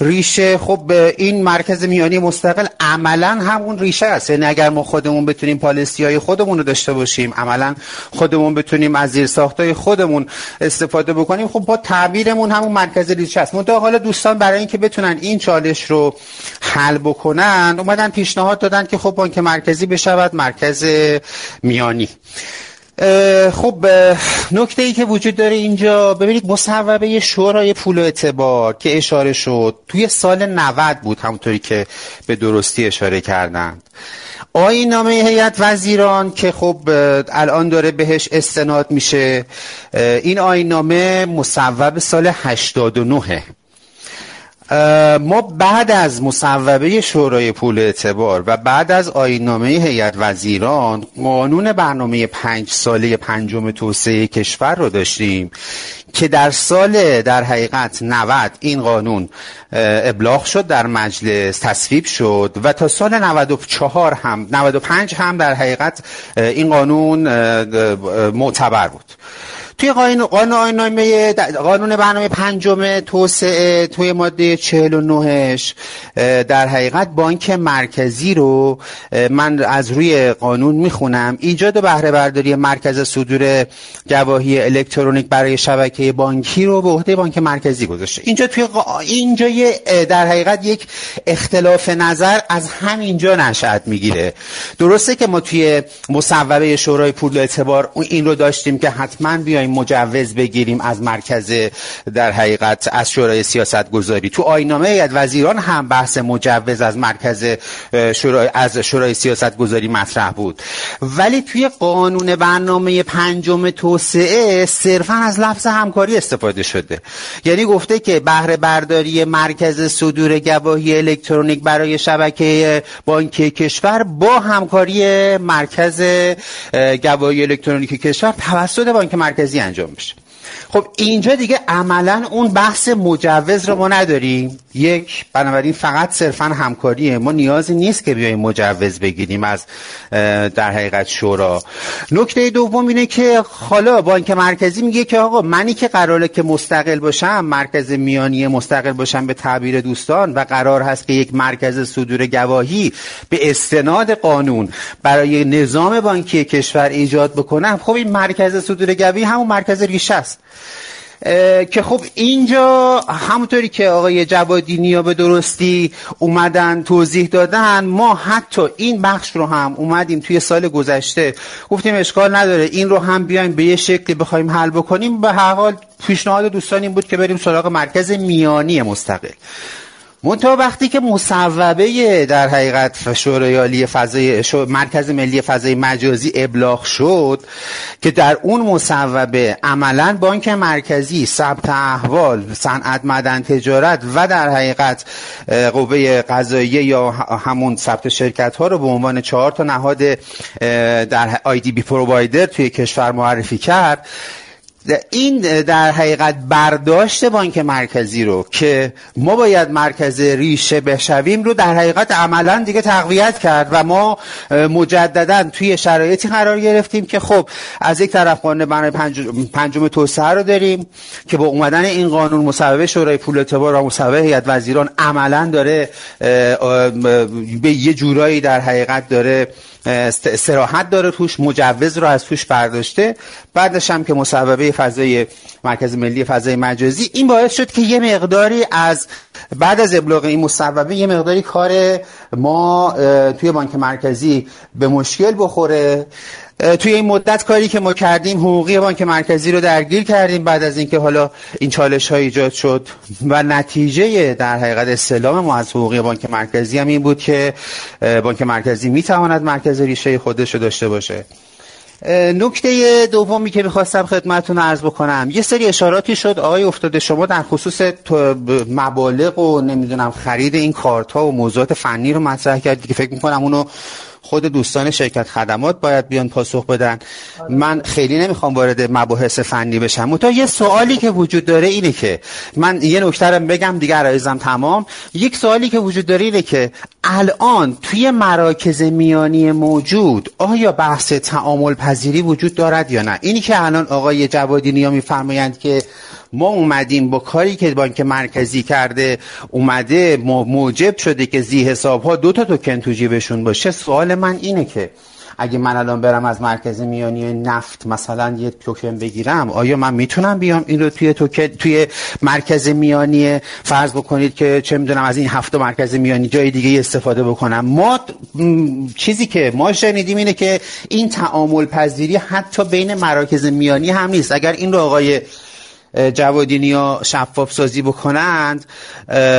ریشه خب این مرکز میانی مستقل عملا همون ریشه است. یعنی اگر ما خودمون بتونیم پالیسی های خودمون رو داشته باشیم عملا خودمون بتونیم از زیر های خودمون استفاده بکنیم خب با تعبیرمون همون مرکز ریشه است. منتها حالا دوستان برای اینکه بتونن این چالش رو حل بکنن اومدن پیشنهاد دادن که خب بانک مرکزی بشود مرکز میانی. خب نکته ای که وجود داره اینجا ببینید مصوبه شورای پول و اعتبار که اشاره شد توی سال 90 بود همونطوری که به درستی اشاره کردند. آین نامه هیئت وزیران که خب الان داره بهش استناد میشه این آین نامه مصوب سال 89 ما بعد از مصوبه شورای پول اعتبار و بعد از آینامه هیئت وزیران قانون برنامه پنج ساله پنجم توسعه کشور رو داشتیم که در سال در حقیقت 90 این قانون ابلاغ شد در مجلس تصویب شد و تا سال 94 هم 95 هم در حقیقت این قانون معتبر بود. توی قانون قانون قانون برنامه پنجم توسعه توی ماده 49ش در حقیقت بانک مرکزی رو من از روی قانون می‌خونم. ایجاد بهره برداری مرکز صدور گواهی الکترونیک برای شبکه بانکی رو به عهده بانک مرکزی گذاشته. اینجا توی اینجا در حقیقت یک اختلاف نظر از همینجا نشأت می‌گیره. درسته که ما توی مصوبه شورای پول اعتبار این رو داشتیم که حتما بیایم مجوز بگیریم از مرکز در حقیقت از شورای سیاست گذاری تو آینامه هیئت وزیران هم بحث مجوز از مرکز شورای از شورای سیاست گذاری مطرح بود. ولی توی قانون برنامه پنجم توسعه صرفا از لفظ همکاری استفاده شده. یعنی گفته که بهره برداری مرکز صدور گواهی الکترونیک برای شبکه بانکی کشور با همکاری مرکز گواهی الکترونیک کشور توسط بانک مرکزی انجام میشه خب اینجا دیگه عملا اون بحث مجوز رو ما نداریم. یک بنابراین فقط صرفا همکاریه. ما نیازی نیست که بیایم مجوز بگیریم از در حقیقت شورا. نکته دوم اینه که حالا بانک مرکزی میگه که آقا منی که قراره که مستقل باشم مرکز میانی مستقل باشم به تعبیر دوستان و قرار هست که یک مرکز صدور گواهی به استناد قانون برای نظام بانکی کشور ایجاد بکنم. خب این مرکز صدور گواهی همون مرکز ریشه است. که خب اینجا همونطوری که آقای جوادی نیا به درستی اومدن توضیح دادن ما حتی این بخش رو هم اومدیم توی سال گذشته. گفتیم اشکال نداره این رو هم بیایم به یه شکلی بخوایم حل بکنیم. به هر حال پیشنهاد دوستان این بود که بریم سراغ مرکز میانی مستقل. منتها وقتی که مصوبه در حقیقت شورای فضای مرکز ملی فضای مجازی ابلاغ شد که در اون مصوبه عملا بانک مرکزی ثبت احوال صنعت مدن تجارت و در حقیقت قوه قضاییه یا همون ثبت شرکت ها رو به عنوان چهار تا نهاد در آی دی بی پرووایدر توی کشور معرفی کرد. این در حقیقت برداشت بانک مرکزی رو که ما باید مرکز ریشه بشویم رو در حقیقت عملا دیگه تقویت کرد و ما مجددا توی شرایطی قرار گرفتیم که خب از یک طرف قانون پنجم, پنجم توسعه رو داریم که با اومدن این قانون مصوبه شورای پول اعتبار و مصوبه هیئت وزیران عملا داره به یه جورایی در حقیقت داره سراحت داره توش مجوز رو از توش برداشته. بعدش هم که مصوبه فضای مرکز ملی فضای مجازی این باعث شد که یه مقداری از بعد از ابلاغ این مصوبه یه مقداری کار ما توی بانک مرکزی به مشکل بخوره. توی این مدت کاری که ما کردیم حقوقی بانک مرکزی رو درگیر کردیم بعد از اینکه حالا این چالش ها ایجاد شد و نتیجه در حقیقت استلام ما از حقوقی بانک مرکزی هم این بود که بانک مرکزی می‌تواند مرکز ریشه خودش رو داشته باشه. نکته دومی که می‌خواستم خدمتتون عرض بکنم. یه سری اشاراتی شد. آقای افتاده شما در خصوص مبالغ و نمی‌دونم خرید این کارت ها و موضوعات فنی رو مطرح کردید که فکر می‌کنم اونو خود دوستان شرکت خدمات باید بیان پاسخ بدن. من خیلی نمی‌خوام وارد مباحث فنی بشم. تا یه سوالی که وجود داره اینه که من یه نکته بگم دیگه عرایزم تمام. یک سوالی که وجود داره اینه که الان توی مراکز میانی موجود آیا بحث تعامل پذیری وجود دارد یا نه؟ اینی که الان آقای جوادی نیا میفرمایند که ما اومدیم با کاری که بانک مرکزی کرده اومده موجب شده که زی حساب ها دو تا توکن تو جیبشون باشه. سوال من اینه که اگه من الان برم از مرکز میانی نفت مثلا یه توکن بگیرم آیا من می‌تونم بیام این رو توی توکن توی مرکز میانی؟ فرض بکنید که چه می‌دونم از این هفته مرکز میانی جای دیگه استفاده بکنم. ما چیزی که ما شنیدیم اینه که این تعامل پذیری حتی بین مراکز میانی هم نیست. اگر این رو آقای جوادینی ها شفاف سازی بکنند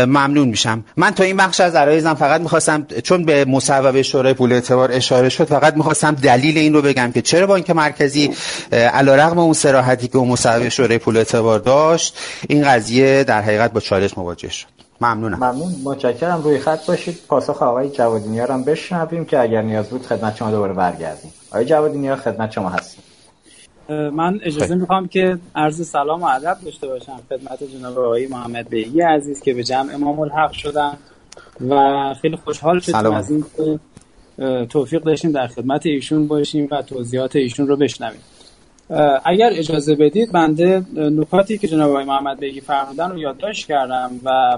ممنون میشم. من تا این بخش از عرایزم فقط می‌خواستم چون به مصوبه شورای پول اعتبار اشاره شد فقط می‌خواستم دلیل این رو بگم که چرا بانک مرکزی علیرغم اون سراحتی که اون مصوبه شورای پول اعتبار داشت این قضیه در حقیقت با چالش مواجه شد. ممنونم. ممنون. متشکرم. روی خط باشید. پاسخ آقای جوادینی ها هم بشنویم که اگر نیاز بود خدمت شما دوباره برگردیم. آقای جوادینی ها خدمت شما هستیم. من اجازه می‌خوام که عرض سلام و ادب داشته باشم خدمت جناب آقای محمد بیگی عزیز که به جمع امام الحق شدن و خیلی خوشحال شدیم از این توفیق داشتیم در خدمت ایشون باشیم و توضیحات ایشون رو بشنویم. اگر اجازه بدید بنده نکاتی که جناب آقای محمد بگی فرمودن رو یادداشت کردم و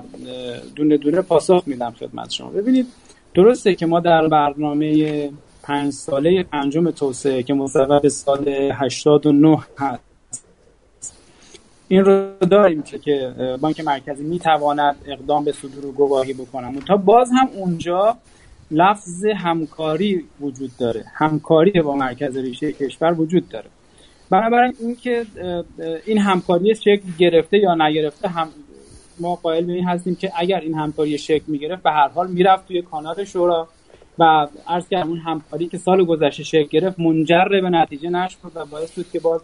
دونه دونه پاسخ میدم خدمت شما. ببینید درسته که ما در برنامه پنج ساله پنجم توسعه که مصوب سال 89 هست. این رو داریم که بانک مرکزی می‌تواند اقدام به صدور گواهی بکنم. تا باز هم اونجا لفظ همکاری وجود داره. همکاری با مرکز ریشه کشور وجود داره. بنابراین این که این همکاری شکل گرفته یا نگرفته هم ما قائل به این هستیم که اگر این همکاری شکل می‌گرفت به هر حال می‌رفت توی کانال شورا. و عرض کردم اون همکاری که سال گذشته شکل گرفت منجر به نتیجه نشد و باعث شد که باز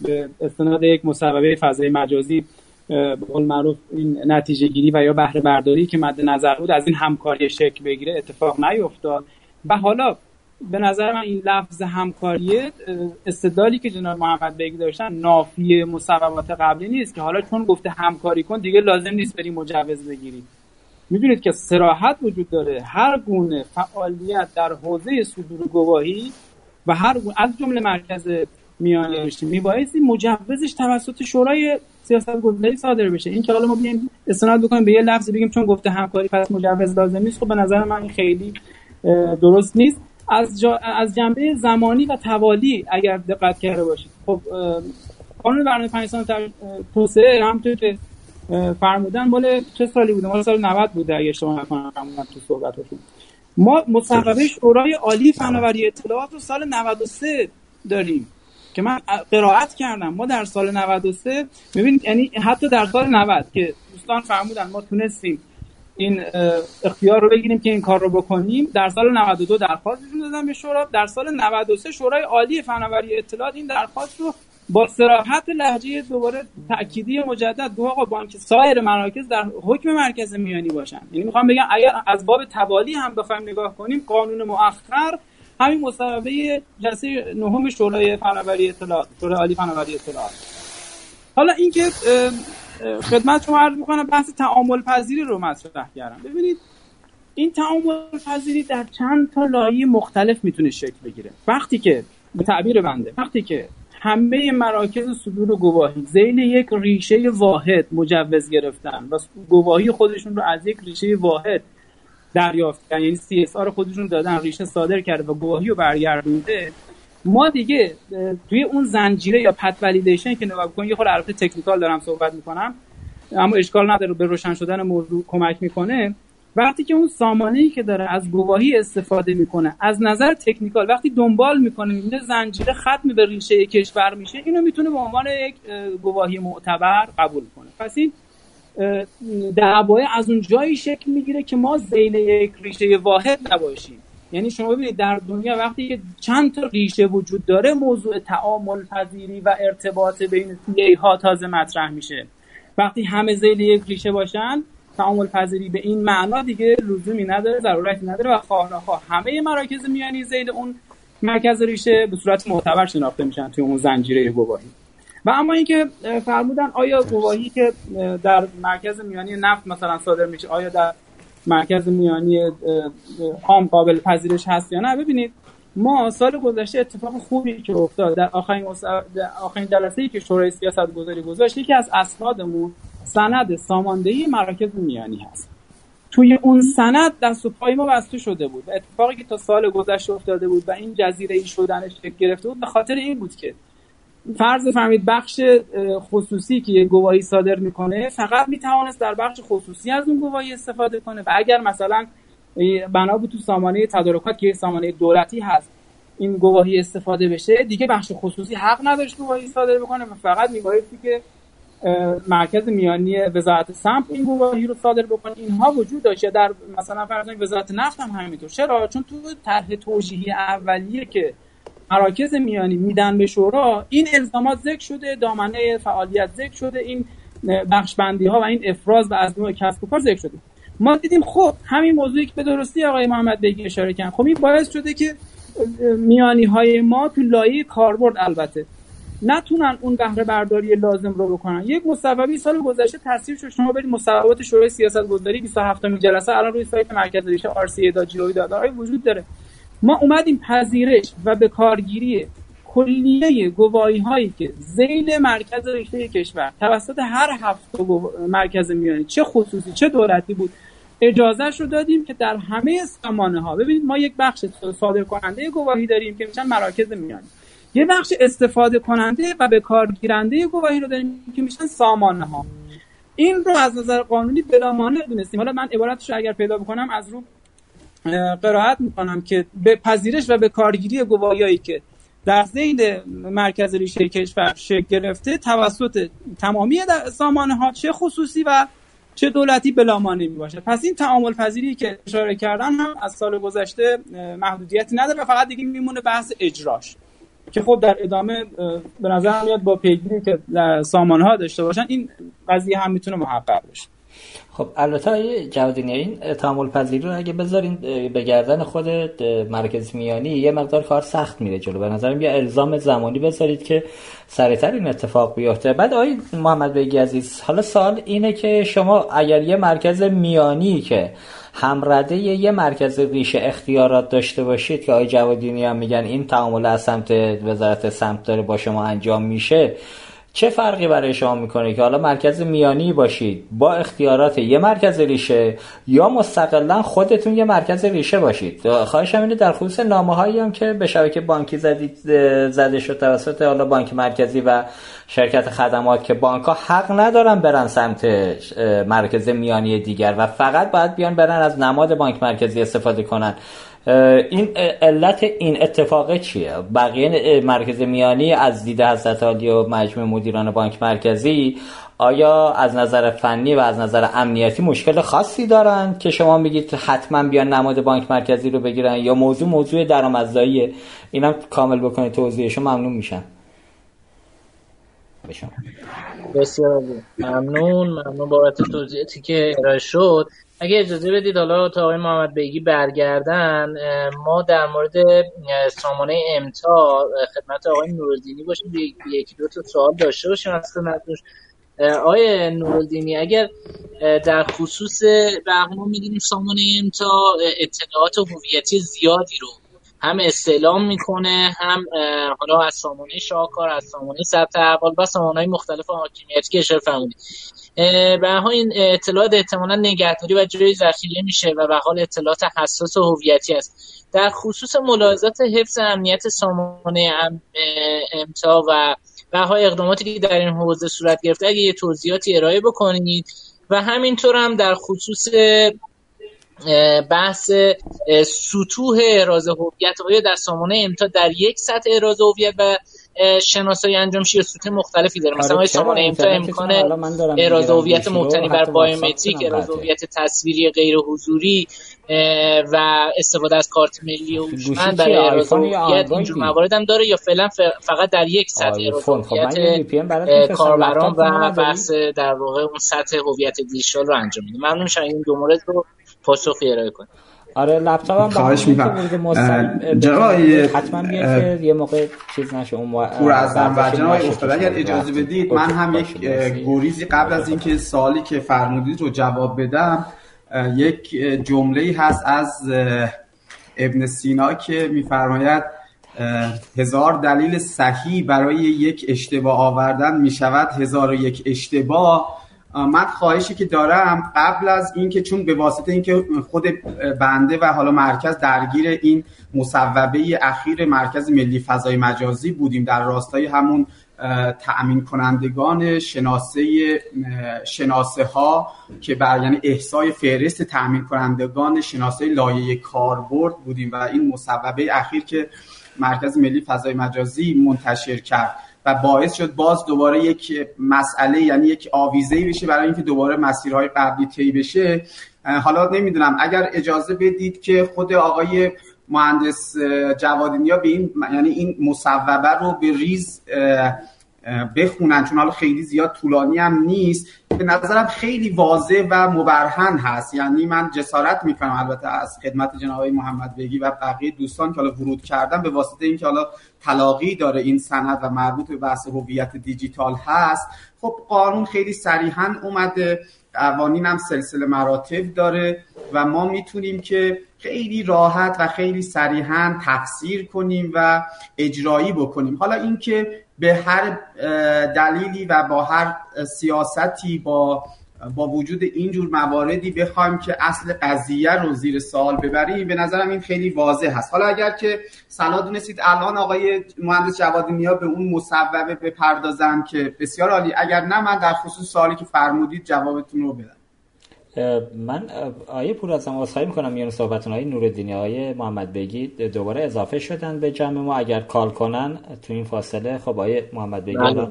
به استناد یک مصوبه فضای مجازی به قول معروف این نتیجه گیری و یا بهره برداری که مد نظر بود از این همکاری شکل بگیره اتفاق نیفتاد. و حالا به نظر من این لفظ همکاری استدلالی که جناب محمد بیگی داشتن نافی مصوبات قبلی نیست که حالا چون گفته همکاری کن دیگه لازم نیست بری مجوز بگیری می‌دونید که سراحت وجود داره. هر گونه فعالیت در حوزه صدور گواهی و هر گونه از جمله مرکز میانه رشدی میبایستی مجوزش توسط شورای سیاست گذاری صادر بشه. این که حالا ما بیایم استناد بکنیم به یه لفظ بگیم چون گفته همکاری پس مجوز لازم نیست. خب به نظر من خیلی درست نیست. از, جا... از جنبه زمانی و توالی اگر دقت کرده باشید. خب قانون برنامه پنج سال توسعه همونطور که فرمودن مال چه سالی بوده؟ مال سال 90 بوده اگه اشتباه نکنم فرمودن تو صحبتشون ما مصوبه شورای عالی فناوری اطلاعات رو سال 93 داریم که من قرائت کردم. ما در سال 93 ببینید یعنی حتی در سال 90 که دوستان فرمودن ما تونستیم این اختیار رو بگیریم که این کار رو بکنیم در سال 92 درخواستشون دادن به شورا. در سال 93 شورای عالی فناوری اطلاعات این درخواست رو با صراحت لحجه دوباره تأکیدی مجدد دو آقا بانک سایر مراکز در حکم مرکز میانی باشن. یعنی می‌خوام بگم اگر از باب توالی هم بخوایم نگاه کنیم قانون مؤخر همین مصوبه جلسه نهم شورای فناوری اطلاعات شورای عالی فناوری اطلاعات. حالا اینکه خدمت شما عرض می‌کنم بحث تعامل پذیری رو مطرح کردم. ببینید این تعامل پذیری در چند تا لایه مختلف می‌تونه شکل بگیره. وقتی که به تعبیر بنده وقتی که همه مراکز صدور گواهی. زیل یک ریشه واحد مجوز گرفتن و گواهی خودشون رو از یک ریشه واحد دریافت کردن. یعنی سی اس خودشون دادن ریشه صادر کرده و گواهی رو برگردونده. ما دیگه توی اون زنجیره یا پت ولیدیشن که نگاه کنید یه خورده البته تکنیکال دارم صحبت می‌کنم اما اشکال نداره به روشن شدن موضوع کمک می‌کنه. وقتی که اون سامانه ای که داره از گواهی استفاده می‌کنه از نظر تکنیکال وقتی دنبال می‌کنه این زنجیره ختم به ریشه کشور میشه اینو می‌تونه به عنوان یک گواهی معتبر قبول کنه. پس این دعوای از اون جایی شکل می‌گیره که ما زیل یک ریشه واحد نباشیم. یعنی شما ببینید در دنیا وقتی که چند تا ریشه وجود داره موضوع تعامل پذیری و ارتباط بین سی ها تازه مطرح میشه. وقتی همه زیل یک ریشه باشن تعامل پذیری به این معنا دیگه لزومی نداره ضرورتی نداره و خواه همه مراکز میانی زیل اون مرکز ریشه به صورت معتبر شناخته میشن توی اون زنجیره گواهی. و اما اینکه فرمودن آیا گواهی که در مرکز میانی نفت مثلا صادر میشه آیا در مرکز میانی عام قابل پذیرش هست یا نه ببینید ما سال گذشته اتفاق خوبی که افتاد در آخرین آخرین جلسه ای که شورای سیاست گذاری گذاشت یکی از اسنادمون سند ساماندهی مراکز میانی هست. توی اون سند دست و پای ما بسته شده بود. اتفاقی که تا سال گذشته افتاده بود و این جزیره ای شدنش گرفته بود به خاطر این بود که فرض فهمید بخش خصوصی که یه گواهی صادر می‌کنه فقط می‌توانست در بخش خصوصی از اون گواهی استفاده کنه و اگر مثلا بنا تو سامانه تدارکات که سامانه دولتی هست این گواهی استفاده بشه دیگه بخش خصوصی حق نداشت گواهی صادر بکنه و فقط میبایستی که مرکز میانی وزارت سمت این گواهی رو صادر بکنه. اینها وجود داشت در مثلا فرض وزارت نفت هم همینطور. چرا؟ چون تو طرح توجیهی اولیه که مراکز میانی میدن به شورا این الزامات ذکر شده دامنه فعالیت ذکر شده این بخش بندی ها و این افراز و از نوع کسب و کار ذکر شده. ما دیدیم خب همین موضوعی که به درستی آقای محمد بگی اشاره کردن. خب این باعث شده که میانی های ما تو لایه کاربرد البته. نتونن اون بهره برداری لازم رو بکنن. یک مصوبه سال گذشته تصویب شد. شما برید مصوبات شورای سیاست گذاری 27 می جلسه. الان روی سایت مرکز ریشه دا وجود داره. ما اومدیم پذیرش و به کارگیری کلیه گواهی هایی که زیل مرکز رشته کشور توسط هر هفت مرکز میانی چه خصوصی چه دولتی بود اجازهش رو دادیم که در همه سامانه ها ببینید ما یک بخش صادر کننده گواهی داریم که میشن مراکز میانی. یه بخش استفاده کننده و به کار گیرنده گواهی رو داریم که میشن سامانه ها این رو از نظر قانونی بلا مانع دونستیم حالا من عبارتش رو اگر پیدا بکنم از رو قرائت می‌کنم که به پذیرش و به کارگیری گواهیایی که در زیل مرکز ریشه کشور شکل گرفته توسط تمامی سامانه ها چه خصوصی و چه دولتی بلامانه می باشه پس این تعامل پذیری که اشاره کردن هم از سال گذشته محدودیتی نداره فقط دیگه میمونه بحث اجراش. که خب در ادامه به نظر میاد با پیگیری که سامانه ها داشته باشن این قضیه هم می‌تونه محقق بشه. خب البته جوادینی این تعامل پذیری رو اگه بذارین به گردن خود مرکز میانی یه مقدار کار سخت میره جلو. به نظرم یه الزام زمانی بذارید که سریعتر این اتفاق بیفته. بعد آقای محمد بیگی عزیز حالا سال اینه که شما اگر یه مرکز میانی که همرده یه مرکز ریشه اختیارات داشته باشید که آقای جوادینی هم میگن این تعامل از سمت وزارت سمت داره با شما انجام میشه. چه فرقی برای شما می‌کنه که حالا مرکز میانی باشید با اختیارات یه مرکز ریشه یا مستقلا خودتون یه مرکز ریشه باشید؟ خواهشم اینه در خصوص نامه هایی هم که به شبکه بانکی زدید زده شد توسط حالا بانک مرکزی و شرکت خدمات که بانک ها حق ندارن برن سمت مرکز میانی دیگر و فقط باید بیان برن از نماد بانک مرکزی استفاده کنن. این علت این اتفاق چیه؟ بقیه مرکز میانی از دید حضرت عالی و مجموع مدیران بانک مرکزی آیا از نظر فنی و از نظر امنیتی مشکل خاصی دارند که شما میگید حتما بیان نماد بانک مرکزی رو بگیرن یا موضوع موضوع درآمدزاییه اینم کامل بکنید توضیحشو ممنون میشم بسیار ممنون ممنون بابت توضیحاتی که ارائه شد. اگه اجازه بدید حالا تا آقای محمد بیگی برگردن ما در مورد سامانه امتا خدمت آقای نورالدینی باشیم. یکی دو تا سوال داشته باشیم از خدمتش آقای نورالدینی اگر در خصوص ما می‌دونیم سامانه امتا اطلاعات هویتی زیادی رو هم استعلام می‌کنه هم حالا از سامانه شاهکار از سامانه ثبت احوال و سامانه مختلف حاکمیتی که اشاره فرمودید. به این اطلاعات احتمالا نگهداری و جای ذخیره میشه و به حال اطلاعات حساس و هویتی است. در خصوص ملاحظات حفظ امنیت سامانه امتا و به اقداماتی که در این حوزه صورت گرفته اگه یه توضیحاتی ارائه بکنید. و همینطور هم در خصوص بحث سطوح اراز هویت آیا در سامانه امتا در یک سطح اراز هویت و شناسایی انجام شه سطوح مختلفی داره. مثلا آره سامانه امتا امکان اراز هویت مبتنی بر بایومتریک اراز هویت تصویری غیر حضوری و استفاده از کارت ملی هوشمند برای اراز هویت اینجور موارد هم داره یا فعلا فقط در یک سطح اراز خب هویت کاربران و بحث در واقع اون سطح هویت دیجیتال رو انجام میده ممنون میشم این دو مورد رو پاسخی ارائه کنید آره لپتاپ هم خواهش می‌کنم. جناب حتما بیاد که یه موقع چیز نشه اون پور از و جناب افتاد اگر اجازه بدید من هم یک گریزی قبل از اینکه سوالی که فرمودید رو جواب بدم یک جمله هست از ابن سینا که میفرماید هزار دلیل صحیح برای یک اشتباه آوردن می شود هزار و یک اشتباه من خواهشی که دارم قبل از اینکه چون به واسطه اینکه خود بنده و حالا مرکز درگیر این مصوبه اخیر مرکز ملی فضای مجازی بودیم در راستای همون تأمین کنندگان شناسه شناسه ها که بر یعنی احسای فهرست تأمین کنندگان شناسه لایه کاربرد بودیم و این مصوبه اخیر که مرکز ملی فضای مجازی منتشر کرد. و باعث شد باز دوباره یک مسئله یعنی یک آویزه بشه برای اینکه دوباره مسیرهای قبلی طی بشه. حالا نمی‌دونم اگر اجازه بدید که خود آقای مهندس جوادینیا به این یعنی این مصوبه رو به ریز بخونن چون حالا خیلی زیاد طولانی هم نیست. به نظرم خیلی واضح و مبرهن هست. یعنی من جسارت می‌کنم البته از خدمت جناب محمد بگی و بقیه دوستان که حالا ورود کردن به واسطه اینکه حالا تلاقی داره این سند و مربوط به بحث هویت دیجیتال هست. خب قانون خیلی صریحا اومده. قوانین هم سلسله مراتب داره و ما می‌تونیم که خیلی راحت و خیلی صریحا تفسیر کنیم و اجرایی بکنیم. حالا اینکه به هر دلیلی و با هر سیاستی با با وجود اینجور مواردی بخوایم که اصل قضیه رو زیر سوال ببریم به نظرم این خیلی واضح هست حالا اگر که سنا دونستید الان آقای مهندس جوادی نیا به اون مصوبه بپردازم که بسیار عالی. اگر نه من در خصوص سوالی که فرمودید جوابتون رو بدم. من آیه پور ازم اصخایی می‌کنم میان صحبتون آیه نوردینی آیه محمد بگی دوباره اضافه شدن به جمع ما اگر کال کنن تو این فاصله خب آیه محمد بگی بله.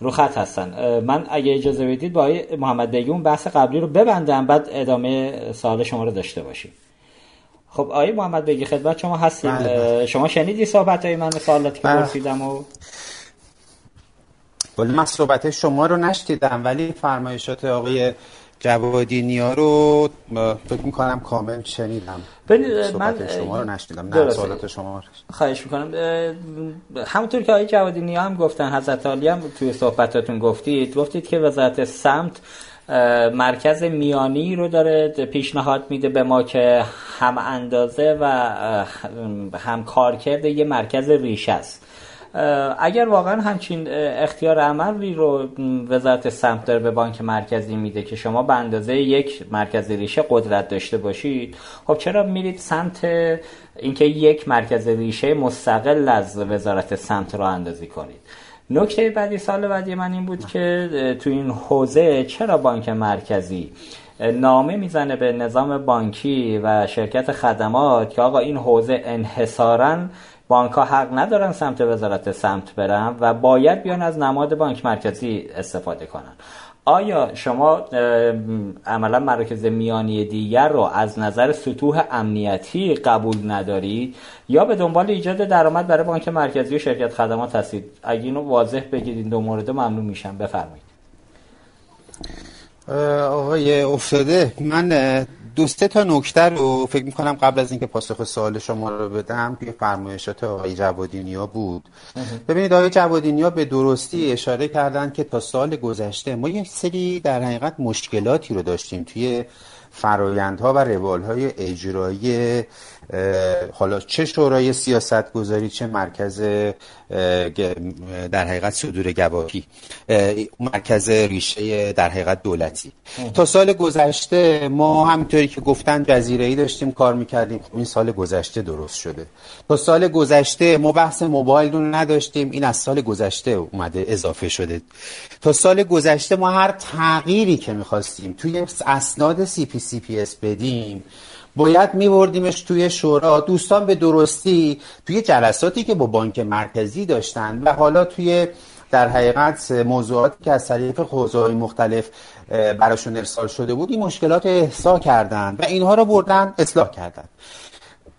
رو خط هستن. من اگه اجازه بدید با آیه محمد بگی اون بحث قبلی رو ببندم بعد ادامه سوال شما رو داشته باشیم. خب آیه محمد بگی خدمت شما هستید بله، بله. شما شنیدی صحبت های من سوالاتی که پرسیدم و ولی من صحبت شما رو نشتیدم ولی فرمایشات آقای جوادی نیا رو فکر می‌کنم کامل شنیدم. من شما رو نشنیدم. نه سوالات شما خواهش می‌کنم. همونطور که آقای جوادی نیا هم گفتن حضرت عالی هم توی صحبتاتون گفتید گفتید که وزارت سمت مرکز میانی رو داره پیشنهاد میده به ما که هم اندازه و هم کارکرد یه مرکز ریشه است. اگر واقعا همچین اختیار عملی رو وزارت سمت داره به بانک مرکزی میده که شما به اندازه یک مرکز ریشه قدرت داشته باشید خب چرا میرید سمت اینکه یک مرکز ریشه مستقل از وزارت سمت رو اندازی کنید؟ نکته بعدی سال بعدی من این بود که تو این حوزه چرا بانک مرکزی نامه می‌زنه به نظام بانکی و شرکت خدمات که آقا این حوزه انحصارا بانک ها حق ندارن سمت وزارت سمت برن و باید بیان از نماد بانک مرکزی استفاده کنن. آیا شما عملا مراکز میانی دیگر رو از نظر سطوح امنیتی قبول ندارید یا به دنبال ایجاد درآمد برای بانک مرکزی و شرکت خدمات هستید؟ اگه اینو واضح بگید این دو مورد ممنون میشم. بفرمایید. آقای افتاده من دو سه تا نکته رو فکر می‌کنم قبل از اینکه پاسخ سوال شما رو بدم توی فرمایشات آقای جوادینیا بود. ببینید آقای جوادینیا به درستی اشاره کردن که تا سال گذشته ما یک سری در حقیقت مشکلاتی رو داشتیم توی فرایندها و روالهای اجرایی حالا چه شورای سیاست گذاری چه مرکز در حقیقت صدور گواهی مرکز ریشه در حقیقت دولتی. تا سال گذشته ما همینطوری که گفتن جزیره ای داشتیم کار می‌کردیم. خب این سال گذشته درست شده. تا سال گذشته ما بحث موبایل رو نداشتیم. این از سال گذشته اومده اضافه شده. تا سال گذشته ما هر تغییری که می‌خواستیم توی اسناد CP CPS بدیم. باید میبردیمش توی شورا. دوستان به درستی توی جلساتی که با بانک مرکزی داشتن و حالا توی در حقیقت موضوعاتی که از طریق حوزه مختلف براشون ارسال شده بود این مشکلات احصا کردن و اینها رو بردن اصلاح کردن.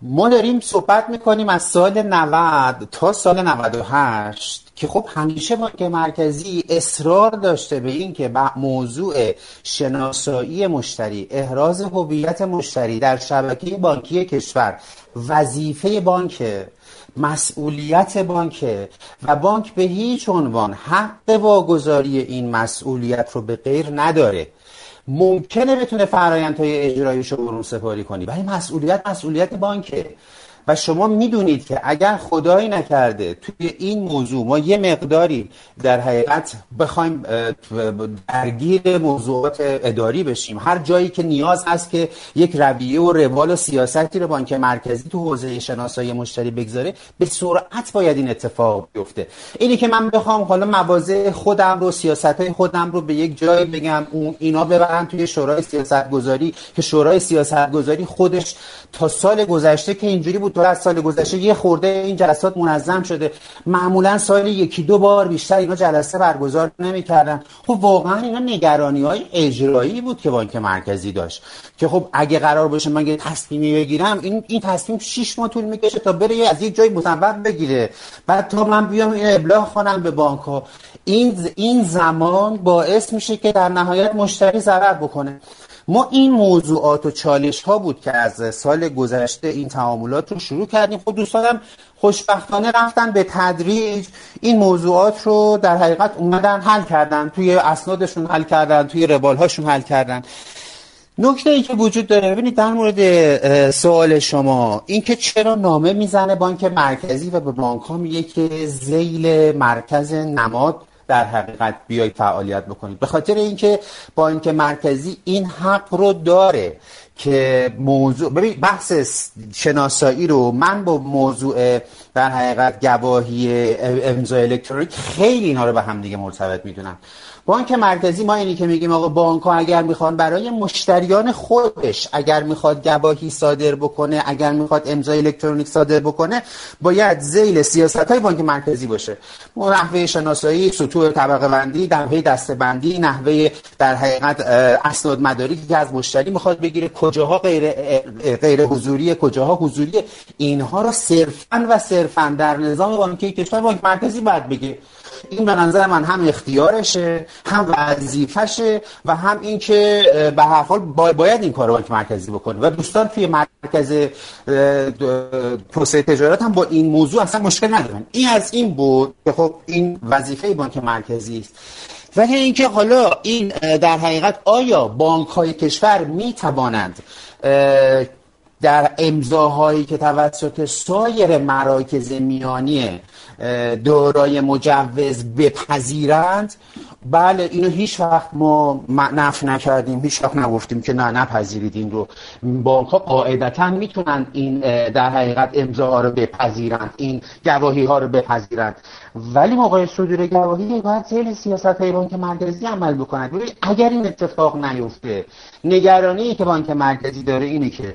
ما داریم صحبت می‌کنیم از سال 90 تا سال 98 که خب همیشه بانک مرکزی اصرار داشته به این که موضوع شناسایی مشتری احراز هویت مشتری در شبکه بانکی کشور وظیفه بانک مسئولیت بانک و بانک به هیچ عنوان حق واگذاری این مسئولیت رو به غیر نداره. ممکنه بتونه فرایندهای اجرایش رو برون سپاری کنی ولی مسئولیت مسئولیت بانکه. و شما می‌دونید که اگر خدایی نکرده توی این موضوع ما یه مقداری در حقیقت بخوایم درگیر موضوعات اداری بشیم. هر جایی که نیاز هست که یک رویه و روال و سیاستی رو بانک مرکزی تو حوزه شناسایی مشتری بگذاره به سرعت باید این اتفاق بیفته. اینی که من بخوام حالا مواضع خودم رو سیاست های خودم رو به یک جایی بگم اون اینا ببرن توی شورای سیاست گذاری که شورای سیاست گذاری خودش تا سال گذشته که اینجوری بود از سال گذشته یه خورده این جلسات منظم شده. معمولا سال یکی دو بار بیشتر اینا جلسه برگزار نمی‌کردن. خب واقعا اینا نگرانی های اجرایی بود که بانک مرکزی داشت. که خب اگه قرار باشه من یه تصمیمی بگیرم این این تصمیم 6 ماه طول می‌کشه تا بره از یک جای مصوب بگیره. بعد تا من بیام این ابلاغ کنم به بانک ها این این زمان باعث میشه که در نهایت مشتری ضرر بکنه. ما این موضوعات و چالش ها بود که از سال گذشته این تعاملات رو شروع کردیم. خب دوستانم خوشبختانه رفتن به تدریج. این موضوعات رو در حقیقت اومدن حل کردن. توی اسنادشون حل کردن توی روال هاشون حل کردن. نکته ای که وجود داره ببینید در مورد سوال شما اینکه چرا نامه می‌زنه بانک مرکزی و به بانک ها میگه که زیل مرکز نماد در حقیقت بیاید فعالیت بکنید. به خاطر اینکه بانک مرکزی این حق رو داره که موضوع ببین بحث شناسایی رو من با موضوع در حقیقت گواهی امضای الکترونیک خیلی اینا رو به هم دیگه مرتبط می‌دونم. بانک مرکزی ما اینی که میگیم آقا بانک ها اگر می‌خوان برای مشتریان خودش اگر می‌خواد گواهی صادر بکنه اگر می‌خواد امضای الکترونیک صادر بکنه باید زیل سیاست های بانک مرکزی باشه. نحوه شناسایی سطوح طبقه بندی نحوه دسته بندی نحوه در حقیقت اسناد مدارکی که از مشتری می‌خواد بگیره کجاها غیر غیر حضوری کجاها حضوری اینها رو صرفا و صرفا در نظام بانکی کشور بانک مرکزی باید بگه. این به نظر من هم اختیارشه هم وظیفشه و هم اینکه به هر حال باید این کار بانک مرکزی بکنه. و دوستان توی مرکز توسعه تجارت هم با این موضوع اصلا مشکل ندارن. این از این بود که خب این وظیفه بانک مرکزی است. ولی اینکه حالا این در حقیقت آیا بانک های کشور می توانند در امضاهایی که توسط سایر مراکز میانی دارای مجوز بپذیرند. بله اینو هیچ وقت ما نف نکردیم هیچ وقت نگفتیم که نه نپذیرید این رو. بانک ها قاعدتا می‌تونن این در حقیقت امضاها رو بپذیرند این گواهی ها رو بپذیرند. ولی موقع صدور گواهی باید زیل سیاست های بانک مرکزی عمل بکنند اگر این اتفاق نیفته نگرانی که بانک مرکزی داره اینه که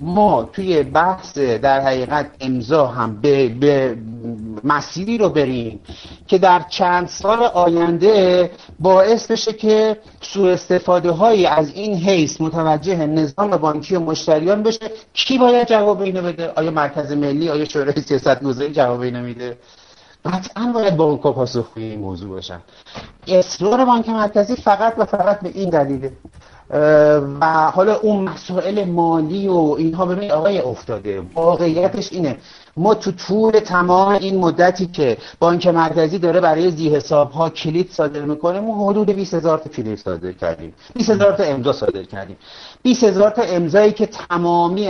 ما توی بحث در حقیقت امضا هم به, به مسیری رو بریم که در چند سال آینده باعث بشه که سوء استفاده هایی از این حیث متوجه نظام بانکی و مشتریان بشه. کی باید جواب اینو بده؟ آیا مرکز ملی؟ آیا شورای سیاست گذاری جواب اینو میده؟ قطعا باید بانک پاسخگوی این موضوع باشن. اصرار بانک مرکزی فقط و فقط به این دلیله و حالا اون مسائل مالی و اینها ببینید آقای افتاده. واقعیتش اینه. ما تو طول تمام این مدتی که بانک مرکزی داره برای زی حساب ها کلید صادر می‌کنه ما حدود 20 هزار تا کلید صادر کردیم. 20 هزار تا امضا صادر کردیم. 20 هزار تا امضایی که تمامی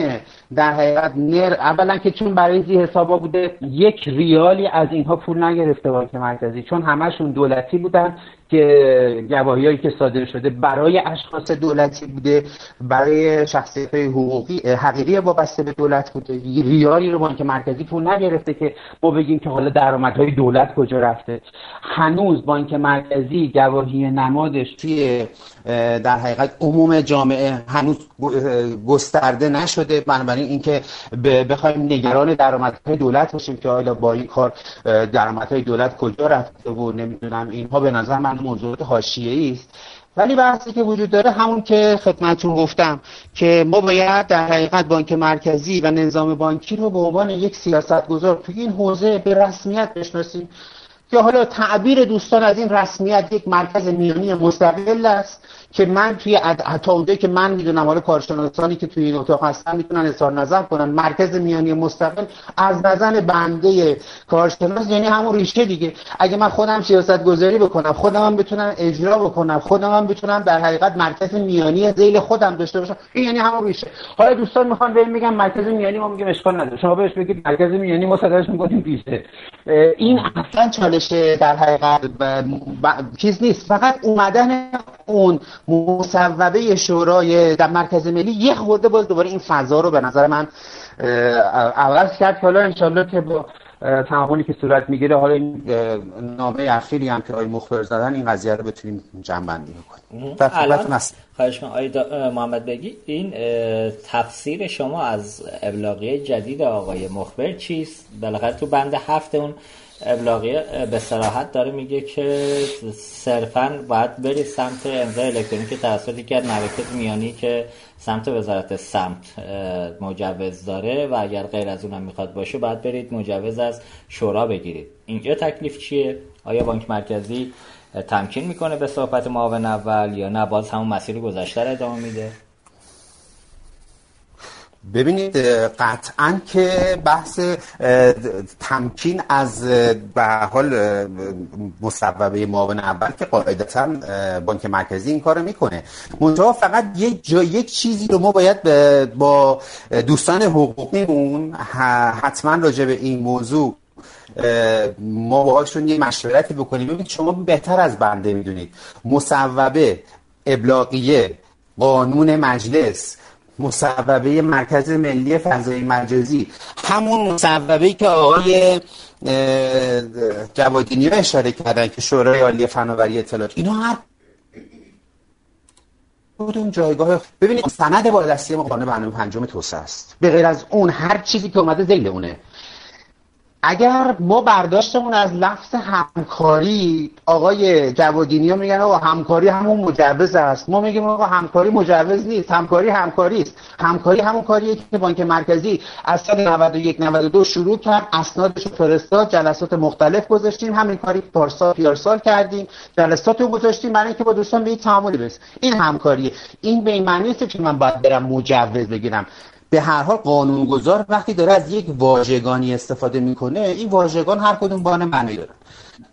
در حقیقت نر اولا که چون برای زی حسابا بوده یک ریالی از اینها پول نگرفته بانک مرکزی چون همشون دولتی بودن که گواهی که صادر شده برای اشخاص دولتی بوده برای شخصیت های حقوقی حقیقی وابسته به دولت بوده. ریالی رو بانک مرکزی پول نگرفته که ما بگیم که حالا درآمدهای دولت کجا رفته. هنوز بانک مرکزی گواهی نمادش توی در حقیقت عموم جامعه هنوز گسترده نشده. بنابراین اینکه بخوایم نگران درآمدهای دولت باشیم که حالا با این کار درآمدهای دولت کجا رفته و نمی‌دونم اینها به نظر من موضوعات حاشیه‌ای است. ولی بحثی که وجود داره همون که خدمتتون گفتم که ما باید در حقیقت بانک مرکزی و نظام بانکی رو به عنوان یک سیاستگزار توی این حوزه به رسمیت بشناسیم که حالا تعبیر دوستان از این رسمیت یک مرکز میانی مستقل است. که من توی اونجایی که من می‌دونم حالا کارشناسانی که توی این اتاق هستن می‌تونن اظهار نظر کنن. مرکز میانی مستقل از نظر بنده کارشناس یعنی همون ریشه دیگه. اگه من خودم سیاست گذاری بکنم خودم هم بتونم اجرا بکنم خودم هم بتونم در حقیقت مرکز میانی ذیل خودم داشته باشم. این یعنی همون ریشه. حالا دوستان می‌خوان بهم میگن مرکز میانی ما میگیم اشکال نداره. شما بهش بگید مرکز میانی ما صداش می‌کنیم پیشه این اصلا چالش در حقیقت چیز نیست. فقط اومدن اون مصوبه شورای در مرکز ملی یه خورده باز دوباره این فضا رو به نظر من عوض کرد حالا انشالله که با تعاملی که صورت می‌گیره حالا این نامه اخیری هم که آقای مخبر زدن این قضیه رو بتونیم جمع بندی بکنیم الان خواهش محمد بگی این تفسیر شما از ابلاغیه جدید آقای مخبر چیست؟ بالاخره تو بند هفت اون ابلاغیه به صراحت داره میگه که صرفا باید بری سمت امضای الکترونیک توسط یکی از میانی که سمت وزارت سمت مجوز داره و اگر غیر از اونم می‌خواد باشه باید برید مجوز از شورا بگیرید. اینجا تکلیف چیه؟ آیا بانک مرکزی تمکین می‌کنه به صحبت معاون اول یا نه؟ باز همون مسیر گذشته ادامه میده. ببینید قطعا که بحث تمکین از به حال مصوبه معاون اول که قاعدتا بانک مرکزی این کارو می‌کنه. منتها فقط یک جا یک چیزی رو ما باید با دوستان حقوقیمون حتما راجع به این موضوع ما باهاشون یه مشورتی بکنیم. ببینید شما بهتر از بنده می‌دونید. مصوبه ابلاغیه قانون مجلس مصوبه مرکز ملی فضای مجازی. همون مصوبه که آقای جوادینی اشاره کردن که شورای عالی فناوری اطلاعات اینا هر کدوم جایگاه ببینید سند بالادستی ما قانون برنامه پنجم توسعه است. به غیر از اون هر چیزی که اومده زیل اونه. اگر ما برداشتمون از لفظ همکاری آقای جوادینی ها میگن آقا همکاری همون مجوز است. ما میگیم آقا همکاری مجوز نیست همکاری همکاری است. همکاری همون کاریه که بانک مرکزی از سال 91 92 شروع کرد اسنادش رو فرستاد جلسات مختلف گذاشتیم همین کاری پارسال پیارسال کردیم جلسات رو گذاشتیم برای اینکه با دوستان به تعاملی برسیم. این همکاریه. این به این معنی نیست که من باید برم مجوز بگیرم. به هر حال قانونگذار وقتی داره از یک واژگانی استفاده می‌کنه این واژگان هر کدوم بان معنی دارن.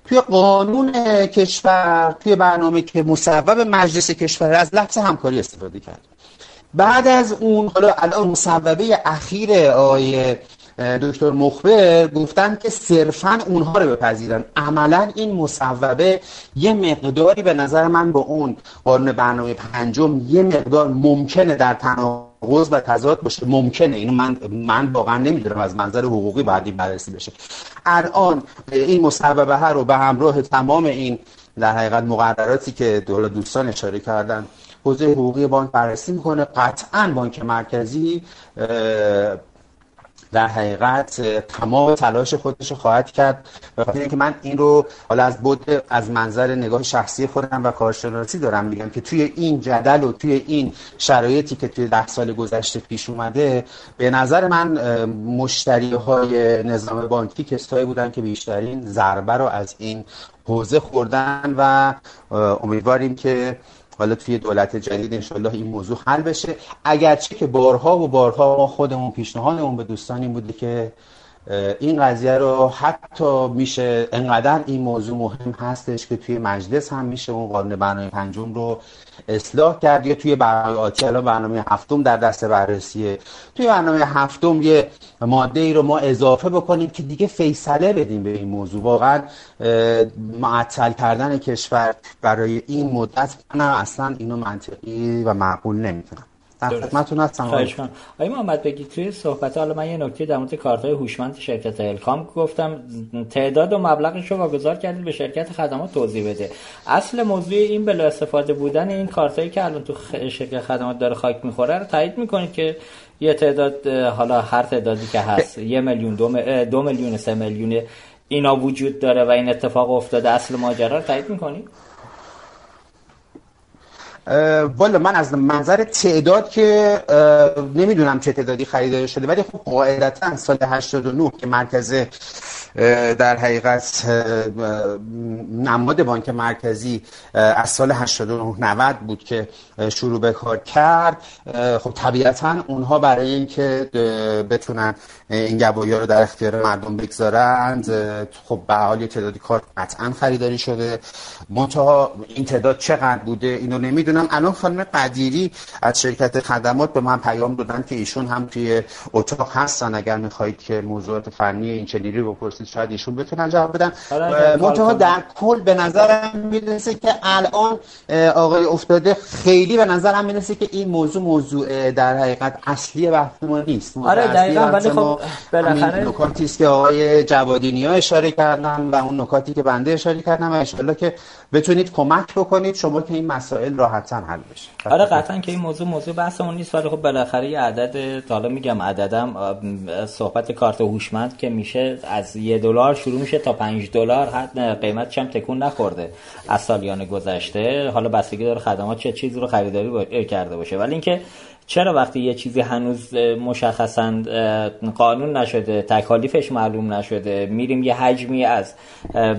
توی قانون کشور توی برنامه که مصوب مجلس کشور از لفظ همکاری استفاده کرد. بعد از اون حالا الان مصوبه اخیر آقای دکتر مخبر گفتن که صرفا اونها رو بپذیرن. عملا این مصوبه یه مقداری به نظر من با اون قانون برنامه پنجم یه مقدار ممکنه در تناقض و تضاد باشه. ممکنه. اینو من من واقعا نمی‌دونم از منظر حقوقی این بررسی بشه. الان این مصوبه ها رو به همراه تمام این در حقیقت مقرراتی که دولت دوستان اشاره کردن حوزه حقوقی بانک بررسی می‌کنه. قطعا بانک مرکزی در حقیقت تمام تلاش خودش خواهد کرد. به خاطر اینکه من این رو حالا از بود از منظر نگاه شخصی خودم و کارشناسی دارم میگم که توی این جدل و توی این شرایطی که توی ده سال گذشته پیش اومده به نظر من مشتری های نظام بانکی کسایی بودن که بیشترین ضربه رو از این حوزه خوردن و امیدواریم که حالا توی دولت جدید انشالله این موضوع حل بشه. اگرچه که بارها و بارها ما خودمون پیشنهادمون به دوستان این بوده که این قضیه رو حتی میشه انقدر این موضوع مهم هستش که توی مجلس هم میشه اون قانون برنامه پنجم رو اصلاح کرد یا توی برنامه آتی. الان برنامه هفتم در دست بررسیه. توی برنامه هفتم یه ماده ای رو ما اضافه بکنیم که دیگه فیصله بدیم به این موضوع. واقعا معطل کردن کشور برای این مدت نه اصلا اینو منطقی و معقول نمی‌تونم. خدمتتون هستم آقای محمد بگی توی صحبت حالا من یه نکته در مورد کارت‌های هوشمند شرکت الکام گفتم. تعداد و مبلغش رو واگذار کردید به شرکت خدمات توضیح بده. اصل موضوع این بلا استفاده بودن این کارتایی که الان تو شرکت خدمات داره خاک می‌خوره رو تایید می‌کنید که یه تعداد حالا هر تعدادی که هست [LAUGHS] یه میلیون دو, دو میلیون سه میلیون اینا وجود داره و این اتفاق افتاده اصل ماجرا رو تایید می‌کنید؟ والا من از منظر تعداد که نمی‌دونم چه تعدادی خریداری شده ولی خب قاعدتا سال 89 که مرکز در حقیقت نماد بانک مرکزی از سال 89 90 بود که شروع به کار کرد. خب طبیعتا اونها برای اینکه بتونن این گواهی رو در اختیار مردم بگذارند خب به حال یه تعدادی کار قطعا خریداری شده. منتها این تعداد چقدر بوده اینو نمی‌دونم. الان خانم قدیری از شرکت خدمات به من پیام دادن که ایشون هم توی اتاق هستن. اگر می‌خواهید که موضوعات فنی این چنینی رو بپرسید شاید ایشون بتونن جواب بدن. منتها در کل به نظرم می‌رسه که الان آقای افتاده خیلی به نظرم می‌رسه که این موضوع موضوع در حقیقت اصلی بحث ما نیست. آره دقیقاً ولی خب بالاخره نکاتی است که آقای جوادینی ها اشاره کردن و اون نکاتی که بنده اشاره کردم و اشاره که بتونید کمک بکنید شما که این مسائل راحتا حل بشه. آره قطعا که این موضوع موضوع بحثمون نیست. ولی خب بالاخره یه عدد حالا میگم عددم صحبت کارت هوشمند که میشه از یه دلار شروع میشه تا پنج دلار حد قیمتش هم تکون نخورده از سالیان گذشته. حالا بستگی داره خدمات چه چیزی رو خریداری کرده باشه. ولی اینکه چرا وقتی یه چیزی هنوز مشخصا قانون نشده تکالیفش معلوم نشده میریم یه حجمی از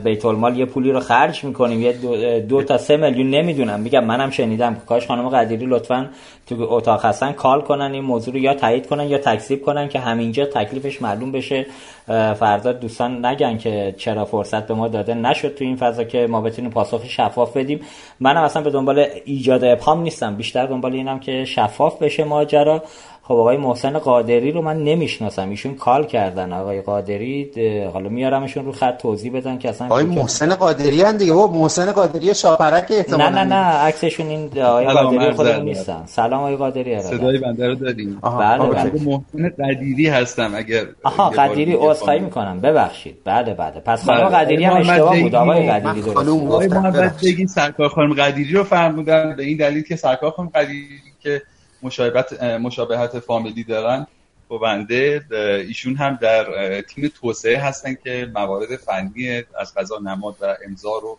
بیت المال یه پولی رو خرج می‌کنیم یه دو, دو تا سه میلیون نمی‌دونم. میگم منم شنیدم. کاش خانم قدیری لطفا تو اتاق هستن کال کنن این موضوع رو یا تایید کنن یا تکذیب کنن که همینجا تکلیفش معلوم بشه. فردا دوستان نگن که چرا فرصت به ما داده. نشد تو این فضا که ما بتونیم پاسخ شفاف بدیم. منم اصلا به دنبال ایجاد ابهام نیستم. بیشتر دنبال اینم که شفاف بشه ماجرا. خب آقای محسن قادری رو من نمی‌شناسم. ایشون کال کردن. آقای قادری حالا میارمشون رو خط توضیح بدن که اصلا آقای محسن قادری هن دیگه. بابا محسن قادری شاپرک نه نه نه عکسشون این آقای قادری خودمون نیستن. سلام آقای قادری صدای بنده رو دادین. بله بله. محسن قدیری هستم. اگر آها قدیری عذرخواهی می‌کنم. ببخشید. بله بله. پس خانم قدیری هم اشتباه بود. آقای قدیری درست. آقای محمد بگی سرکار خانم قدیری رو فرمودن. به این دلیل که سرکار خانم قدیری که مشابهت مشابهت فامیلی دارن با بنده. ایشون هم در تیم توسعه هستن که موارد فنی از غذا نماد و امضا رو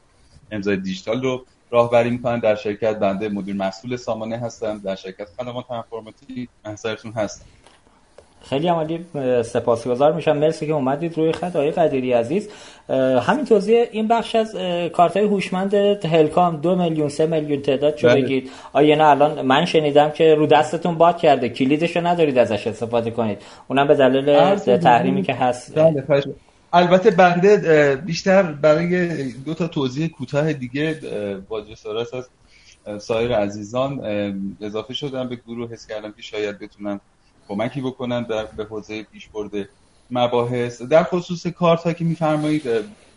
امضای دیجیتال رو راهبری می‌کنن. در شرکت بنده مدیر مسئول سامانه هستم در شرکت خدمات انفرماتیک محضرتون هستم خیلی عمالی سپاسگزار میشم. مرسی که اومدید روی خط. آقای قدیری عزیز همین توضیح این بخش از کارت های هوشمند هلکام دو میلیون سه میلیون تعداد چه بگید. آیا نه الان من شنیدم که رو دستتون باد کرده. کلیدش رو ندارید ازش استفاده کنید. اونم به دلیل تحریمی که هست. بله البته بنده بیشتر برای دو تا توضیح کوتاه دیگه با جسارت از سایر عزیزان اضافه شدم. به گروه حس کردم که شاید بتونم کمکی بکنن در به حوزه برده مباحث. در خصوص کارت ها که میفرمایید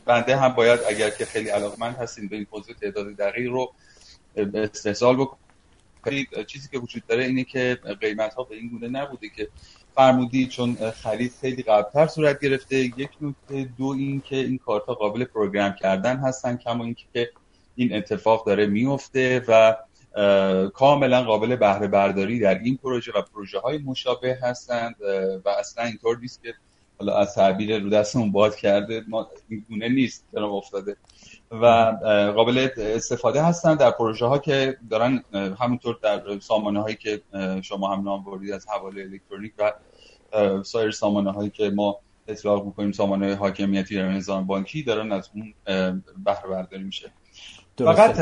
بنده هم باید اگر که خیلی علاقمند هستین به این حوزه تعداد دقیق رو استحصال بکنید. چیزی که وجود داره اینه که قیمت ها به این گونه نبوده که فرمودید چون خرید خیلی قبلتر صورت گرفته. یک نکته دو این که این کارت ها قابل پروگرام کردن هستن کما اینکه این اتفاق داره میفته و کاملا قابل بهره برداری در این پروژه و پروژه های مشابه هستند و اصلا اینطور نیست که حالا از تعبیر رو دستمون باد کرده. ما این گونه نیست جناب افتاده. و قابل استفاده هستند در پروژه ها که دارن همونطور در سامانه هایی که شما هم نام بردید از حواله الکترونیک و سایر سامانه هایی که ما اطلاق می‌کنیم سامانه حاکمیتی در نظام بانکی دارن از اون بهره برداری میشه. فقط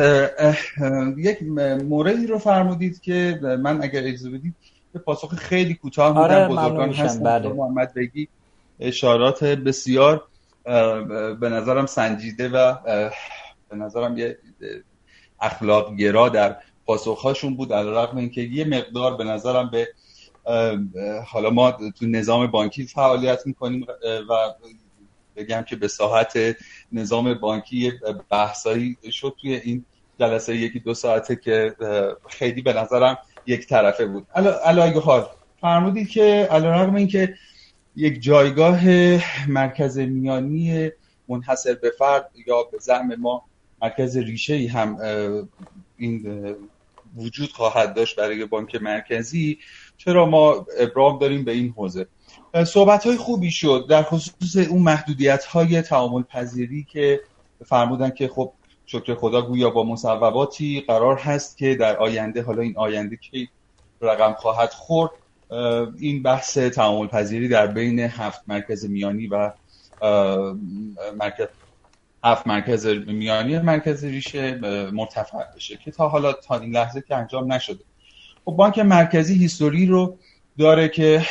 یک موردی رو فرمودید که من اگر اجازه بدید به پاسخ خیلی کوتاه میدم. آره بزرگان هستن. بله. محمد بگی. اشارات بسیار به نظرم سنجیده و به نظرم یه اخلاق گرا در پاسخهاشون بود. علیرغم اینکه یه مقدار به نظرم به حالا ما تو نظام بانکی فعالیت می‌کنیم و بگم که به ساحت نظام بانکی بحثایی شد توی این جلسه یکی دو ساعته که خیلی به نظرم یک طرفه بود. علایه حال فرمودید که علیرغم اینکه یک جایگاه مرکز میانی منحصر به فرد یا به زعم ما مرکز ریشه ای هم این وجود خواهد داشت برای بانک مرکزی چرا ما ابرام داریم به این حوزه؟ صحبت های خوبی شد. در خصوص اون محدودیت های تعامل پذیری که فرمودن که خب شکر خدا گویا با مصوباتی قرار هست که در آینده حالا این آینده که رقم خواهد خورد این بحث تعامل پذیری در بین هفت مرکز میانی و مرکز هفت مرکز میانی مرکز ریشه مرتفع بشه که تا حالا تا این لحظه که انجام نشده. خب بانک مرکزی هیستوری رو داره که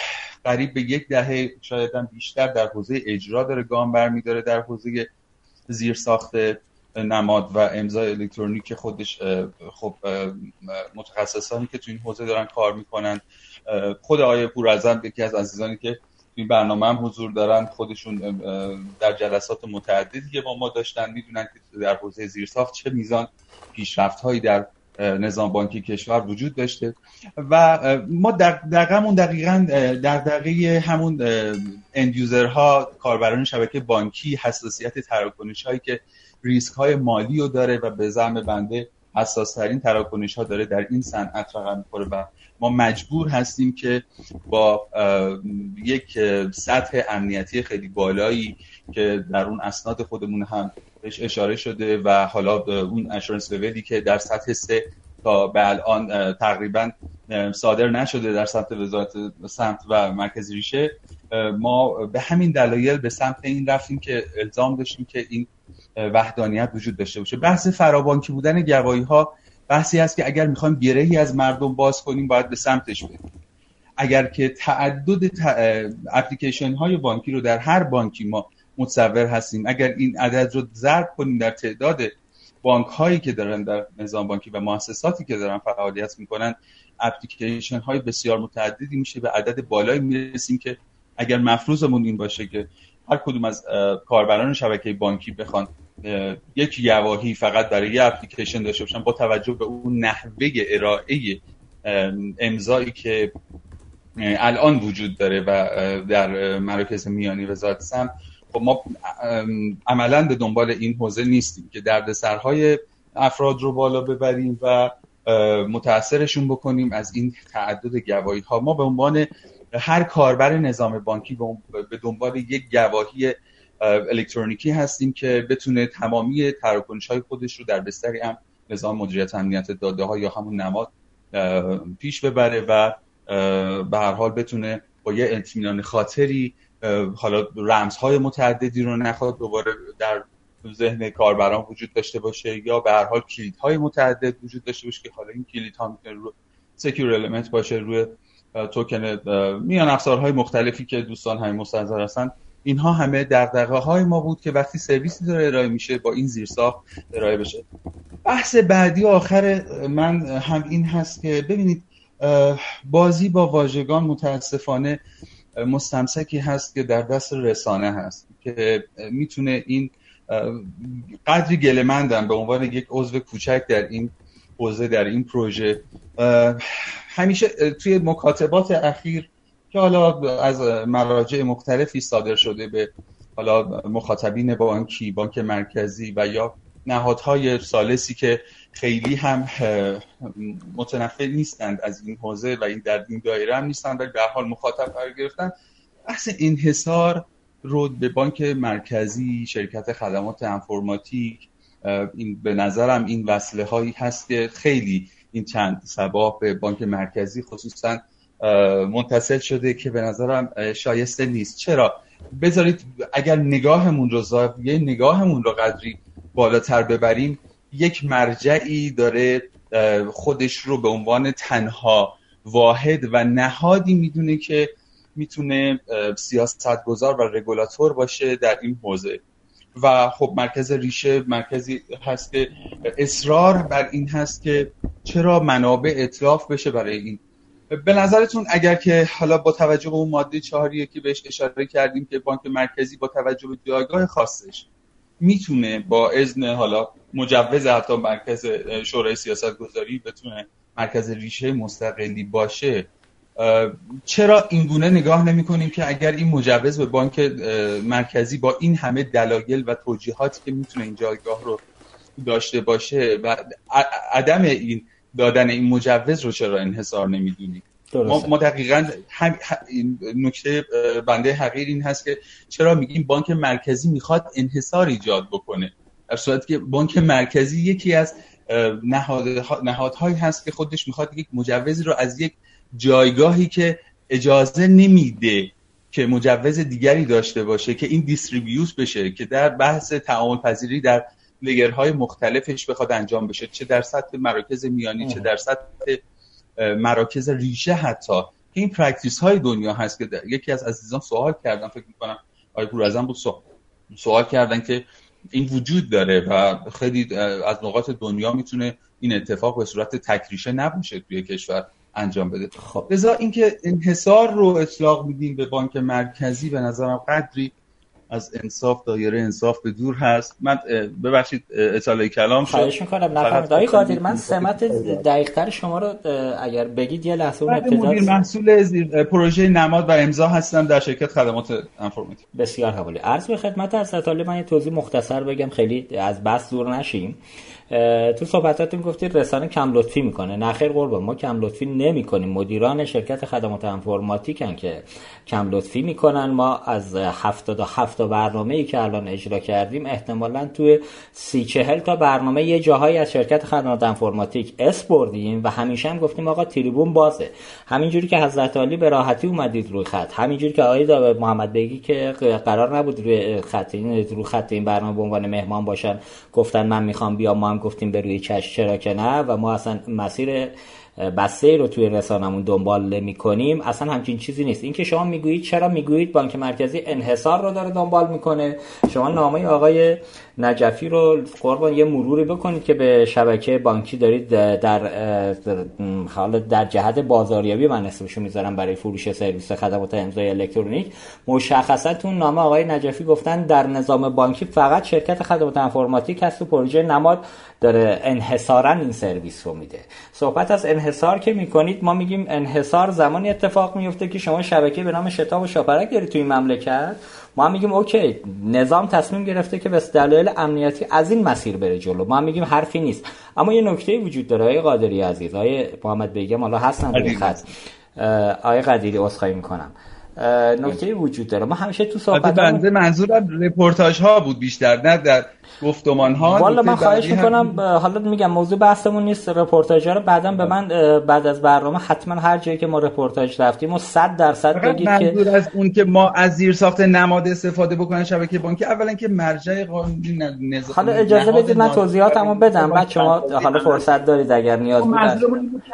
قریب به یک دهه شاید هم بیشتر در حوزه اجرا داره گام برمیداره در حوزه زیر ساخت نماد و امضای الکترونیک خودش خب متخصصانی که تو این حوزه دارن کار می‌کنن. خود آیه پور ازم یکی از عزیزانی که این برنامه هم حضور دارن خودشون در جلسات متعددی که با ما داشتن می‌دونن که در حوزه زیرساخت چه میزان پیشرفت هایی در نظام بانکی کشور وجود داشته. و ما در دقیقا دقیقا در دقیقه همون اندیوزرها کاربران شبکه بانکی حساسیت تراکنش هایی که ریسک های مالی رو داره و به زعم بنده حساس ترین تراکنش ها داره در این صنعت رقم می‌خوره و ما مجبور هستیم که با یک سطح امنیتی خیلی بالایی که در اون اسناد خودمون هم بهش اشاره شده و حالا اون اشورنس لولی که در سطح سه تا به الان تقریبا صادر نشده در سمت وزارت سمت و مرکز ریشه. ما به همین دلایل به سمت این رفتیم که الزام داشتیم که این وحدانیت وجود داشته باشه. بحث فرابانکی بودن گواهی ها بحثی هست که اگر می‌خوایم گرهی از مردم باز کنیم باید به سمتش بریم. اگر که تعدد اپلیکیشن های بانکی رو در هر بانکی ما متصور هستیم. اگر این عدد رو ضرب کنیم در تعداد بانک هایی که دارن در نظام بانکی و مؤسساتی که دارن فعالیت می‌کنن اپلیکیشن های بسیار متعددی میشه به عدد بالایی می‌رسیم که اگر مفروضمون این باشه که هر کدوم از کاربران شبکه بانکی بخوان یک گواهی فقط برای یه اپلیکیشن داشته باشن با توجه به اون نحوه ارائه امضایی که الان وجود داره و در مراکز میانی وزارت سمت خب ما عملا به دنبال این حوزه نیستیم که دردسرهای افراد رو بالا ببریم و متاثرشون بکنیم از این تعدد گواهی ها ما به عنوان هر کاربر نظام بانکی به دنبال یک گواهی الکترونیکی هستیم که بتونه تمامی تراکنش های خودش رو در بستری هم نظام مدیریت امنیت داده ها یا همون نماد پیش ببره و به هر حال بتونه با یه اطمینان خاطری حالا رمزهای متعددی رو نخواد دوباره در ذهن کاربران وجود داشته باشه یا به هر حال کلیدهای متعدد وجود داشته باشه که حالا این کلید ها می‌تونه رو secure element باشه روی توکن میان افزارهای مختلفی که دوستان همین مستحضر هستن. اینها همه دغدغه های ما بود که وقتی سرویسی داره ارائه میشه با این زیرساخت ارائه بشه. بحث بعدی آخر من هم این هست که ببینید بازی با واژگان متاسفانه مستمسکی هست که در دست رسانه هست که می‌تونه این قدری گلمندم به عنوان یک عضو کوچک در این حوزه در این پروژه. همیشه توی مکاتبات اخیر که حالا از مراجع مختلفی صادر شده به حالا مخاطبین بانکی بانک مرکزی و یا نهادهای سالسی که خیلی هم متنفع نیستند از این حوزه و این در این دایره هم نیستند ولی به حال مخاطب قرار گرفتن. بحث انحصار رو به بانک مرکزی شرکت خدمات انفرماتیک این به نظرم این وصله هایی هست که خیلی این چند سباه به بانک مرکزی خصوصا منتصل شده که به نظرم شایسته نیست. چرا؟ بذارید اگر نگاهمون رو زاویه نگاهمون رو قدری بالاتر ببریم یک مرجعی داره خودش رو به عنوان تنها واحد و نهادی می‌دونه که می‌تونه سیاست گذار و رگولاتور باشه در این حوزه. و خب مرکز ریشه مرکزی هست که اصرار بر این هست که چرا منابع اطلاف بشه برای این. به نظرتون اگر که حالا با توجه به اون ماده چهاریه که بهش اشاره کردیم که بانک مرکزی با توجه به جایگاه خاصش می‌تونه با اذن حالا مجوز حتی مرکز شورای سیاست گذاری بتونه مرکز ریشه مستقلی باشه چرا این گونه نگاه نمی کنیم که اگر این مجوز به بانک مرکزی با این همه دلایل و توجیهاتی که می‌تونه این جایگاه رو داشته باشه و عدم این دادن این مجوز رو چرا انحصار نمی‌دونیم؟ ما, ما دقیقا هم نکته بنده حقیر این هست که چرا میگیم بانک مرکزی می‌خواد انحصار ایجاد بکنه؟ در صورتی که بانک مرکزی یکی از نهادهایی هست که خودش می‌خواد یک مجوزی رو از یک جایگاهی که اجازه نمیده که مجوز دیگری داشته باشه که این دیستریبیوت بشه که در بحث تعامل پذیری در لگرهای مختلفش بخواد انجام بشه چه در سطح مراکز میانی چه در سطح مراکز ریشه حتی این پرکتیس های دنیا هست که یکی از عزیزان سوال کردن فکر می‌کنم آقای پور ازم بود. سوال کردن که این وجود داره و خیلی از نقاط دنیا می‌تونه این اتفاق به صورت تکریشه نباشه توی کشور انجام بده خب. لذا اینکه انحصار رو اطلاق میدیم به بانک مرکزی به نظرم قدری از انصاف دایره انصاف به دور هست. من ببخشید اطلاع کلام شد. خواهش می‌کنم. نفهمید آقای قادر من سمت دقیقتر شما رو اگر بگید یه لحظه اون مدیر محصول زیر پروژه نماد و امضا هستم در شرکت خدمات انفرماتیک بسیار حوالی. عرض به خدمت از من یه توضیح مختصر بگم. خیلی از بس دور نشیم. تو صحبتاتون گفتید رسانه کم لطفی می‌کنه. نخیر قربان ما کم لطفی نمی‌کنیم. مدیران شرکت خدمات انفرماتیکن که کم لطفی می‌کنن. ما از 77 تا برنامه ای که الان اجرا کردیم احتمالا توی سی چهل تا برنامه یه جاهایی از شرکت خدمات انفرماتیک اس بردیم و همیشه هم گفتیم آقا تریبون بازه. همینجوری که حضرت علی به راحتی اومدید روی خط همینجوری که آقای محمد بگی که قرار نبود روی خط این روی خط این برنامه به عنوان مهمان باشن گفتن من می‌خوام بیام ما هم گفتیم به روی چش چرا که نه؟ و ما اصلا مسیر بسته رو توی رسانمون دنبال نمی کنیم اصلا همچین چیزی نیست. اینکه شما می‌گویید چرا می‌گویید؟ بانک مرکزی انحصار رو داره دنبال می‌کنه. شما نامه آقای نجفی رو قربان یه مروری بکنید که به شبکه بانکی دارید در حال در جهت بازاریابی من اسمشو می‌ذارم برای فروش سرویس خدمات امضای الکترونیک. مشخصا تو نامه آقای نجفی گفتن در نظام بانکی فقط شرکت خدمات انفرماتیک هست و پروژه نماد داره انحصارا این سرویس رو میده. صحبت از انحصار که می‌کنید ما میگیم انحصار زمانی اتفاق میفته که شما شبکه به نام شتاب و شاپرک دارید توی مملکت. ما هم میگیم okay نظام تصمیم گرفته که به دلایل امنیتی از این مسیر بره جلو. ما هم میگیم حرفی نیست. اما یه نکته وجود داره آقای قادری عزیز آقای محمد بیگم حالا هستن روی خط. آقای قدیری عذرخواهی می‌کنم. نکته وجود داره. ما همیشه تو صحبت بنده منظورم رپورتاج ها بود بیشتر نه در گفتمان ها والا من خواهش می‌کنم حالا میگم موضوع بحثمون نیست رپورتاج ها رو بعدا به من بعد از برنامه حتما هر جایی که ما رپورتاج رفتیم و 100 درصد بگید که منظور از اون که ما از زیر ساخت نماد استفاده بکنن شبکه بانکی اولا که مرجع قانونی نظام حالا اجازه بدید من توضیحاتمو بدم. بعد شما حالا فرصت دارید اگر نیاز بود.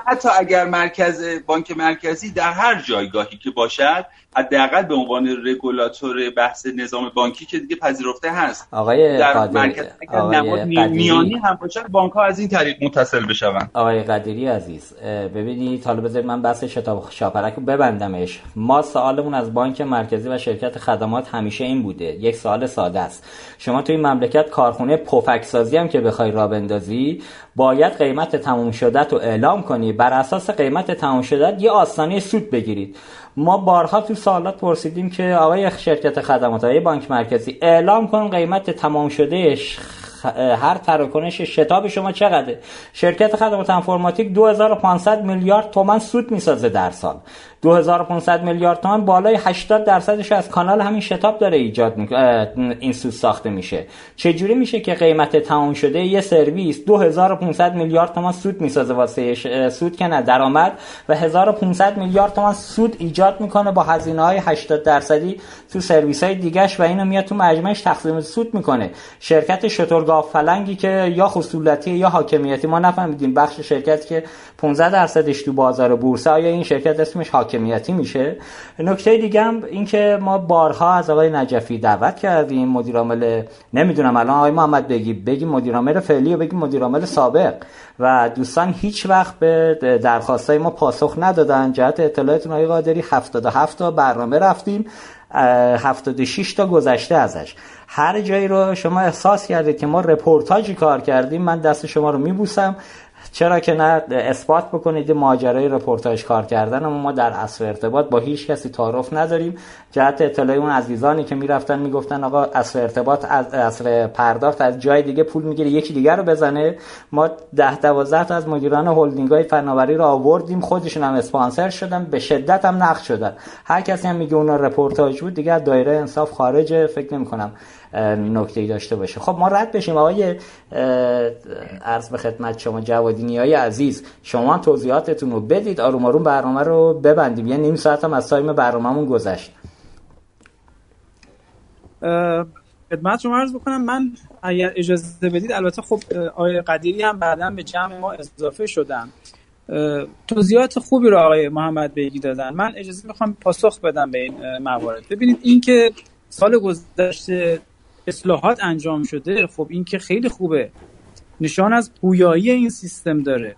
حتی اگر مرکز بانک مرکزی در هر جایگاهی که باشد حداقل به عنوان رگولاتور بحث نظام بانکی که دیگه پذیرفته هست. آقای در مرکز اگر میانی هم باشه بانک ها از این طریق متصل بشون آقای قدیری عزیز ببینید حالا بذارید من بحث شتاب شاپرک رو ببندمش. ما سوالمون از بانک مرکزی و شرکت خدمات همیشه این بوده. یک سوال ساده است. شما توی مملکت کارخونه پفک سازی هم که بخوای را بندازی باید قیمت تموم شده رو اعلام کنی. بر اساس قیمت تموم شده یه آستانه سود بگیرید. ما بارها تو سوالات پرسیدیم که آقای شرکت خدمات های بانک مرکزی اعلام کن قیمت تمام شده هر تراکنش شتاب شما چقدره؟ شرکت خدمات انفرماتیک 2500 میلیارد تومان سود می‌سازه در سال. 2500 میلیارد تومان بالای 80 درصدش از کانال همین شتاب داره ایجاد این سود ساخته میشه. چجوری میشه که قیمت تمام شده یه سرویس 2500 میلیارد تومان سود می‌سازه واسه سود که درآمد و 1500 میلیارد تومان سود ایجاد می‌کنه با هزینه های 80 درصدی تو سرویس های دیگهش و اینو میاد تو مجموعش تقسیم سود می‌کنه. شرکت شترگاه فلنگی که یا خصولتی یا حاکمیتی ما نفهمیدیم بخش شرکت که 15 درصدش تو بازار بورس آیا این شرکت اسمش حاکمیتی میشه؟ نکته دیگه هم این که ما بارها از آقای نجفی دعوت کردیم مدیر عامل نمی‌دونم الان آقای محمد بگی بگی مدیر عامل فعلی و بگی مدیر عامل سابق. و دوستان هیچ وقت به درخواستای ما پاسخ ندادن جهت اطلاعاتون آقای قادری 77 تا برنامه رفتیم 76 تا گذشته ازش. هر جایی رو شما احساس کردید که ما رپورتاجی کار کردیم من دست شما رو میبوسم. چرا که نه اثبات بکنید ماجرای رپورتاج کار کردن ما در اصل ارتباط با هیچ کسی تعارف نداریم. جهت اطلاع اون عزیزانی که می‌رفتن می‌گفتن آقا اصل ارتباط از اصل پرداخت از جای دیگه پول می‌گیره یکی دیگر رو بزنه. ما ده دوازده تا از مدیران هلدینگ های فناوری رو آوردیم خودشون هم اسپانسر شدن به شدت هم نقد شدن. هر کسی هم میگه اون رپورتاج بود دیگه دایره انصاف خارج فکر نمی کنم نکته داشته باشه. خب ما رد بشیم. آقای عرض به خدمت شما جوادینی های عزیز شما توضیحاتتون رو بدید. آروم آروم برنامه رو ببندیم. یه نیم ساعت هم از time برنامهمون گذشت. خدمت شما عرض بکنم. من اگر اجازه بدید البته خب آقای قدیری هم بعدا به جمع ما اضافه شدن. توضیحات خوبی رو آقای محمد بیگی دادن. من اجازه می‌خوام پاسخ بدم به این موارد. ببینید اینکه سال گذشته اصلاحات انجام شده خب این که خیلی خوبه. نشان از پویایی این سیستم داره.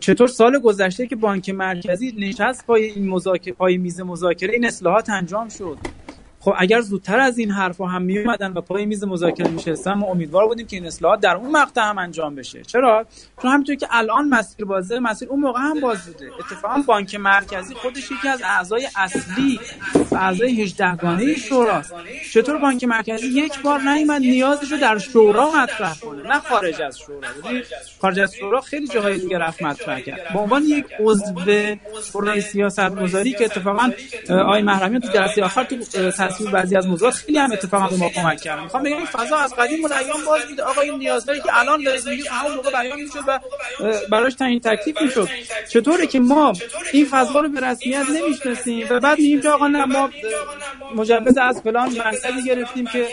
چطور سال گذشته که بانک مرکزی نشست پای این مذاکره پای میز مذاکره این اصلاحات انجام شد. خب اگر زودتر از این حرفا هم می اومدن و پای میز مذاکره میشستن ما امیدوار بودیم که این اصلاحات در اون مقطع هم انجام بشه. چرا؟ چون همونطور که الان مسیر بازه مسیر اون موقع هم باز بوده. اتفاقا بانک مرکزی خودش یکی از اعضای اصلی و اعضای 18 گانه شوراست. چطور بانک مرکزی یک بار نیومد نیازش رو در شورا مطرح کنه؟ نه خارج از شورا. خارج از شورا خیلی جاهای دیگه رفت مطرح کرد. به عنوان یک عضو شورای سیاست گذاری که اتفاقا آقای محرمیان تو جلسه آخر تو تصویر بعضی از موضوعات خیلی هم اتفاقا به ما کمک کردن می‌خوام بگم این فضا از قدیم ایام باز بود آقا این نیازهایی که الان دارید میگید همون موقع بیان می‌شد و براش تعیین تکلیف می‌شد. چطوره که ما این فضا رو به رسمیت نمی‌شناسیم و بعد میگیم که آقا نه ما مجوز از فلان مرکزی گرفتیم که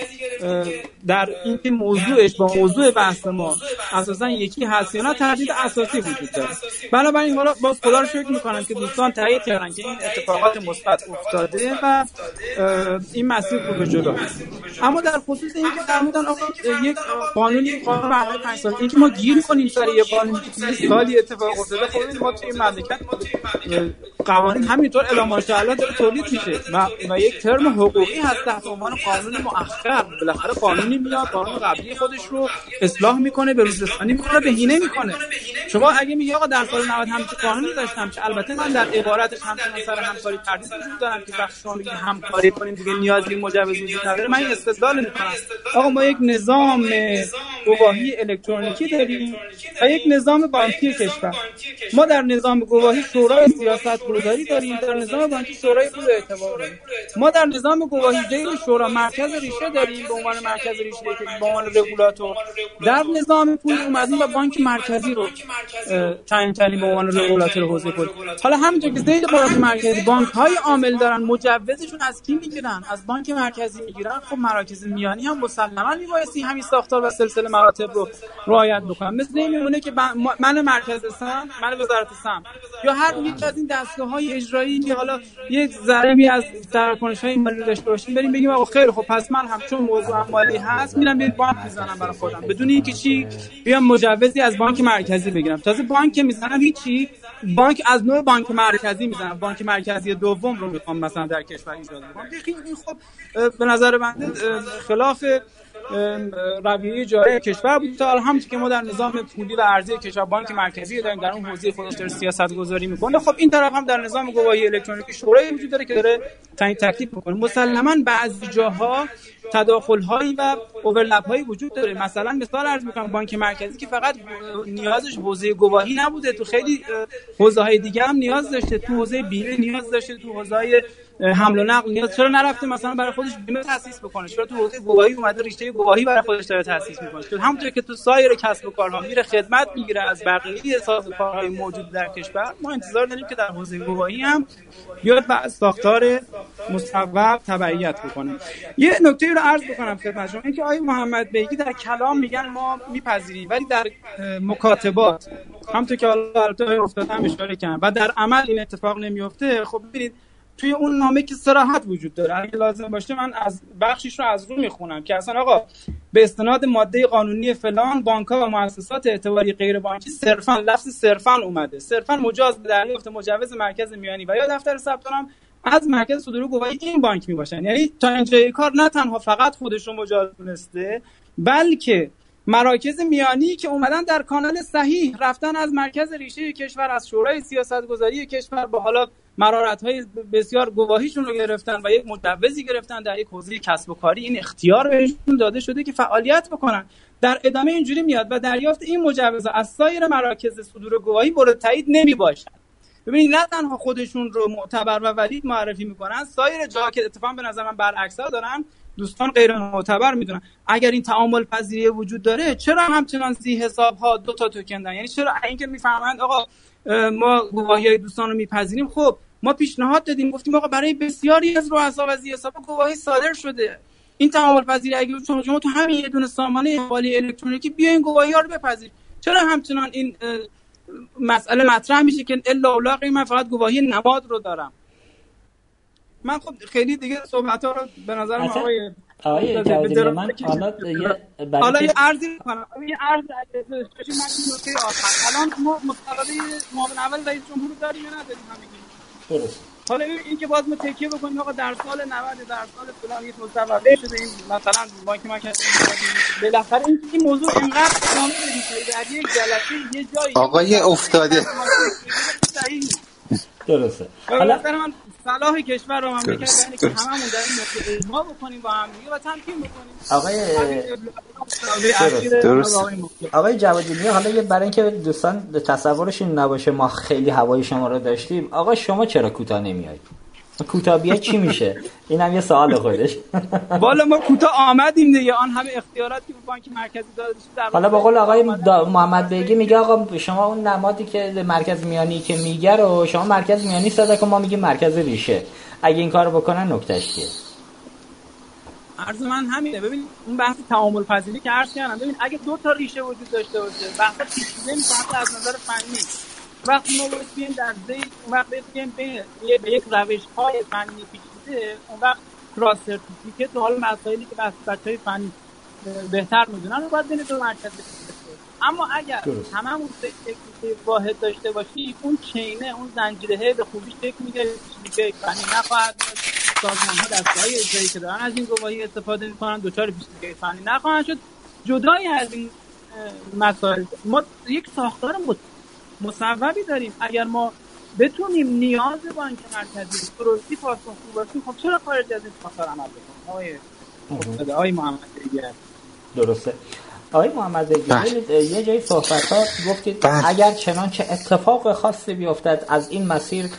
در این موضوعش با موضوع بحث ما اساسا یکی هست یا نه تردید اساسی وجود داره. بنابراین حالا باز خدا رو شکر می‌کنم که دوستان تایید کردن که این اتفاقات مثبت افتاده و این مسیر رو جلو اما در خصوص اینکه فرمودن آقا یک قانونی قانون برای 5 سال اینکه ما گیر کنیم سر یه قانونی سالی اتفاق افتاده خب ما توی مملکت قوانین همینطور الا ماشاءالله داره تولید میشه و, یک ترم حقوقی هست تحت عنوان قانون مؤخر. بالاخره قانونی میاد قانون قبلی خودش رو اصلاح می‌کنه به روزرسانی می‌کنه بهینه می‌کنه. شما اگه میگی آقا در سال 90 همچین قانونی داشتم که البته من در عبارتش همچنان سر همکاری تردید وجود دارم که وقتی شما میگید همکاری کنیم دیگه نیازی مجوز وجود نداره من استدلال می‌کنم. آقا ما یک نظام گواهی الکترونیکی داریم و یک نظام بانکی کشور. ما در نظام گواهی شورای سیاست گذاری داریم. در نظام بانکی شورای پول اعتبار داریم. ما در نظام گواهی زیر شورا مرکز ریشه داریم به عنوان مرکز ریشه که به عنوان رگولاتور. در نظام پول اومدیم و بانک مرکزی رو تعیین کردیم به عنوان رگولاتور حوزه پول. حالا همونطور که زیر بانک مرکزی بانک های عامل دارن مجوزشون از کی می‌گیرن؟ از بانک مرکزی می‌گیرن خب مراکز میانی هم مسلما میبایستی همین ساختار و سلسله مراتب رو رعایت بکنن. مثل این میمونه که من مرکز سم من وزارت سم. یا هر یک از این دستگاه های اجرایی که حالا یک ضربی از تراکنش های مالی داشته باشیم بریم بگیم آقا خیر خب پس من هم چون موضوع مالی هست میرم به بانک می‌زنم برای خودم. بدون اینکه چی بیام مجوزی از بانک مرکزی بگیرم. تازه بانک می‌زنم هیچی. بانک از نوع بانک مرکزی می‌زنم. بانک مرکزی دوم رو می‌خوام مثلا در کشور ایجاد کنم این خب به نظر بنده خلاف رویه جاری کشور بود. تا همونطور که ما در نظام پولی و ارزی کشور بانک مرکزی داریم در اون حوزه خودش داره سیاست گذاری می‌کنه خب این طرف هم در نظام گواهی الکترونیکی شورای وجود داره که داره تعیین تکلیف می‌کنه. مسلما بعضی جاها تداخل هایی و اوورلپ هایی وجود داره. مثلا مثال عرض می‌کنم بانک مرکزی که فقط نیازش حوزه گواهی نبوده تو خیلی حوزه های دیگه هم نیاز داشته تو حوزه بیمه نیاز داشته تو حوزه حمل و نقل نیاز. چرا نرفته مثلا برای خودش بیمه تاسیس بکنه؟ چرا تو حوزه گواهی اومده رشته گواهی برای خودش داره تاسیس می‌کنه؟ چون همونطور که تو سایر کسب و کارها میره خدمت می‌گیره از بقیه سازوکارهای موجود در کشور ما انتظار داریم که در حوزه گواهی هم بیاد و ساختار مصوب تبعیت بکنه. یه نکته رو عرض بکنم خدمت شما. اینکه آقای محمد بیگی در کلام میگن ما میپذیریم ولی در مکاتبات همونطور که البته افتاده هم اشاره کردم و در عمل این اتفاق نمیفته خب ببینید توی اون نامه که صراحت وجود داره. اگه لازم باشه من از بخشیش رو از رو می‌خونم که اصلا آقا به استناد ماده قانونی فلان بانک و مؤسسات اعتباری غیر بانکی صرفا لفظ صرفا اومده. صرفا مجاز به دریافت مجوز مرکز میانی و یا دفتر ثبت از مرکز صدور گواهی این بانک می باشن یعنی تا اینجای کار نه تنها فقط خودش رو مجاز دونسته بلکه مراکز میانی که اومدن در کانال صحیح رفتن از مرکز ریشه کشور از شورای سیاست گذاری کشور با حالا مرارت های بسیار گواهیشون رو گرفتن و یک مجوزی گرفتن در یک حوزه کسب و کاری. این اختیار بهشون داده شده که فعالیت بکنن. در ادامه اینجوری میاد و دریافت این مجوز از سایر مراکز صدور گواهی مورد تایید نمی باشد ببینید نه تنها خودشون رو معتبر و ولید معرفی می‌کنن سایر جاها که اتفاقا به نظر من برعکس دارن دوستان غیر معتبر می‌دونن. اگر این تعامل پذیری وجود داره چرا همچنان زی حساب ها دو تا توکن یعنی چرا اینکه می‌فهمند آقا ما گواهی های دوستان رو میپذیریم. خب ما پیشنهاد دادیم گفتیم آقا برای بسیاری از رؤسا و زی حساب گواهی صادر شده. این تعامل پذیری اگه شما شما تو همین یه دونه سامانه حوالی الکترونیکی بیاین گواهی ها رو بپذیرید. چرا همچنان این مسئله مطرح میشه که الا اولاقی من فقط گواهی نماد رو دارم؟ من خب خیلی دیگه صحبت ها رو به نظر آقای آقای جوادی من حالا یه حالا یه عرضی کنم یه عرض من نکته آخر. الان ما مصوبه معاون اول رئیس جمهور داریم یا نداریم همگی درست. حالا این که باز ما تکیه بکنیم آقا در سال 90 در سال فلان یک مصوبه شده این مثلا بانک مرکزی بالاخره این این موضوع اینقدر ادامه بدید در یک جلسه یه جایی آقای افتاده. درسته. حالا من صلاح کشور رو مملکت یعنی که هممون در این اجماع بکنیم با هم دیگه و تمکین بکنیم. آقای درست. آقای جوادی حالا یه برای اینکه دوستان تصورشون نباشه ما خیلی هوای شما رو داشتیم. آقا شما چرا کوتاه نمیایید کوتاه چی میشه؟ اینم یه سوال خودش. والا ما کوتاه آمدیم دیگه. آن همه اختیاراتی که بانک مرکزی داده حالا به قول آقای محمد بیگی میگه آقا شما اون نمادی که مرکز میانی که میگه رو شما مرکز میانی صدا که ما میگیم مرکز ریشه. اگه این کارو بکنن نکتهش چیه؟ عرض من همینه. ببین اون بحث تعامل پذیری که عرض کردم. ببین اگه دو تا ریشه وجود داشته باشه بحث پیچیده میشه از نظر فنی وقتی ما باید در زیر اون وقت بیایم به یک روش های فنی پیچیده اون وقت کراس سرتیفیکت حال مسائلی که بس بچه های فنی بهتر می‌دونن رو باید بین دو مرکز اما اگر هممون یک واحد داشته باشیم اون چینه اون زنجیره به خوبی شکل می‌گیره که فنی نخواهد سازمان ها دستگاهی اجرایی که دارن از این گواهی استفاده می‌کنن دوچار پیشنهاد فنی نخواهند شد. جدای از این مسائل ما یک ساختار مصوبی داریم. اگر ما بتونیم نیاز بانک مرکزی درستی پاسخگو باشیم خب چرا خارج از این ساختار عمل بکنیم؟ آقای آقای محمد درسته. آقای محمد بله. یه جایی صحبت ها گفتید بله. اگر چنانچه اتفاق خاصی بیفتد از این مسیر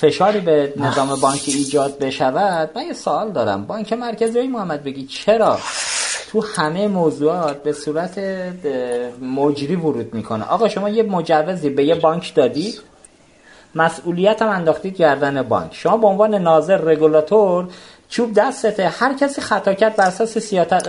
فشاری به نظام بانکی ایجاد بشود من یه سوال دارم. بانک مرکزی محمد بگی چرا تو همه موضوعات به صورت مجری ورود می‌کنه. آقا شما یه مجوزی به یه بانک دادید مسئولیت هم انداختید گردن بانک. شما به عنوان ناظر رگولاتور چوب دستته. هر کسی خطا کرد بر اساس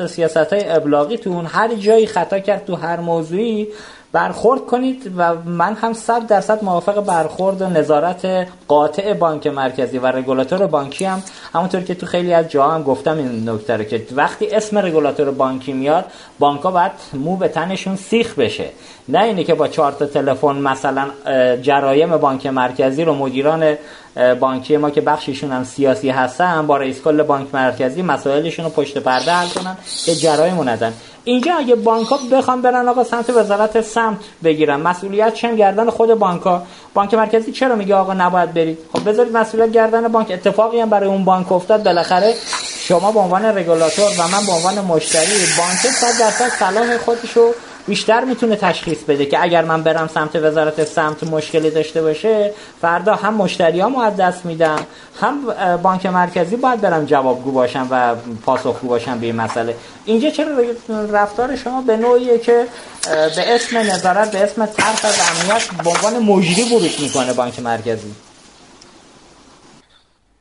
سیاست های ابلاغیتون هر جایی خطا کرد تو هر موضوعی برخورد کنید و من هم صد درصد موافق برخورد و نظارت قاطع بانک مرکزی و رگولاتور بانکی هم. همونطور که تو خیلی از جاها هم گفتم این نکته رو که وقتی اسم رگولاتور بانکی میاد بانک‌ها باید مو به تنشون سیخ بشه. نه اینه که با چهار تا تلفن مثلا جرایم بانک مرکزی رو مدیران بانکی ما که بخششون هم سیاسی هستن با رئیس کل بانک مرکزی مسائلشون رو پشت پرده حل کنن که جرایم ندن. اینجا اگه بانک ها بخوام برن آقا سمت وزارت سمت بگیرن مسئولیت چه گردن خود بانک ها بانک مرکزی چرا میگه آقا نباید برید؟ خب بذارید مسئولیت گردن بانک اتفاقی هم برای اون بانک افتاد. بالاخره شما به عنوان رگولاتور و من به عنوان مشتری بانک 100 درصد صلاح خودشو بیشتر می‌تونه تشخیص بده که اگر من برم سمت وزارت سمت مشکلی داشته باشه فردا هم مشتریامو از دست میدم هم بانک مرکزی باید برم جوابگو باشم و پاسخگو باشم به این مسئله. اینجا چرا رفتار شما به نوعیه که به اسم نظارت به اسم ترس از امنیت به عنوان مجری ورود می‌کنه بانک مرکزی؟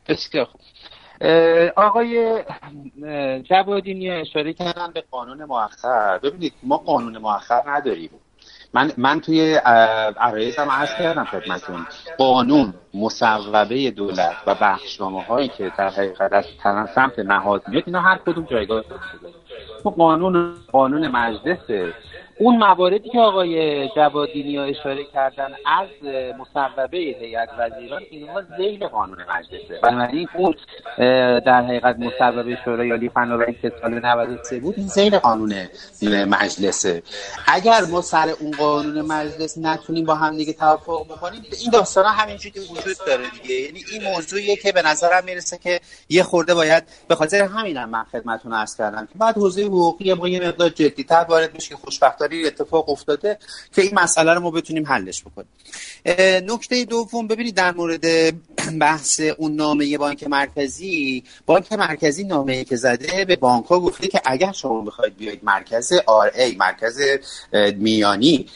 بسیار آقای جوادینی اشاره کردن به قانون مؤخر. ببینید ما قانون مؤخر نداریم. من من توی عرایزم عرض کردم خدمتون قانون مصوبه دولت و بخشنامه هایی که در حقیقت از سمت نهاد میاد اینا هر کدوم جایگاه قانون قانون مجلس اون مواردی که آقای جوادینی ها اشاره کردن از مصوبه هیئت وزیران اینها زیل قانون مجلسه. بنابراین اون در حقیقت مصوبه شورای عالی فناوری که سال 93 بود این زیل قانون مجلسه. اگر ما سر اون قانون مجلس نتونیم با هم دیگه توافق بکنیم این داستان همینجوری وجود داره دیگه. یعنی این موضوعیه که به نظرم می‌رسه که یه خورده باید به خاطر همینم من خدمتتون عرض کردم که بعد حوزه حقوقی ما یه مقدار جدی‌تر وارد بشه خوشبختانه اتفاق افتاده که این مسئله رو ما بتونیم حلش بکنیم. نکته دوم ببینید در مورد بحث اون نامه بانک مرکزی بانک مرکزی نامه که زده به بانک ها گفته که اگر شما بخواید بیاید مرکز آر ای مرکز میانی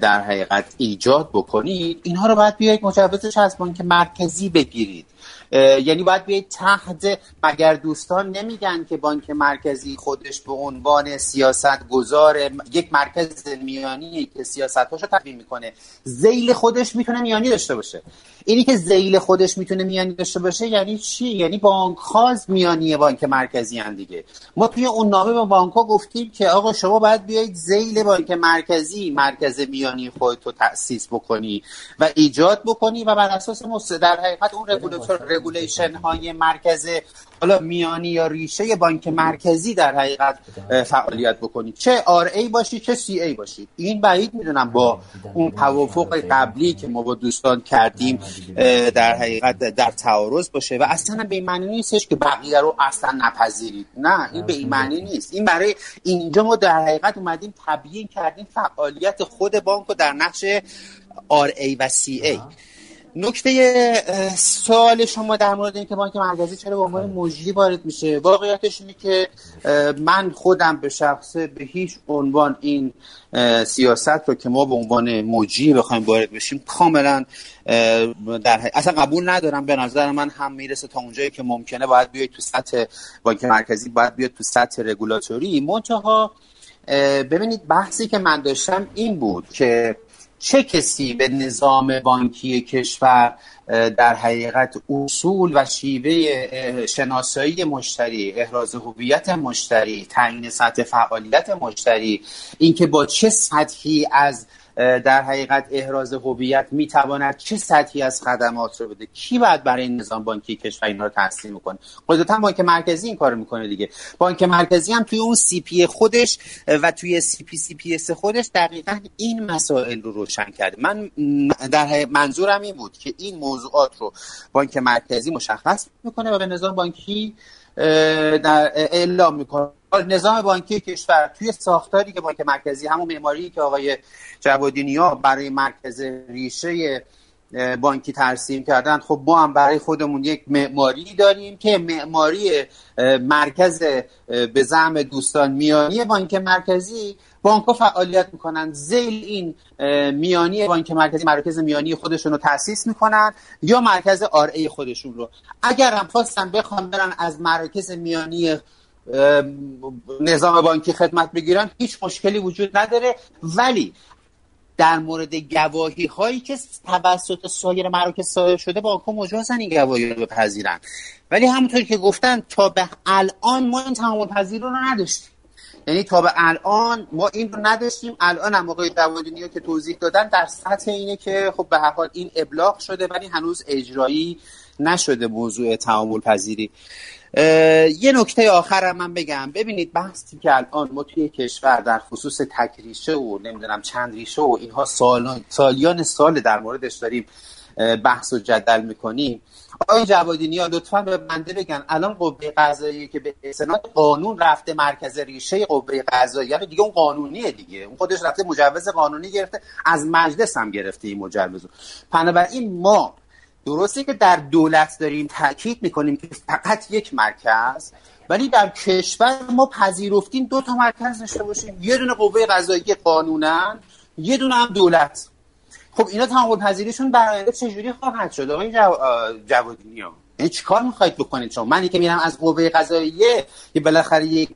در حقیقت ایجاد بکنید اینها رو باید بیاید مجوزش از بانک مرکزی بگیرید. یعنی باید بیاید تحت مگر دوستان نمیگن که بانک مرکزی خودش به عنوان سیاست گذار یک مرکز میانی که سیاست هاشو تدوین می‌کنه. زیل خودش می‌تونه میانی داشته باشه. اینی که زیل خودش می‌تونه میانی داشته باشه یعنی چی؟ یعنی بانک خاص میانی بانک مرکزی هم دیگه. ما توی اون نامه به بانک ها گفتیم که آقا شما باید بیایید ذیل بانک مرکزی مرکز میانی خودتو تاسیس بکنی و ایجاد بکنی و بر اساس در حقیقت اون regulation های مرکز حالا میانی یا ریشه بانک مرکزی در حقیقت فعالیت بکنید چه RA باشید چه CA باشید این بعید می‌دونم با اون توافق قبلی که ما با دوستان کردیم در حقیقت در تعارض باشه. و اصلا به این معنی نیستش که بقیه رو اصلا نپذیرید. نه این به این معنی نیست. این برای اینجا ما در حقیقت اومدیم تبیین کردیم فعالیت خود بانک رو در نقش آر ای و سی ای. نکته سوال شما در مورد اینکه بانک مرکزی چرا به عنوان مجری وارد میشه. واقعیتش اینه که من خودم به شخص به هیچ عنوان این سیاست رو که ما به عنوان مجری بخوایم وارد بشیم کاملا در اصلا قبول ندارم. به نظر من هم می‌رسه تا اونجایی که ممکنه باید بیاید تو سطح بانک مرکزی باید بیاد تو سطح رگولاتوری. منتها ببینید بحثی که من داشتم این بود که چه کسی به نظام بانکی کشور در حقیقت اصول و شیوه شناسایی مشتری احراز هویت مشتری تعیین سطح فعالیت مشتری اینکه با چه سطحی از در حقیقت احراز هویت می‌تواند چه سطحی از خدمات رو بده؟ کی باید برای این نظام بانکی کشور اینا رو تحصیل می‌کنه قاعدتا بانک مرکزی این کارو می‌کنه دیگه. بانک مرکزی هم توی اون CP خودش و توی CP CPS خودش دقیقا این مسائل رو روشن کرده. من در منظورم این بود که این موضوعات رو بانک مرکزی مشخص می‌کنه و به نظام بانکی در اعلام می‌کنه. نظام بانکی کشور توی ساختاری که بانک مرکزی همون معماری که آقای جوادی برای مرکز ریشه بانکی ترسیم کردن خب ما هم برای خودمون یک معماری داریم که معماری مرکز به زعم دوستان میانی بانک مرکزی بانک ها فعالیت می‌کنن. زیل این میانی بانک مرکزی مرکز میانی خودشون رو تاسیس می‌کنن یا مرکز آر ای خودشون رو. اگر هم خواستن بخوام برن از مرکز میانی نظام بانکی خدمت بگیرن هیچ مشکلی وجود نداره. ولی در مورد گواهی هایی که توسط سایر مراکز صادر شده با ها مجازن این گواهی رو بپذیرن. ولی همونطور که گفتن تا به الان ما این تمام پذیر رو نداشتیم. یعنی تا به الان ما این رو نداشتیم. الان هم آقای جوادی که توضیح دادن در سطح اینه که خب به هر حال این ابلاغ شده ولی هنوز اجرایی نشده موضوع تعامل پذیری. یه نکته آخر من بگم. ببینید بحثی که الان ما توی کشور در خصوص تکریشه و نمی‌دونم چند ریشه و اینها سالان سالیان سال در موردش داریم بحث و جدل می‌کنیم. آقای جوادی نیا لطفا به بنده بگن. الان قوه قضاییه که به سنات قانون رفته مرکز ریشه قوه قضاییه. رو دیگه اون قانونیه دیگه. اون خودش رفته مجوز قانونی گرفته از مجلس هم گرفته این مجوز بنابراین ما درسته که در دولت داریم تاکید می‌کنیم که فقط یک مرکز ولی در کشور ما پذیرفتیم دو تا مرکز داشته باشیم. یه دونه قوه قضایی قانونن یه دونه هم دولت. خب اینا تعامل پذیریشون برآینده چجوری خواهد شد؟ آقای جو... جوادی ها یعنی چیکار می‌خواید بکنید شما؟ منی که میرم از قوه قضاییه که بالاخره یک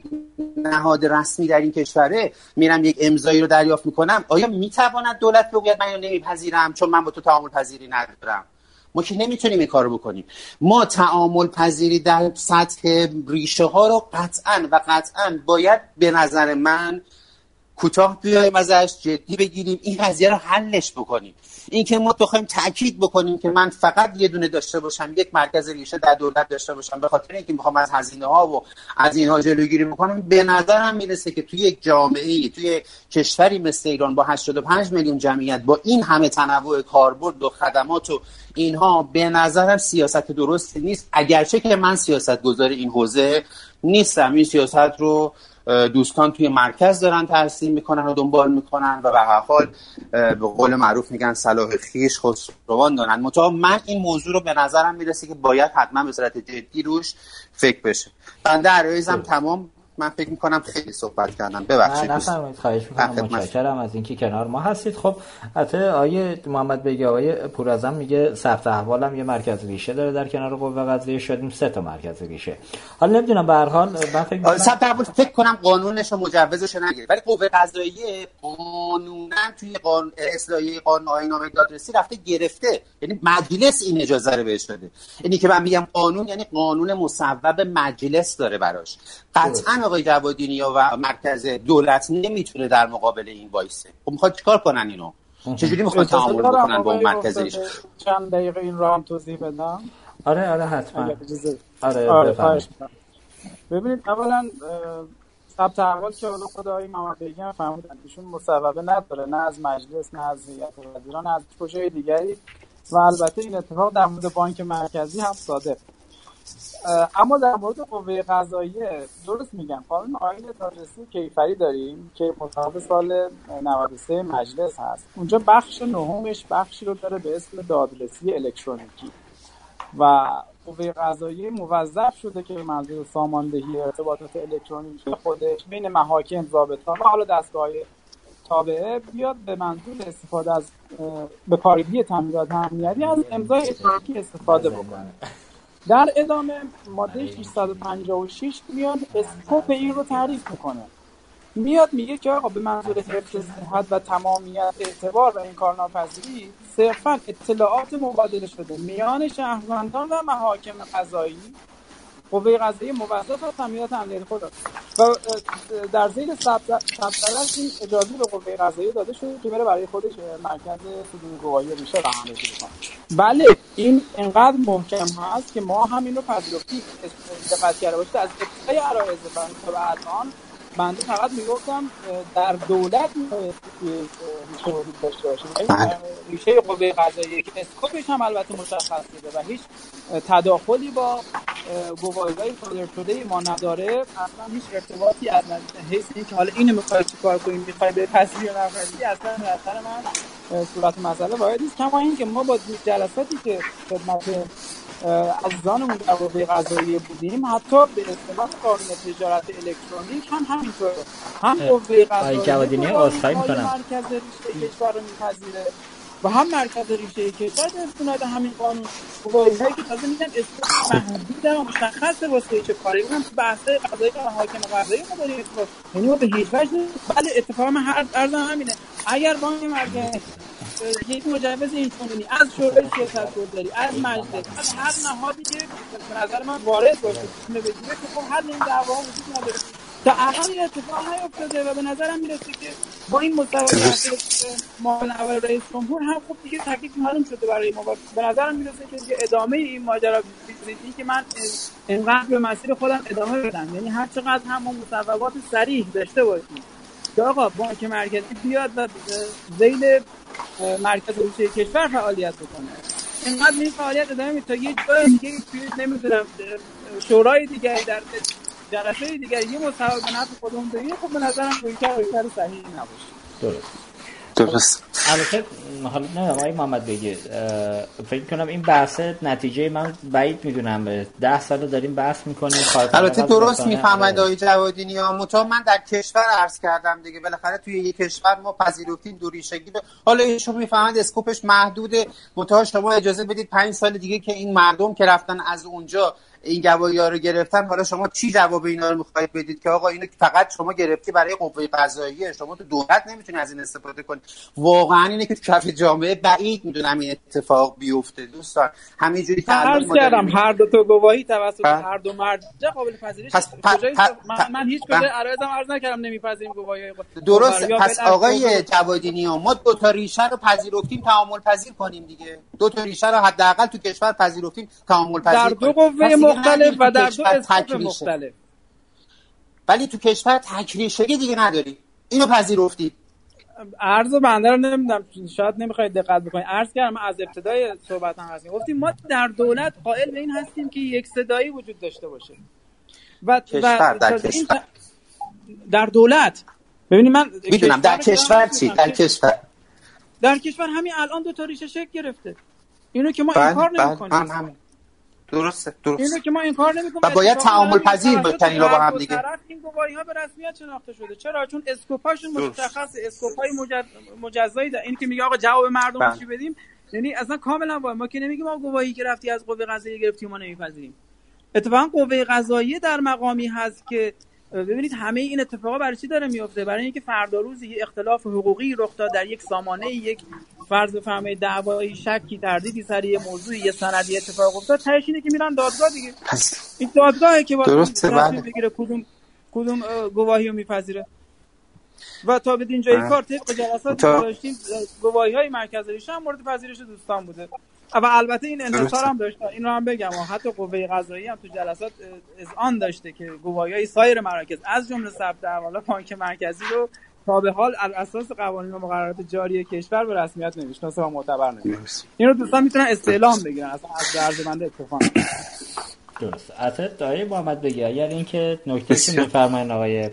نهاد رسمی در این کشوره میرم یک امضایی رو دریافت می‌کنم. آیا می‌تواند دولت بگوید من اینو نمیپذیرم؟ چون من با تو تعامل پذیری ندارم. ما که نمی‌تونیم این کارو بکنیم. ما تعامل پذیری در سطح ریشه ها رو قطعا و قطعا باید به نظر من کوتاه بیایم ازش جدی بگیریم. این قضیه رو حلش بکنیم. اینکه ما بخوایم تاکید بکنیم که من فقط یه دونه داشته باشم یک مرکز ریشه در دولت داشته باشم به خاطر اینکه می‌خوام از هزینه ها و از اینها جلوگیری بکنم به نظرم می‌رسه که توی یک جامعه توی کشوری مثل ایران با 85 میلیون جمعیت با این همه تنوع کاربرد و خدمات و اینها به نظرم سیاست درستی نیست. اگرچه که من سیاست گذار این حوزه نیستم. این سیاست رو دوستان توی مرکز دارن ترسیم می‌کنن و دنبال می‌کنن و به هر حال به قول معروف میگن صلاح خیش خسروان دارن. متا من این موضوع رو به نظرم می‌رسه که باید حتما به صورت جدی روش فکر بشه. بنده عرایزم تمام. من فکر می‌کنم خیلی صحبت کردم. ببخشید. نفرمایید. خواهش می‌کنم. متشکرم از اینکه کنار ما هستید. خب البته آیه محمد بگی آقای پورازم میگه ثبت احوالم یه مرکز ریشه داره در کنار قوه قضاییه. شدیم سه تا مرکز ریشه. حالا نمی‌دونم به هر حال من فکر می‌کنم ثبت احوال فکر کنم قانونش و مجوزش نگیره. ولی قوه قضاییه قانونا توی قانون اصلاحیه قانون آیین‌نامه دادرسی رفته گرفته. یعنی مجلس این اجازه رو بهش داده. اینی که من میگم قانون یعنی قانون مصوب مجلس داره براش. قطعا آقای جوادی نیا و مرکز دولت نمی‌تونه در مقابل این وایسه. خب می‌خواد چیکار کنن اینو؟ چجوری می‌خوان اجازه تعامل بکنن با اون آقای مرکز گفتاده چند دقیقه این رو هم توضیح بدم. آره آره حتما. آره آره. ببینید اولا ثبت احوال که حالا خود آقای محمد بیگی هم فرمودن ایشون مصوبه نداره نه از مجلس نه از هیئت وزیران نه از کجای دیگری. و البته این اتفاق در مورد بانک مرکزی هم صادق. اما در مورد قوه قضاییه درست میگم. قانون آیین دادرسی کیفری داریم که مطابق سال 93 مجلس هست. اونجا بخش نهمش بخشی رو داره به اسم دادرسی الکترونیکی. و قوه قضاییه موظف شده که منظور ساماندهی ارتباطات الکترونیکی خودش بین محاکم ضابطان و حالا دستگاه تابعه بیاد به منظور استفاده از به کارگیری تمهیدات امنیتی از امضای الکترونیکی استفاده بکنه. در ادامه ماده 656 میاد اسکوپ این رو تعریف می‌کنه. میاد میگه که آقا به منظور حفظ صحت و تمامیت اعتبار و این کارناپذیری صرفا اطلاعات مبادله شده. میان شهروندان و محاکم قضایی قوه قضایی موظف از تامینات امنیتی خود است. و در زیر ثبت این اجازه به قوه قضایی داده شده که بره برای خودش مرکز صدور گواهی میشه رهنمایی بکنه بله این انقدر محکم هست که ما هم این رو پذیرفتیم دقت کرده باشید از ابتدای عرایض تا به بنده فقط می‌گفتم در دولت داشته این، اه، ریشه قوه قضاییه که اسکوپش هم البته مشخص شده و هیچ تداخلی با گواهی های صادر شده ما نداره. اصلا هیچ ارتباطی از حیث اینکه حالا اینو می‌خوای چیکار کنیم می‌خوای به تصویر اصلا نظر من صورت مسئله وارد نیست. کما اینکه ما با جلساتی که خدمت عزیزانمون در قوه قضاییه بودیم. حتی به اصطلاح قانون تجارت الکترونیک هم همینطوره هم قوه قضاییه می‌کنم. مرکز ریشه کشور رو میپذیره و هم مرکز ریشه کشور استناد همین قانون گواهی هایی که تازه میگن اسم محدود و مشخص واسه چه کاری. تو بحث قضایی و محاکم قضایی ما داریم. اتفاق یعنی ما به هیچ وجه بله اتفاقا من هر ارزم همینه. اگر بانک مرکزی اه، یک مجوز این چنینی از شورای سیاست گذاری از مجلس از هر نهادی که به نظر من وارد باشه بگیره که خب حل این دعوا وجود نداره. تا الان این اتفاق نیفتاده و به نظرم می‌رسه که با این مصوبه معاون اول رئیس جمهور هم خب دیگه تکلیف معلوم شده برای ما به نظرم می‌رسه که ادامه این ماجرا این که من انقدر به مسیر خودم ادامه بدم. یعنی هر چقدر هم ما مصوبات صریح داشته باشیم. که آقا بانک مرکزی بیاد و زیل مرکز ریشه کشور فعالیت بکنه. اینقدر این فعالیت ادامه تا یه جای دیگه توی نمی‌دونم شورای دیگری در جلسه دیگری یه مصوبه به نفع خودمون بگیره خب به نظرم رویکرد رویکرد صحیحی نباشه. درست. درست. البته حالا نه آقای محمد بگید فکر کنم این بحث نتیجه من بعید می‌دونم. ده سال داریم بحث می‌کنیم البته درست می‌فهمد آقای جوادینی ها متا من در کشور عرض کردم دیگه بالاخره توی یک کشور ما پذیرفتیم دو ریشگی رو حالا ایشون می‌فهمد اسکوپش محدوده. متا شما اجازه بدید پنج سال دیگه که این مردم که رفتن از اونجا این گواهی ها رو گرفتن حالا شما چی جواب اینا رو می‌خواید بدید که آقا اینو فقط شما گرفتی برای قوه قضاییه شما تو دولت نمی‌تونی از این استفاده کنی. واقعا اینه که کف جامعه بعید می‌دونم این اتفاق بیفته دوستان. همینجوری که کردم هر دو تا گواهی توسط هر دو مرجع قابل پذیرش پس کجای من, من هیچ کجا عرضم عرض نکردم نمیپذیریم گواهی درست. پس آقای جوادینی ها ما دو تا ریشه رو پذیرفتیم تعامل پذیر کنیم دیگه. دو تا ریشه رو حداقل تو کشور پذیرفتیم تعامل پذیر در دو قوه مختلف و در دو اسکوپ مختلف. ولی تو کشور تکریشگی دیگه نداری. اینو پذیرفتید عرض بنده رو نمی‌دونم شاید نمی‌خواید دقت بکنید. عرض کردم از ابتدای صحبت هم هستیم. گفتیم ما در دولت قائل به این هستیم که یک صدایی وجود داشته باشه. و کشور در کشور. در دولت. ببینید من می‌دونم در کشور چی؟ در کشور. در کشور همین الان دو تا ریشه شکل گرفته. اینو که ما این کار نمی‌کنیم. درسته درست. اینو که ما این کار نمی‌کنیم و باید تعامل پذیر بکنیم با هم دیگه. این گواهی ها به رسمیت شناخته شده. چرا؟ چون اسکوپاشون مشخص اسکوپای مجد... مجزایی این که میگه آقا جواب مردم بله. چی بدیم؟ یعنی اصلا کاملا ما که نمیگیم ما گواهی که رفتی از قوه قضاییه گرفتی ما نمیپذیریم. اتفاقا قوه قضاییه در مقامی هست که ببینید همه این اتفاقا برای چی داره میفته؟ برای اینکه فردا روز یه اختلاف حقوقی رخ داد در یک سامانه یک فرض بفرمایید دعوایی شکی تردیدی سر یه موضوعی یه سندی اتفاق افتاد تهش اینه که میرن دادگاه دیگه. این دادگاهه که باید بله. بگیره کدوم کدوم گواهی رو میپذیره. و تا به اینجای کار طبق جلسات داشتیم گواهی های مرکز هم مورد پذیرش دوستان بوده. و البته این انتصار هم داشته این رو هم بگم. و حتی قوه قضایی هم تو جلسات از آن داشته که گواهی های سایر مراکز از جمله ثبت احوال بانک مرکزی رو تا به حال از اساس قوانین و مقررات جاری کشور به رسمیت نمی‌شناسه و معتبر نمی‌دونست این رو دوستان می‌تونن استعلام بگیرن. اصلا از درز بنده اتفاق درست. اصلا دایی محمد بگی اگر اینکه نکته که میفرمایین آقای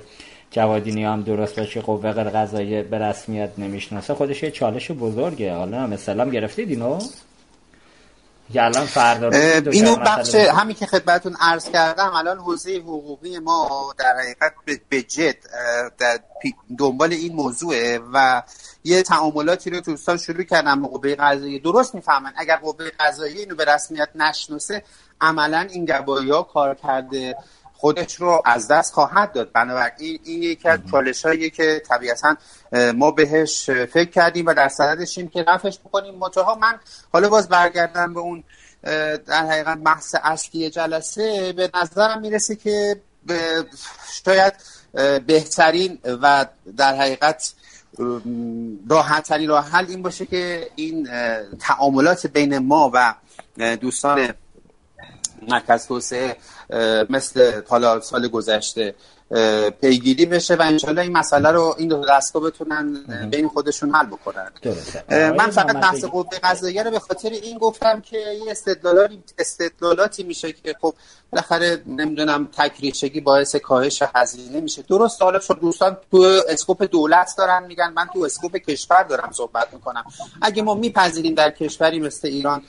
جوادینی هم درست باشه قوه قضاییه به رسمیت نمی‌شناسه خودش یه چالش بزرگه. حالا مثلا گرفتید اینو؟ فردا اینو بخش همین که خدمتتون عرض کردم الان حوزه حقوقی ما در حقیقت به جد در دنبال این موضوعه و یه تعاملاتی رو دوستان شروع کردن با قوه قضاییه. درست می‌فهمن اگر قوه قضاییه اینو به رسمیت نشناسه عملا این گواهی ها کار کرده. خودش رو از دست خواهد داد. بنابراین این یکی از چالش هایی که طبیعتا ما بهش فکر کردیم و در صددشیم که رفش بکنیم. منتها من حالا باز برگردم به اون در حقیقت بحث اصلی جلسه. به نظرم می‌رسه که شاید بهترین و در حقیقت راحتترین راه حل این باشه که این تعاملات بین ما و دوستان مرکز توسعه مثل حالا سال گذشته پیگیری بشه و انشالله این مسئله رو این دو دستگاه بتونن بین خودشون حل بکنن. من فقط بحث قوه قضاییه رو به خاطر این گفتم که یه استدلالاتی استدلالاتی میشه که خب بالاخره نمی‌دونم تکریشگی باعث کاهش هزینه میشه. درست حالا چون دوستان تو scope دولت دارن میگن من تو scope کشور دارم صحبت می‌کنم. اگه ما میپذیریم در کشوری مثل ایران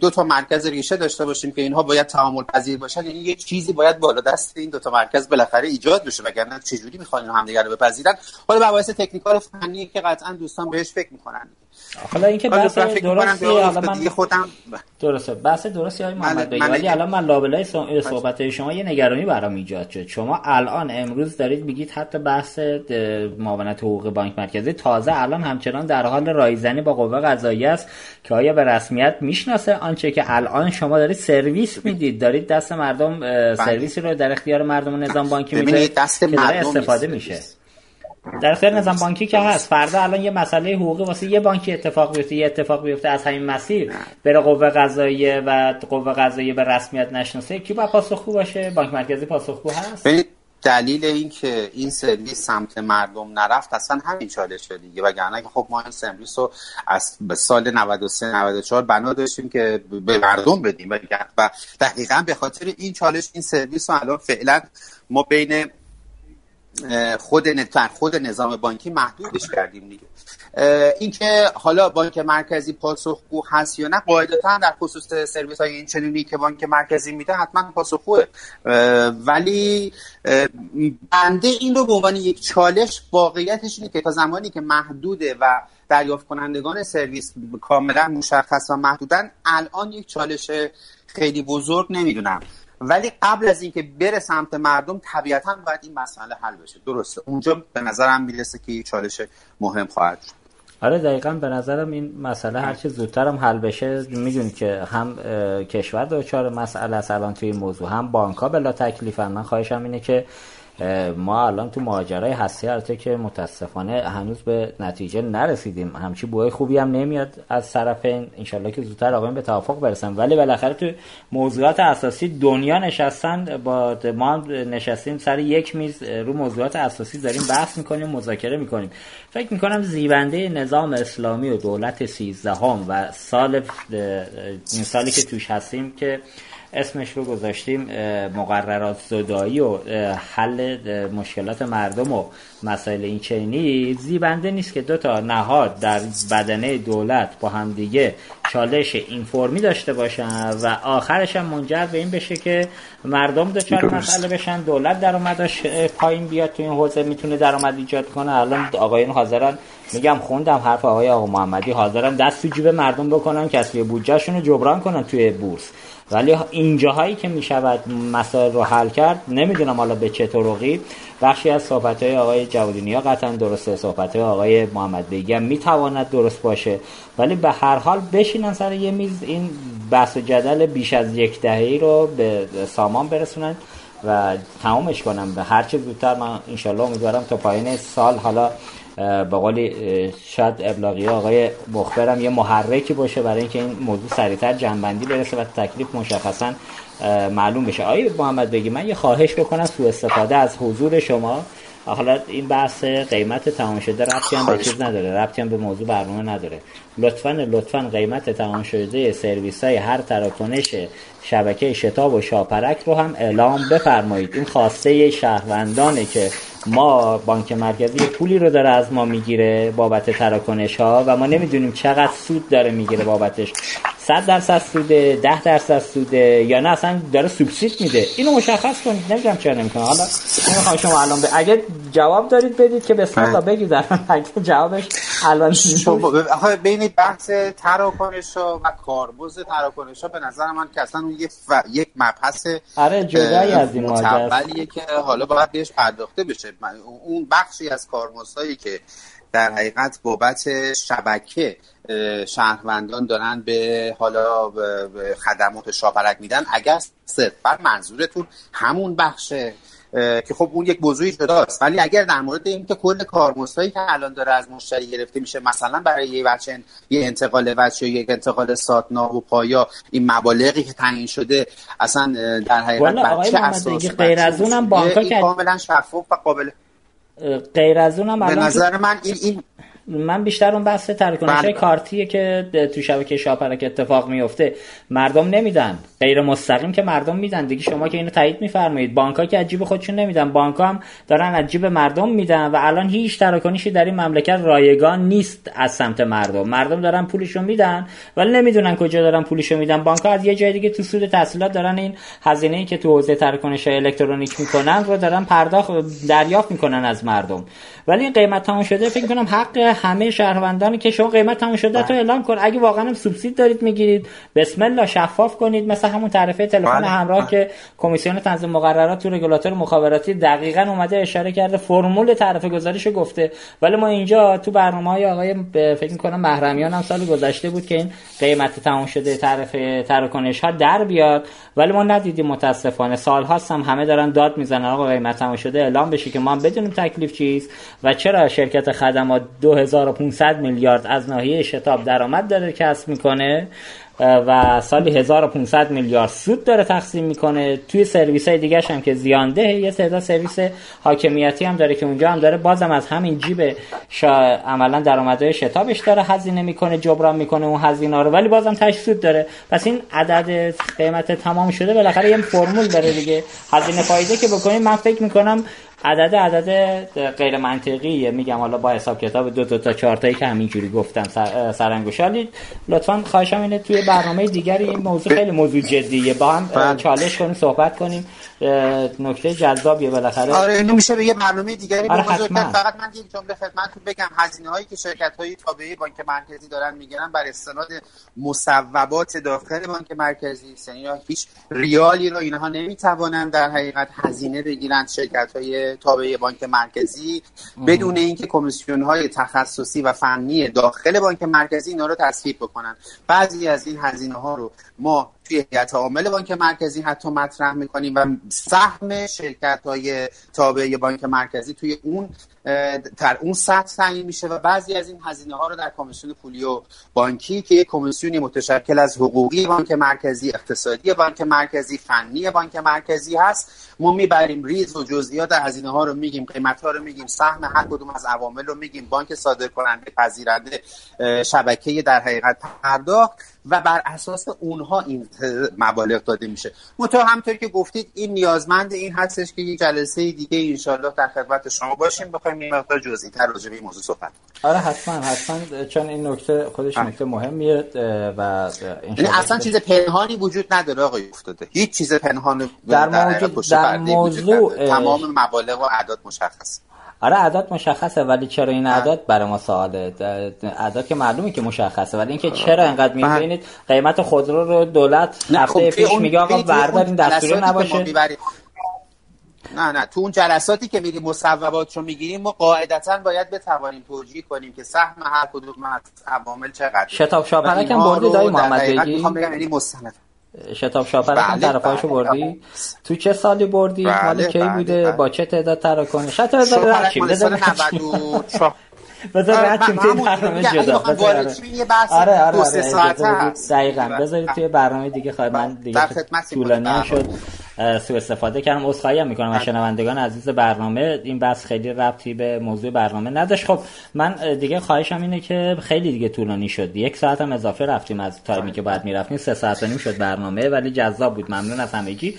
دو تا مرکز ریشه داشته باشیم که اینها باید تعامل پذیر باشن. یعنی یه چیزی باید بالا دست این دو تا مرکز بالاخره ایجاد بشه وگرنه چجوری می‌خوان اینو همدیگه رو بپذیرن؟ حالا مباحث technical فنی که قطعا دوستان بهش فکر می‌کنن. حالا اینکه بحث درستی حالا من خودم درسته. بحث درستی های محمد بگی. ولی الان من لابلای صحبت شما یه نگرانی برام ایجاد شد. شما الان امروز دارید میگید حتی بحث معاونت حقوق بانک مرکزی تازه الان همچنان در حال رایزنی با قوه قضاییه است که آیا به رسمیت می‌شناسه آنچه که الان شما دارید سرویس می‌دید؟ دارید دست مردم سرویسی رو در اختیار مردم و نظام بانکی می‌دید دست مردم استفاده میشه؟ در خیر نظام بانکی که هست. فردا الان یه مسئله حقوقی واسه یه بانکی اتفاق بیفته یه اتفاق بیفته از همین مسیر. بره قوه قضاییه و قوه قضاییه به رسمیت نشناسه. کی با پاسخگو باشه؟ بانک مرکزی پاسخگو هست؟ دلیل این که این سرویس سمت مردم نرفت اصلا همین چالشه دیگه. وگرنه که خب ما این سرویس رو از سال 93 94 بنا داشتیم که به مردم بدیم. و دقیقا به خاطر این چالش این سرویس رو الان فعلا ما بین خود خود نظام بانکی محدودش کردیم دیگه. اینکه حالا بانک مرکزی پاسخگو هست یا نه قاعدتا در خصوص سرویس های این چنینی که بانک مرکزی میده حتما پاسخگوه. ولی بنده این رو به عنوان یک چالش واقعیتش اینه که تا زمانی که محدوده و دریافت کنندگان سرویس کاملا مشخص و محدودن الان یک چالش خیلی بزرگ نمی‌دونم. ولی قبل از اینکه بره سمت مردم طبیعتا باید این مسئله حل بشه. درسته. اونجا به نظرم می‌رسه که چالش مهم خواهد شد. آره دقیقا به نظرم این مسئله هر چه زودتر حل بشه. می‌دونید که هم کشور دچار مسئله است الان توی این موضوع. هم بانک ها بلا تکلیفن من خواهشم اینه که ما الان تو ماجرای هستی البته که متاسفانه هنوز به نتیجه نرسیدیم. همچی بوی خوبی هم نمیاد از طرفین انشالله که زودتر آقایون به توافق برسن. ولی بالاخره تو موضوعات اساسی دنیا نشستن. با ما نشستیم سر یک میز رو موضوعات اساسی داریم بحث می‌کنیم مذاکره می‌کنیم. فکر می‌کنم زیبنده نظام اسلامی و دولت سیزدهم و سال این سالی که توش هستیم که اسمش رو گذاشتیم مقررات زدایی و حل مشکلات مردم و مسائل این چینی. زیبنده نیست که دو تا نهاد در بدنه دولت با همدیگه چالش این فرمی داشته باشن و آخرش هم منجر به این بشه که مردم دچار مسئله بشن. دولت درآمدش پایین بیاد تو این حوزه می‌تونه درآمد ایجاد کنه. الان آقایون حاضرن میگم خوندم حرف آقای آقا محمدی حاضرن دست تو جیب مردم بکنن کسری بودجهشون رو جبران کنن توی بورس. ولی اینجاهایی که می‌شود مسائل رو حل کرد نمی‌دونم حالا به چه طرقی. بخشی از صحبت های آقای جوادی ها قطعا درسته. صحبت های آقای محمد بیگی هم می‌تواند درست باشه. ولی به هر حال بشینن سر یه میز این بحث و جدل بیش از یک دهه رو به سامان برسونن و تمامش کنم به هر چه زودتر من انشالله امیدوارم تا پایین سال حالا به قولی شاید ابلاغی آقای مخبرم یه محرکی باشه برای اینکه این موضوع سریعتر جنبندی برسه و تکلیف مشخصا معلوم بشه. آقای محمد بگی من یه خواهش بکنم سوء استفاده از حضور شما حالا این بحث قیمت تمام شده ربطی هم به چیز نداره ربطی هم به موضوع برنامه نداره. لطفا لطفا قیمت تمام شده سرویس های هر تراکنش شبکه شتاب و شاپرک رو هم اعلام بفرمایید. این خواسته شهروندانه که ما بانک مرکزی پولی رو داره از ما می‌گیره بابت تراکنش ها و ما نمی‌دونیم چقدر سود داره می‌گیره بابتش. 100 درصد سوده 10 درصد سوده یا نه اصلا داره سوبسید میده. اینو مشخص کنید. نمی‌دونم چرا نمی‌کنه. حالا نمی‌خوام شما الان ب... اگه جواب دارید بدید که بسم الله بگید [LAUGHS] اگه جوابش الان بین بحث تراکنش ها و کاربرد تراکنش ها به نظر من که اصلا اون یک, و... یک مبحث آره جدایی از این ماجرا که حالا باید بهش پرداخته بشه. اون بخشی از کارمزدایی که در حقیقت بابت شبکه شهروندان دارن به حالا خدمات شاپرک میدن. اگر صرفا منظورتون همون بخشه که خب اون یک موضوعی جداست. ولی اگر در مورد اینکه کل کارمزدهایی که الان داره از مشتری گرفته میشه مثلا برای یه بچه یه انتقال بچه یا یک انتقال ساتنا و پایا این مبالغی که تعیین شده اصلا در حقیقت بچه اساس غیر از اونم بانک‌ها کاملا شفاف و قابل غیر از اونم به نظر من این, این من بیشتر اون بحث تراکنش های کارتیه که تو شبکه شاپرک اتفاق میفته مردم نمیدن. غیر مستقیم که مردم میدن. دیگه شما که اینو تایید میفرمایید. بانک که عجیب خودشون نمیدن. بانک هم دارن عجیب مردم میدن و الان هیچ تراکنشی در این مملکت رایگان نیست از سمت مردم. مردم دارن پولشون میدن ولی نمی‌دونن کجا دارن پولشون میدن. بانک از یه جای دیگه تو سود تحصیلات دارن این هزینه ای که تو حوزه تراکنش های الکترونیک می‌کنن رو دارن پرداخت دریافت می‌کنن از مردم. ولی این قیمت تمام شده فکر کنم حق همه شهروندانی که شما قیمت تمام شده تو اعلام کن. اگه واقعا سوبسید دارید می‌گیرید. بسم الله شفاف کنید. مثل همون تعرفه تلفن بله. همراه که کمیسیون تنظیم مقررات تو رگولاتور مخابراتی دقیقا اومده اشاره کرده. فرمول تعرفه گذاریشو گفته. ولی ما اینجا تو برنامه های آقای فکر کنم محرمیان هم سال گذشته بود که این قیمت تمام شده تعرفه تراکنش ها در بیاد. ولی ما ندیدیم متاسفانه. سال هاست همه دارن داد می‌زنن. آقا قیمت تمام شده اعلام بشه که ما هم بدونیم تکلیف چیست. و چرا شرکت خدمات 2500 میلیارد از ناحیه شتاب درآمد داره کسب می‌کنه؟ و سالی 1500 میلیارد سود داره تقسیم می‌کنه. توی سرویس های دیگه هم که زیانده یه تعداد سرویس حاکمیتی هم داره که اونجا هم داره. بازم از همین جیب شا... عملا درآمدهای شتابش داره هزینه می‌کنه جبران می‌کنه اون هزینه رو. ولی بازم تاش سود داره. پس این عدد قیمت تمام شده بالاخره یه فرمول داره دیگه. هزینه فایده که بکنید من فکر می‌کنم عدد عدد غیر منطقیه میگم حالا با حساب کتاب دو دو تا چهار تایی که همینجوری گفتم سر سرانگشالی لطفا خواهشم اینه توی برنامه دیگری این موضوع خیلی موضوع جدیه. با هم بله. چالش کنیم صحبت کنیم. نکته جذابیه بالاخره. آره اینو میشه به یه برنامه دیگری آره فقط من یک جمله خدمتتون بگم. هزینه هایی که شرکت های تابعه بانک مرکزی دارن می‌گیرن بر استناد مصوبات داخل بانک مرکزی یعنی هیچ ریالی رو اینها نمی‌توانن در حقیقت هزینه بگیرن شرکت های تابعه بانک مرکزی بدون اینکه کمیسیون های تخصصی و فنی داخل بانک مرکزی اینا رو تصویب بکنن. بعضی از این هزینه ها رو ما توی هیئت عامل بانک مرکزی حتی مطرح می‌کنیم و سهم شرکت های تابع بانک مرکزی توی اون در اون سطح تعیین میشه و بعضی از این هزینه ها رو در کمیسیون پولی و بانکی که یک کمیسیونی متشکل از حقوقی بانک مرکزی اقتصادی بانک مرکزی فنی بانک مرکزی هست ما می‌بریم ریز و جزئیات هزینه ها رو میگیم قیمت ها رو میگیم سهم هر کدوم از عوامل رو میگیم بانک صادر کننده پذیرنده شبکه در حقیقت پرداخت. و بر اساس اونها این مبالغ داده میشه. منتها همطور که گفتید این نیازمند این هستش که یک جلسه دیگه انشالله در خدمت شما باشیم. بخوایم یه مقدار جزئی تر راجع به این موضوع صحبت آره حتما حتما. چون این نکته خودش نکته مهمیه و یعنی اصلا چیز پنهانی وجود نداره آقای افتاده. هیچ چیز پنهان در موضوع در موضوع تمام مبالغ و اعداد مشخص آره اعداد مشخصه ولی چرا این اعداد؟ برای ما سواله. اعداد که معلومه که مشخصه ولی اینکه چرا انقدر می‌بینید؟ قیمت خودرو رو دولت هفته خب پیش میگه آقا بردارین دستوری نباشه. نه نه تو اون جلساتی که میریم مصوبات رو می‌گیریم ما قاعدتا باید بتوانیم توجیه کنیم که سهم هر کدوم از عوامل چقدر شتاب شاپنک هم بردی دایی محمد بگی. می‌خوام بگم یعنی مستند. شتاب شاپنک هم بله، طرفاشو بله، بردی تو چه سالی بردی بله، مال کی بله، بوده بله. با چه تعداد تراکنش شتاب بذار رد شیم بذار رد شیم. 94 بذار رد شیم توی برنامه جدا آره. آره آره آره. دقیقاً بذارید توی برنامه دیگه خواهد من دیگه. طولانی بله. شد سوء استفاده کردم. عذرخواهی هم می‌کنم از شنوندگان عزیز برنامه. این بحث خیلی ربطی به موضوع برنامه نداشت. خب من دیگه خواهشم اینه که خیلی دیگه طولانی شد. یک ساعت هم اضافه رفتیم از تایمی که باید می‌رفتیم. سه ساعت نیم شد برنامه ولی جذاب بود. ممنون از همگی.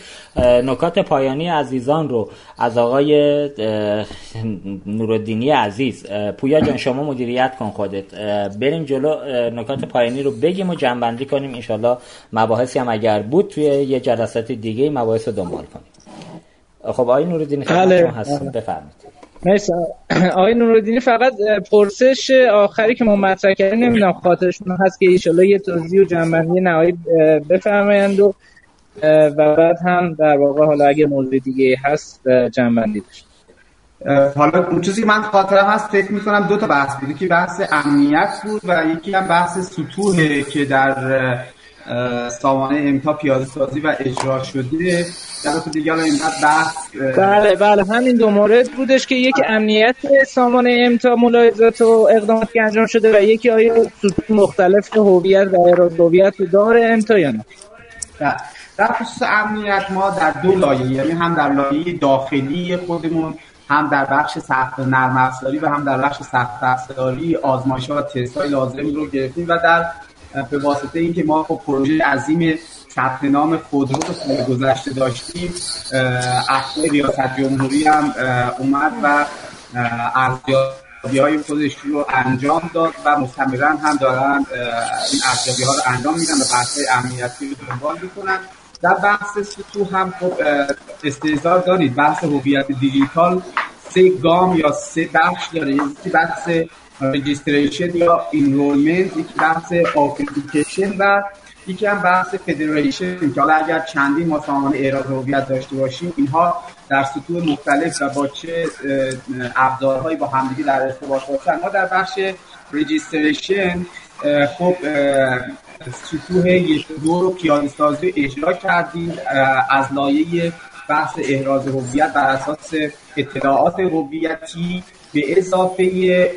نکات پایانی عزیزان رو از آقای نورالدینی عزیز. پویا جان شما مدیریت کن خودت. بریم جلو. نکات پایانی رو بگیم و جنبندی کنیم. انشالله مباحثی هم اگر بود توی یه جلسات دیگه مباحث رو دنبال کنیم خب آقای نورالدینی خدمت بله. شما هستیم بفرمایید. مرسی. [CLEARS THROAT] آقای نورالدینی فقط پرسش آخری که ما مطرح کردیم نمی‌دونم خاطرشون هست که ایشالله یه توضیح و جنبندی نهایی بفرمایند و و بعد هم در واقع حالا اگه موضوع دیگه هست جنبندی داشت. حالا اون چیزی من خاطرم هست فکر می‌کنم دو تا بحث بود. که بحث امنیت بود و یکی هم بحث سطوحه که در سامانه امتا پیاده سازی و اجرا شده. در حالا اینقدر بحث بله بله همین دو مورد بودش که یک امنیت سامانه امتا ملاحظات و اقداماتی که انجام شده و یکی آیا سطوح مختلف هویت و هویت داره امتا یا نه؟ در در خصوص امنیت ما در دو لایه یعنی هم در لایه داخلی خودمون هم در بخش سخت نرم افزاری و هم در بخش سخت افزاری آزمایش و تست های لازم رو گرفتیم و در به واسطه اینکه ما خب پروژه عظیم ثبت نام خودرو رو سال گذشته داشتیم اخبار ریاست جمهوری هم اومد و ارزیابی های خودش رو انجام داد و مستمرا هم دارن این ارزیابی ها رو انجام میدن و بحث امنیتی رو دنبال می‌کنن. در بحث سطوح هم خب اه، استحضار دارید بحث هویت دیجیتال سه گام یا سه بخش داره. یکی بحث registration یا enrollment یکی بحث آفیلیکیشن و یکی هم بحث federation که حالا اگر چندین ما سامانه احراز هویت داشته باشیم اینها در سطوح مختلف و با چه ابزارهایی با همدیگه در ارتباط باشن. ما در بخش رجیستریشن خب سطوح یک دو رو پیاده سازی اجرا کردیم از لایه بحث احراز هویت بر اساس اطلاعات هویتی. به اضافه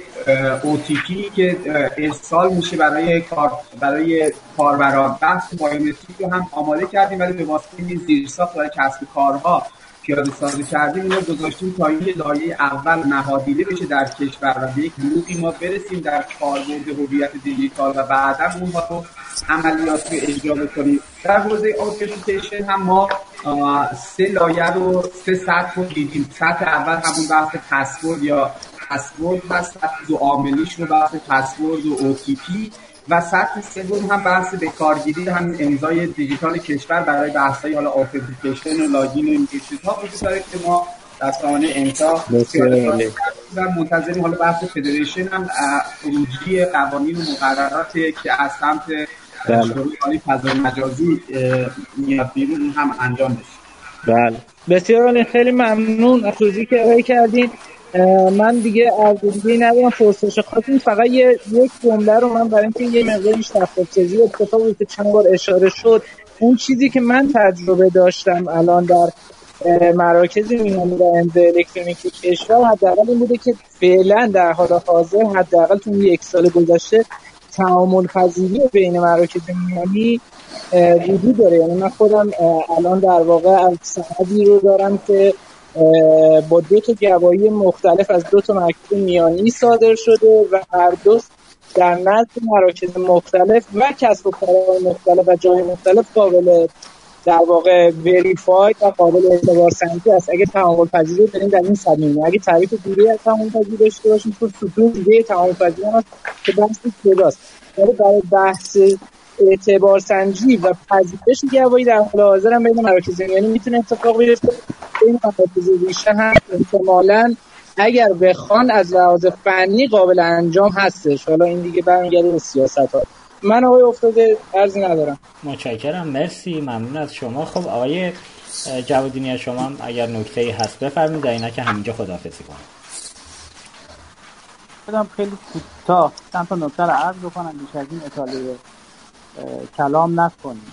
OTP که ارسال میشه برای کار برای کاربران. بحث بایومتریک رو هم آماده کردیم ولی به واسطه این زیرساخت برای کسب کارها پیاده سازی کردیم اینو گذاشتیم تا این لایه اول نهادینه بشه در کشور و به یک بلوغی ما برسیم در کاربرد هویت دیجیتال و بعدا اونها رو عملیات رو اجرا بکنیم. در حوزه authentication هم ما سه لایه رو سه سطح رو دیدیم. سطح اول همون بحث پسورد یا پسورد هست دو عاملیش رو بحث پسورد و OTP و سطح سوم هم بحث به کارگیری هم امضای دیجیتال کشور برای بحث های حالا authentication و login و این چیزها وجود داره که ما در بسیار عالی. و منتظریم حالا بحث فدریشن هم خروجی قوانین و مقرراتی که از سمت بله. شروع عالی فضای مجازی میاد بیرون هم انجام بشه بله بسیار خیلی ممنون از توضیحی که ارائه کردین من دیگه دیگه ندارم پرسش. خواستیم فقط یه یک جمله رو من برای اینکه یه مقداری شفاف سازی اتفاقی که چند بار اشاره شد اون چیزی که من تجربه داشتم الان در مراکز میانی و امضای الکترونیکی کشور حداقل این بوده که فعلا در حال حاضر حداقل تو یک سال گذشته تعامل پذیری بین مراکز میانی وجود داره. یعنی من خودم الان در واقع از رو دارم که با دو تا گواهی مختلف از دو تا مرکز میانی صادر شده و هر دو در نزد مراکز مختلف و کسب و کارهای مختلف و جای مختلف قابل در واقع وریفاید و قابل اعتبار سنجی است. اگه تعامل پذیری داریم در این صد اگه تعریف دوری از تعامل پذیری داشته باشیم تو ستون دیگه تعامل پذیری هست که بحث جداست. ولی برای بحث اعتبار سنجی و پذیرش گواهی در حال حاضر هم بین مراکز یعنی می‌تونه اتفاق بیفته. این مراکز ریشه هم احتمالاً اگر بخوان از لحاظ فنی قابل انجام هستش. حالا این دیگه برمیگرده به سیاست ها من آقای افتاده ارزی ندارم. متشکرم. مرسی. ممنون از شما. خب آقای جوادینی از شما هم اگر نکته هست بفرمایید. اینا که همینجا خداحافظی کنم. بدم خیلی کوتاه چند تا نکته رو عرض بکنم بیش از این اطاله کلام نکنیم.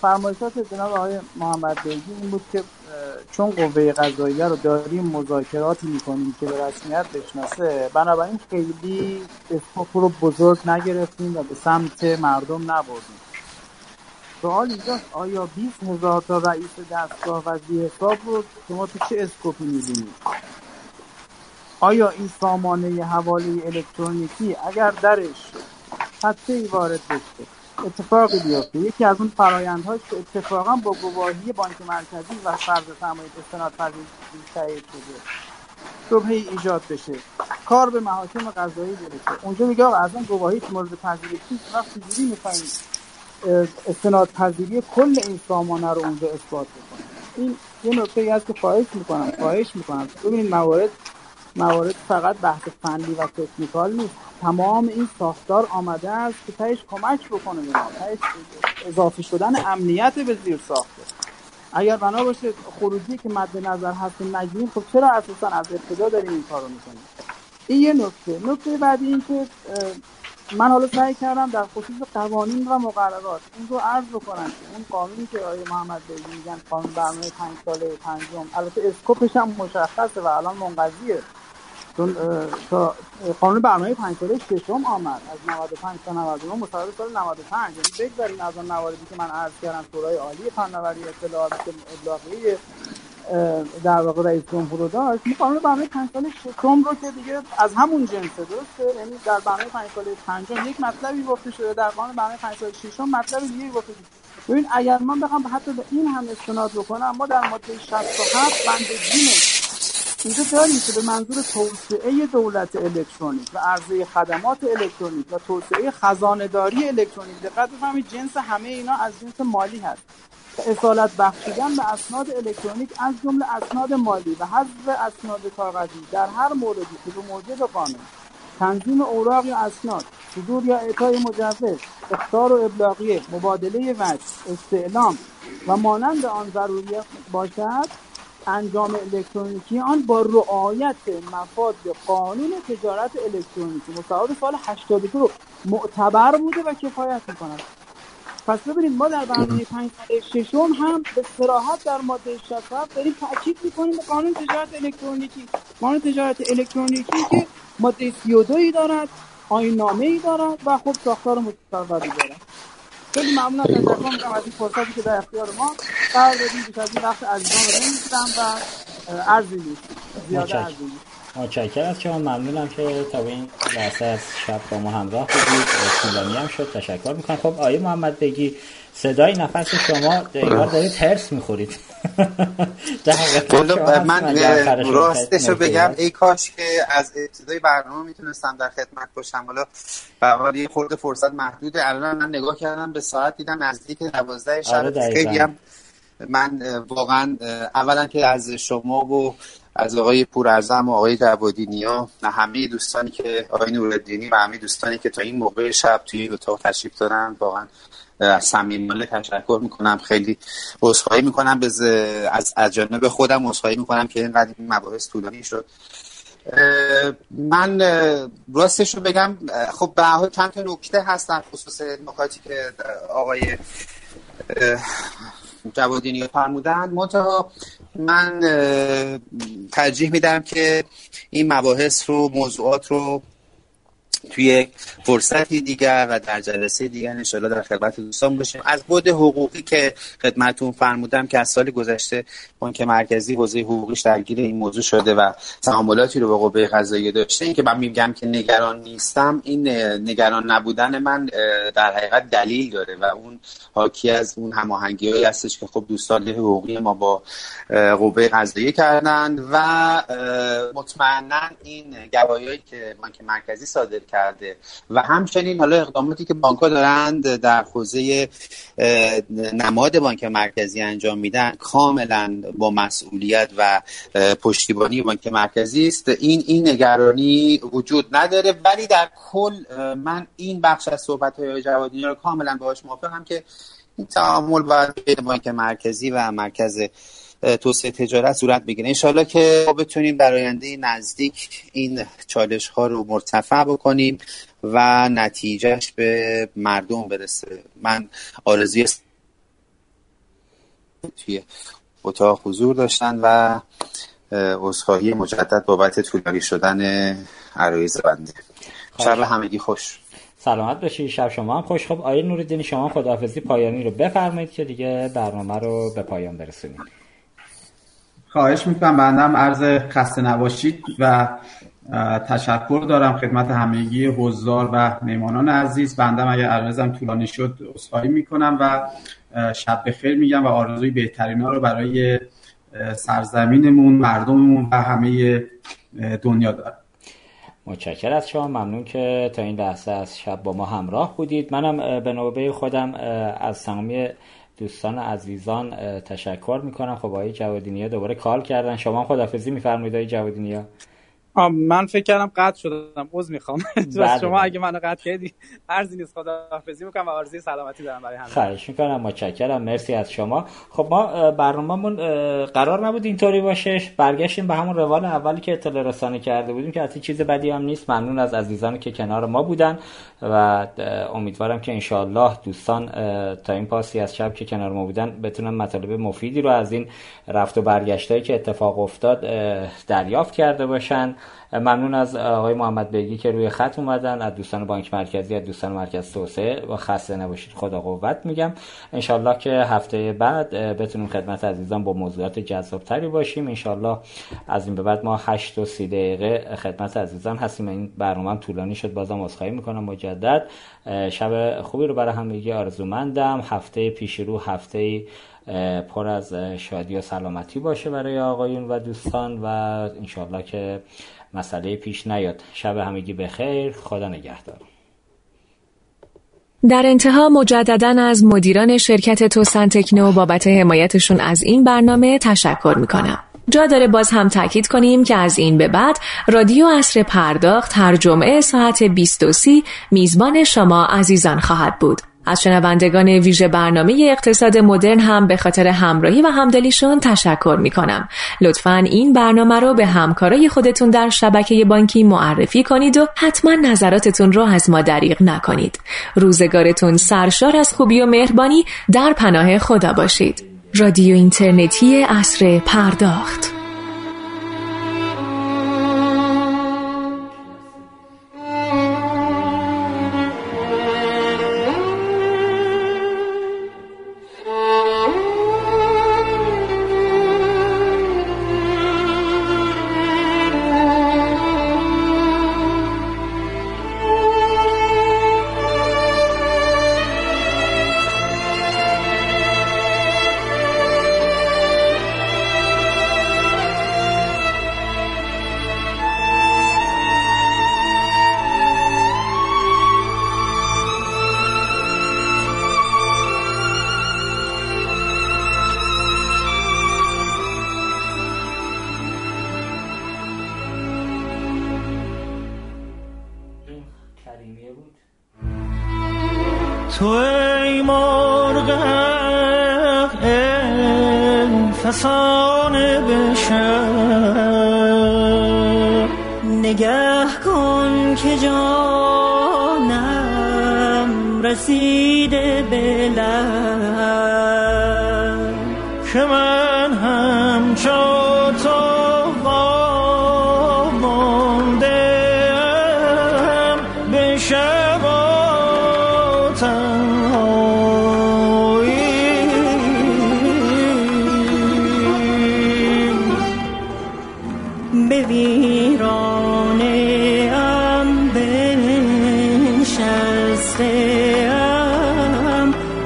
فرمایشات جناب آقای محمد بیگی این بود که چون قوه قضاییه رو داریم مذاکراتی می‌کنیم که به رسمیت بشناسه بنابراین خیلی scope رو بزرگ نگرفتیم و به سمت مردم نبردیم. سوال اینجاست آیا 20 هزار تا رئیس دستگاه و ذی‌حساب رو شما تو چه scope ی می‌بینید؟ آیا این سامانه حواله الکترونیکی اگر درش خدشه ای وارد بشه. اتفاقی بیفته. یکی از اون فرایندهاش که اتفاقا با گواهی بانک مرکزی و فرض سرمایه استناد پذیر تایید شده. شبهه ایجاد بشه. کار به محاکم قضایی برسه. اونجا میگه آقا اصلا گواهی مورد پذیرش نیست وقت چجوری می‌خوایم استناد پذیری کل این سامانه رو اونجا اثبات بکنیم؟ این یه نکته ای هست که خواهش می‌کنم خواهش می‌کنم. ببینید موارد موارد فقط بحث فنی و تکنیکال نیست. تمام این ساختار آمده است که تهش کمک بکنه به اضافه شدن امنیت به زیر ساخته. اگر بنا باشه خروجی که مد نظر هست نگیم خب چرا اساسا از ابتدا داریم این کارو می‌کنیم؟ این یه نکته. نکته بعدی این که من حالا سعی کردم در خصوص قوانین و مقررات این رو عرض بکنم که اون قانونی که آقای محمد بیگی میگن قانون برنامه پنج ساله پنجم البته اسکوپش هم مشخصه و الان منقضیه. چون تا قانون برنامه پنج ساله ششم آمد. از 95 تا 99 مصادره سال 95 یعنی بگذاریم از اون مواردی که من عرض کردم شورای عالی فناوری اطلاعات ابلاغی در واقع رئیس جمهور داشت. این قانون برنامه پنج ساله ششم رو که دیگه از همون جنسه درسته؟ یعنی در برنامه پنج ساله پنجم یک مطلبی گفته شده در قانون برنامه پنج ساله ششم مطلب دیگه گفته شده. ببین اگر من بخوام حتی به این هم استناد بکنم ما در ماده 67 بند اینجا داریم که به منظور توسعه دولت الکترونیک و عرضه خدمات الکترونیک و توسعه خزانهداری الکترونیک دقت بفهمید جنس همه اینا از جنس مالی هست. اصالت بخشیدن به اسناد الکترونیک از جمله اسناد مالی و حذف اسناد کاغذی در هر موردی که به موجب قانون تنظیم اوراق یا اسناد صدور یا اعطای مجوز اختار و ابلاغیه مبادله وجه استعلام و مانند آن ضروری باشد. انجام الکترونیکی آن با رعایت مفاد قانون تجارت الکترونیکی. مصوب سال 82 رو معتبر بوده و کفایت می‌کند پس ببینید ما در برنامه پنج سال ششم هم به صراحت در ماده 67 داریم تاکید می‌کنیم به قانون تجارت الکترونیکی. قانون تجارت الکترونیکی که ماده 32 ای دارد آیین نامه ای دارد و خب ساختار متصوری دارد. خیلی ممنون از تشکر می‌کنم از این فرصتی که در اختیار ما قرار دادیم بیش از این وقت عزیزان رو نمی‌گیرم و عرضی نیست زیاده عرضی نیست متشکر از شما. ممنونم که تا به این لحظه از شب با ما همراه بودید. طولانی هم شد. تشکر می‌کنم. خب آیه محمد بگی صدای نفس شما انگار دارید ترس می‌خورید. [LAUGHS] من راستش رو بگم. ای کاش که از ابتدای برنامه می‌تونستم در خدمت باشم. حالا به یه خورده فرصت محدوده. الان من نگاه کردم به ساعت دیدم نزدیک 12 شب. آره خیلی هم من واقعا اولا که از شما و از آقای پورعظم و آقای جوادینیا و همه دوستانی که آقای نورالدینی و همه دوستانی که تا این موقع شب توی این اتاق تشریف دارن واقعا صمیمانه تشکر می‌کنم. خیلی عذرخواهی می‌کنم. از از جانب خودم عذرخواهی می‌کنم که اینقدر این مباحث طولانی شد. من راستش رو بگم خب به حال چند تا نکته هست در خصوص نکاتی که آقای جوادینی فرمودن. منتها من ترجیح میدم که این مباحث رو موضوعات رو توی فرصتی دیگر و در جلسه دیگر انشاءالله در خدمت دوستان باشیم. از بود حقوقی که خدمتون فرمودم که از سال گذشته بانک مرکزی حوزه حقوقیش درگیر این موضوع شده و تعاملاتی رو به قوه قضاییه داشته. این که من میگم که نگران نیستم این نگران نبودن من در حقیقت دلیل داره و اون حاکی از اون هماهنگی هستش که خب دوستان حقوقی ما با قوه قضاییه کردند و مطمئنا این گواهی که بانک مرکزی صادر کرده. و همچنین حالا اقداماتی که بانک ها دارند در حوزه نماد بانک مرکزی انجام میدن کاملا با مسئولیت و پشتیبانی بانک مرکزی است. این این نگرانی وجود نداره. ولی در کل من این بخش از صحبت های جوادی رو کاملا باهاش موافقم که این تعامل باید بین بانک مرکزی و مرکز توسعه تجارت صورت بگیره. انشالله که ما بتونیم در آینده نزدیک این چالش ها رو مرتفع بکنیم و نتیجهش به مردم برسه. من آرزوی توی اتاق حضور داشتن و عذرخواهی مجدد بابت طولانی شدن عرایز بنده. شب همگی خوش. سلامت باشی شب شما هم خوش. خب آیه نوردین شما خداحافظی پایانی رو بفرمایید که دیگه برنامه رو به پایان برسونید خواهش می‌کنم. بندم عرض خسته نباشید و تشکر دارم خدمت همگی حضار و میمانان عزیز. بندم اگر عرضم طولانی شد اصخایی می‌کنم و شب بخیر میگم و آرزوی بهترین ها رو برای سرزمینمون مردممون و همه دنیا دارم. متشکر از شما. ممنون که تا این لحظه از شب با ما همراه بودید. منم به نوبه خودم از تمامی دوستان عزیزان تشکر می‌کنم. خب آقای جوادینیا دوباره کال کردن. شما هم خدافزی میفرمایید آقای جوادینیا. من فکر کردم قطع شدم. عذر می‌خوام. [LAUGHS] بله شما اگه منو قطع کردی ارزی نیست. خداحافظی می‌کنم و آرزوی سلامتی دارم برای همه. خواهش می‌کنم. متشکرم. مرسی از شما. خب ما برنامه‌مون قرار نبود اینطوری باشه. برگشتیم به همون روال اولی که اطلاع رسانی کرده بودیم که اصلا چیز بدی هم نیست. ممنون از عزیزانی که کنار ما بودن. و امیدوارم که انشاءالله دوستان تا این پاسی از شب که کنار ما بودن بتونن مطالب مفیدی رو از این رفت و برگشتایی که اتفاق افتاد دریافت کرده باشن. ممنون از آقای محمد بیگی که روی خط اومدن از دوستان بانک مرکزی از دوستان مرکز توسعه و خسته نباشید. خدا قوت میگم. انشالله که هفته بعد بتونیم خدمت عزیزان با موضوعات جذابتری باشیم. انشالله از این به بعد ما 8 و 30 دقیقه خدمت عزیزان هستیم. این برنامه هم طولانی شد بازم عذرخواهی می‌کنم. مجدد شب خوبی رو برای همگی آرزومندم. هفته پیش رو هفته پر از شادی و سلامتی باشه برای آقایون و دوستان و انشالله که مسئله پیش نیاد شب همگی بخیر خدا نگهدار در انتها مجددا از مدیران شرکت توسن تکنو بابت حمایتشون از این برنامه تشکر می‌کنم. جا داره باز هم تاکید کنیم که از این به بعد رادیو اصر پرداخت هر جمعه ساعت 20 میزبان شما عزیزان خواهد بود. از شنوندگان ویژه برنامه اقتصاد مدرن هم به خاطر همراهی و همدلیشون تشکر می کنم. لطفا این برنامه رو به همکارای خودتون در شبکه بانکی معرفی کنید و حتما نظراتتون رو از ما دریغ نکنید. روزگارتون سرشار از خوبی و مهربانی در پناه خدا باشید. رادیو اینترنتی اصر پرداخت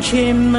دم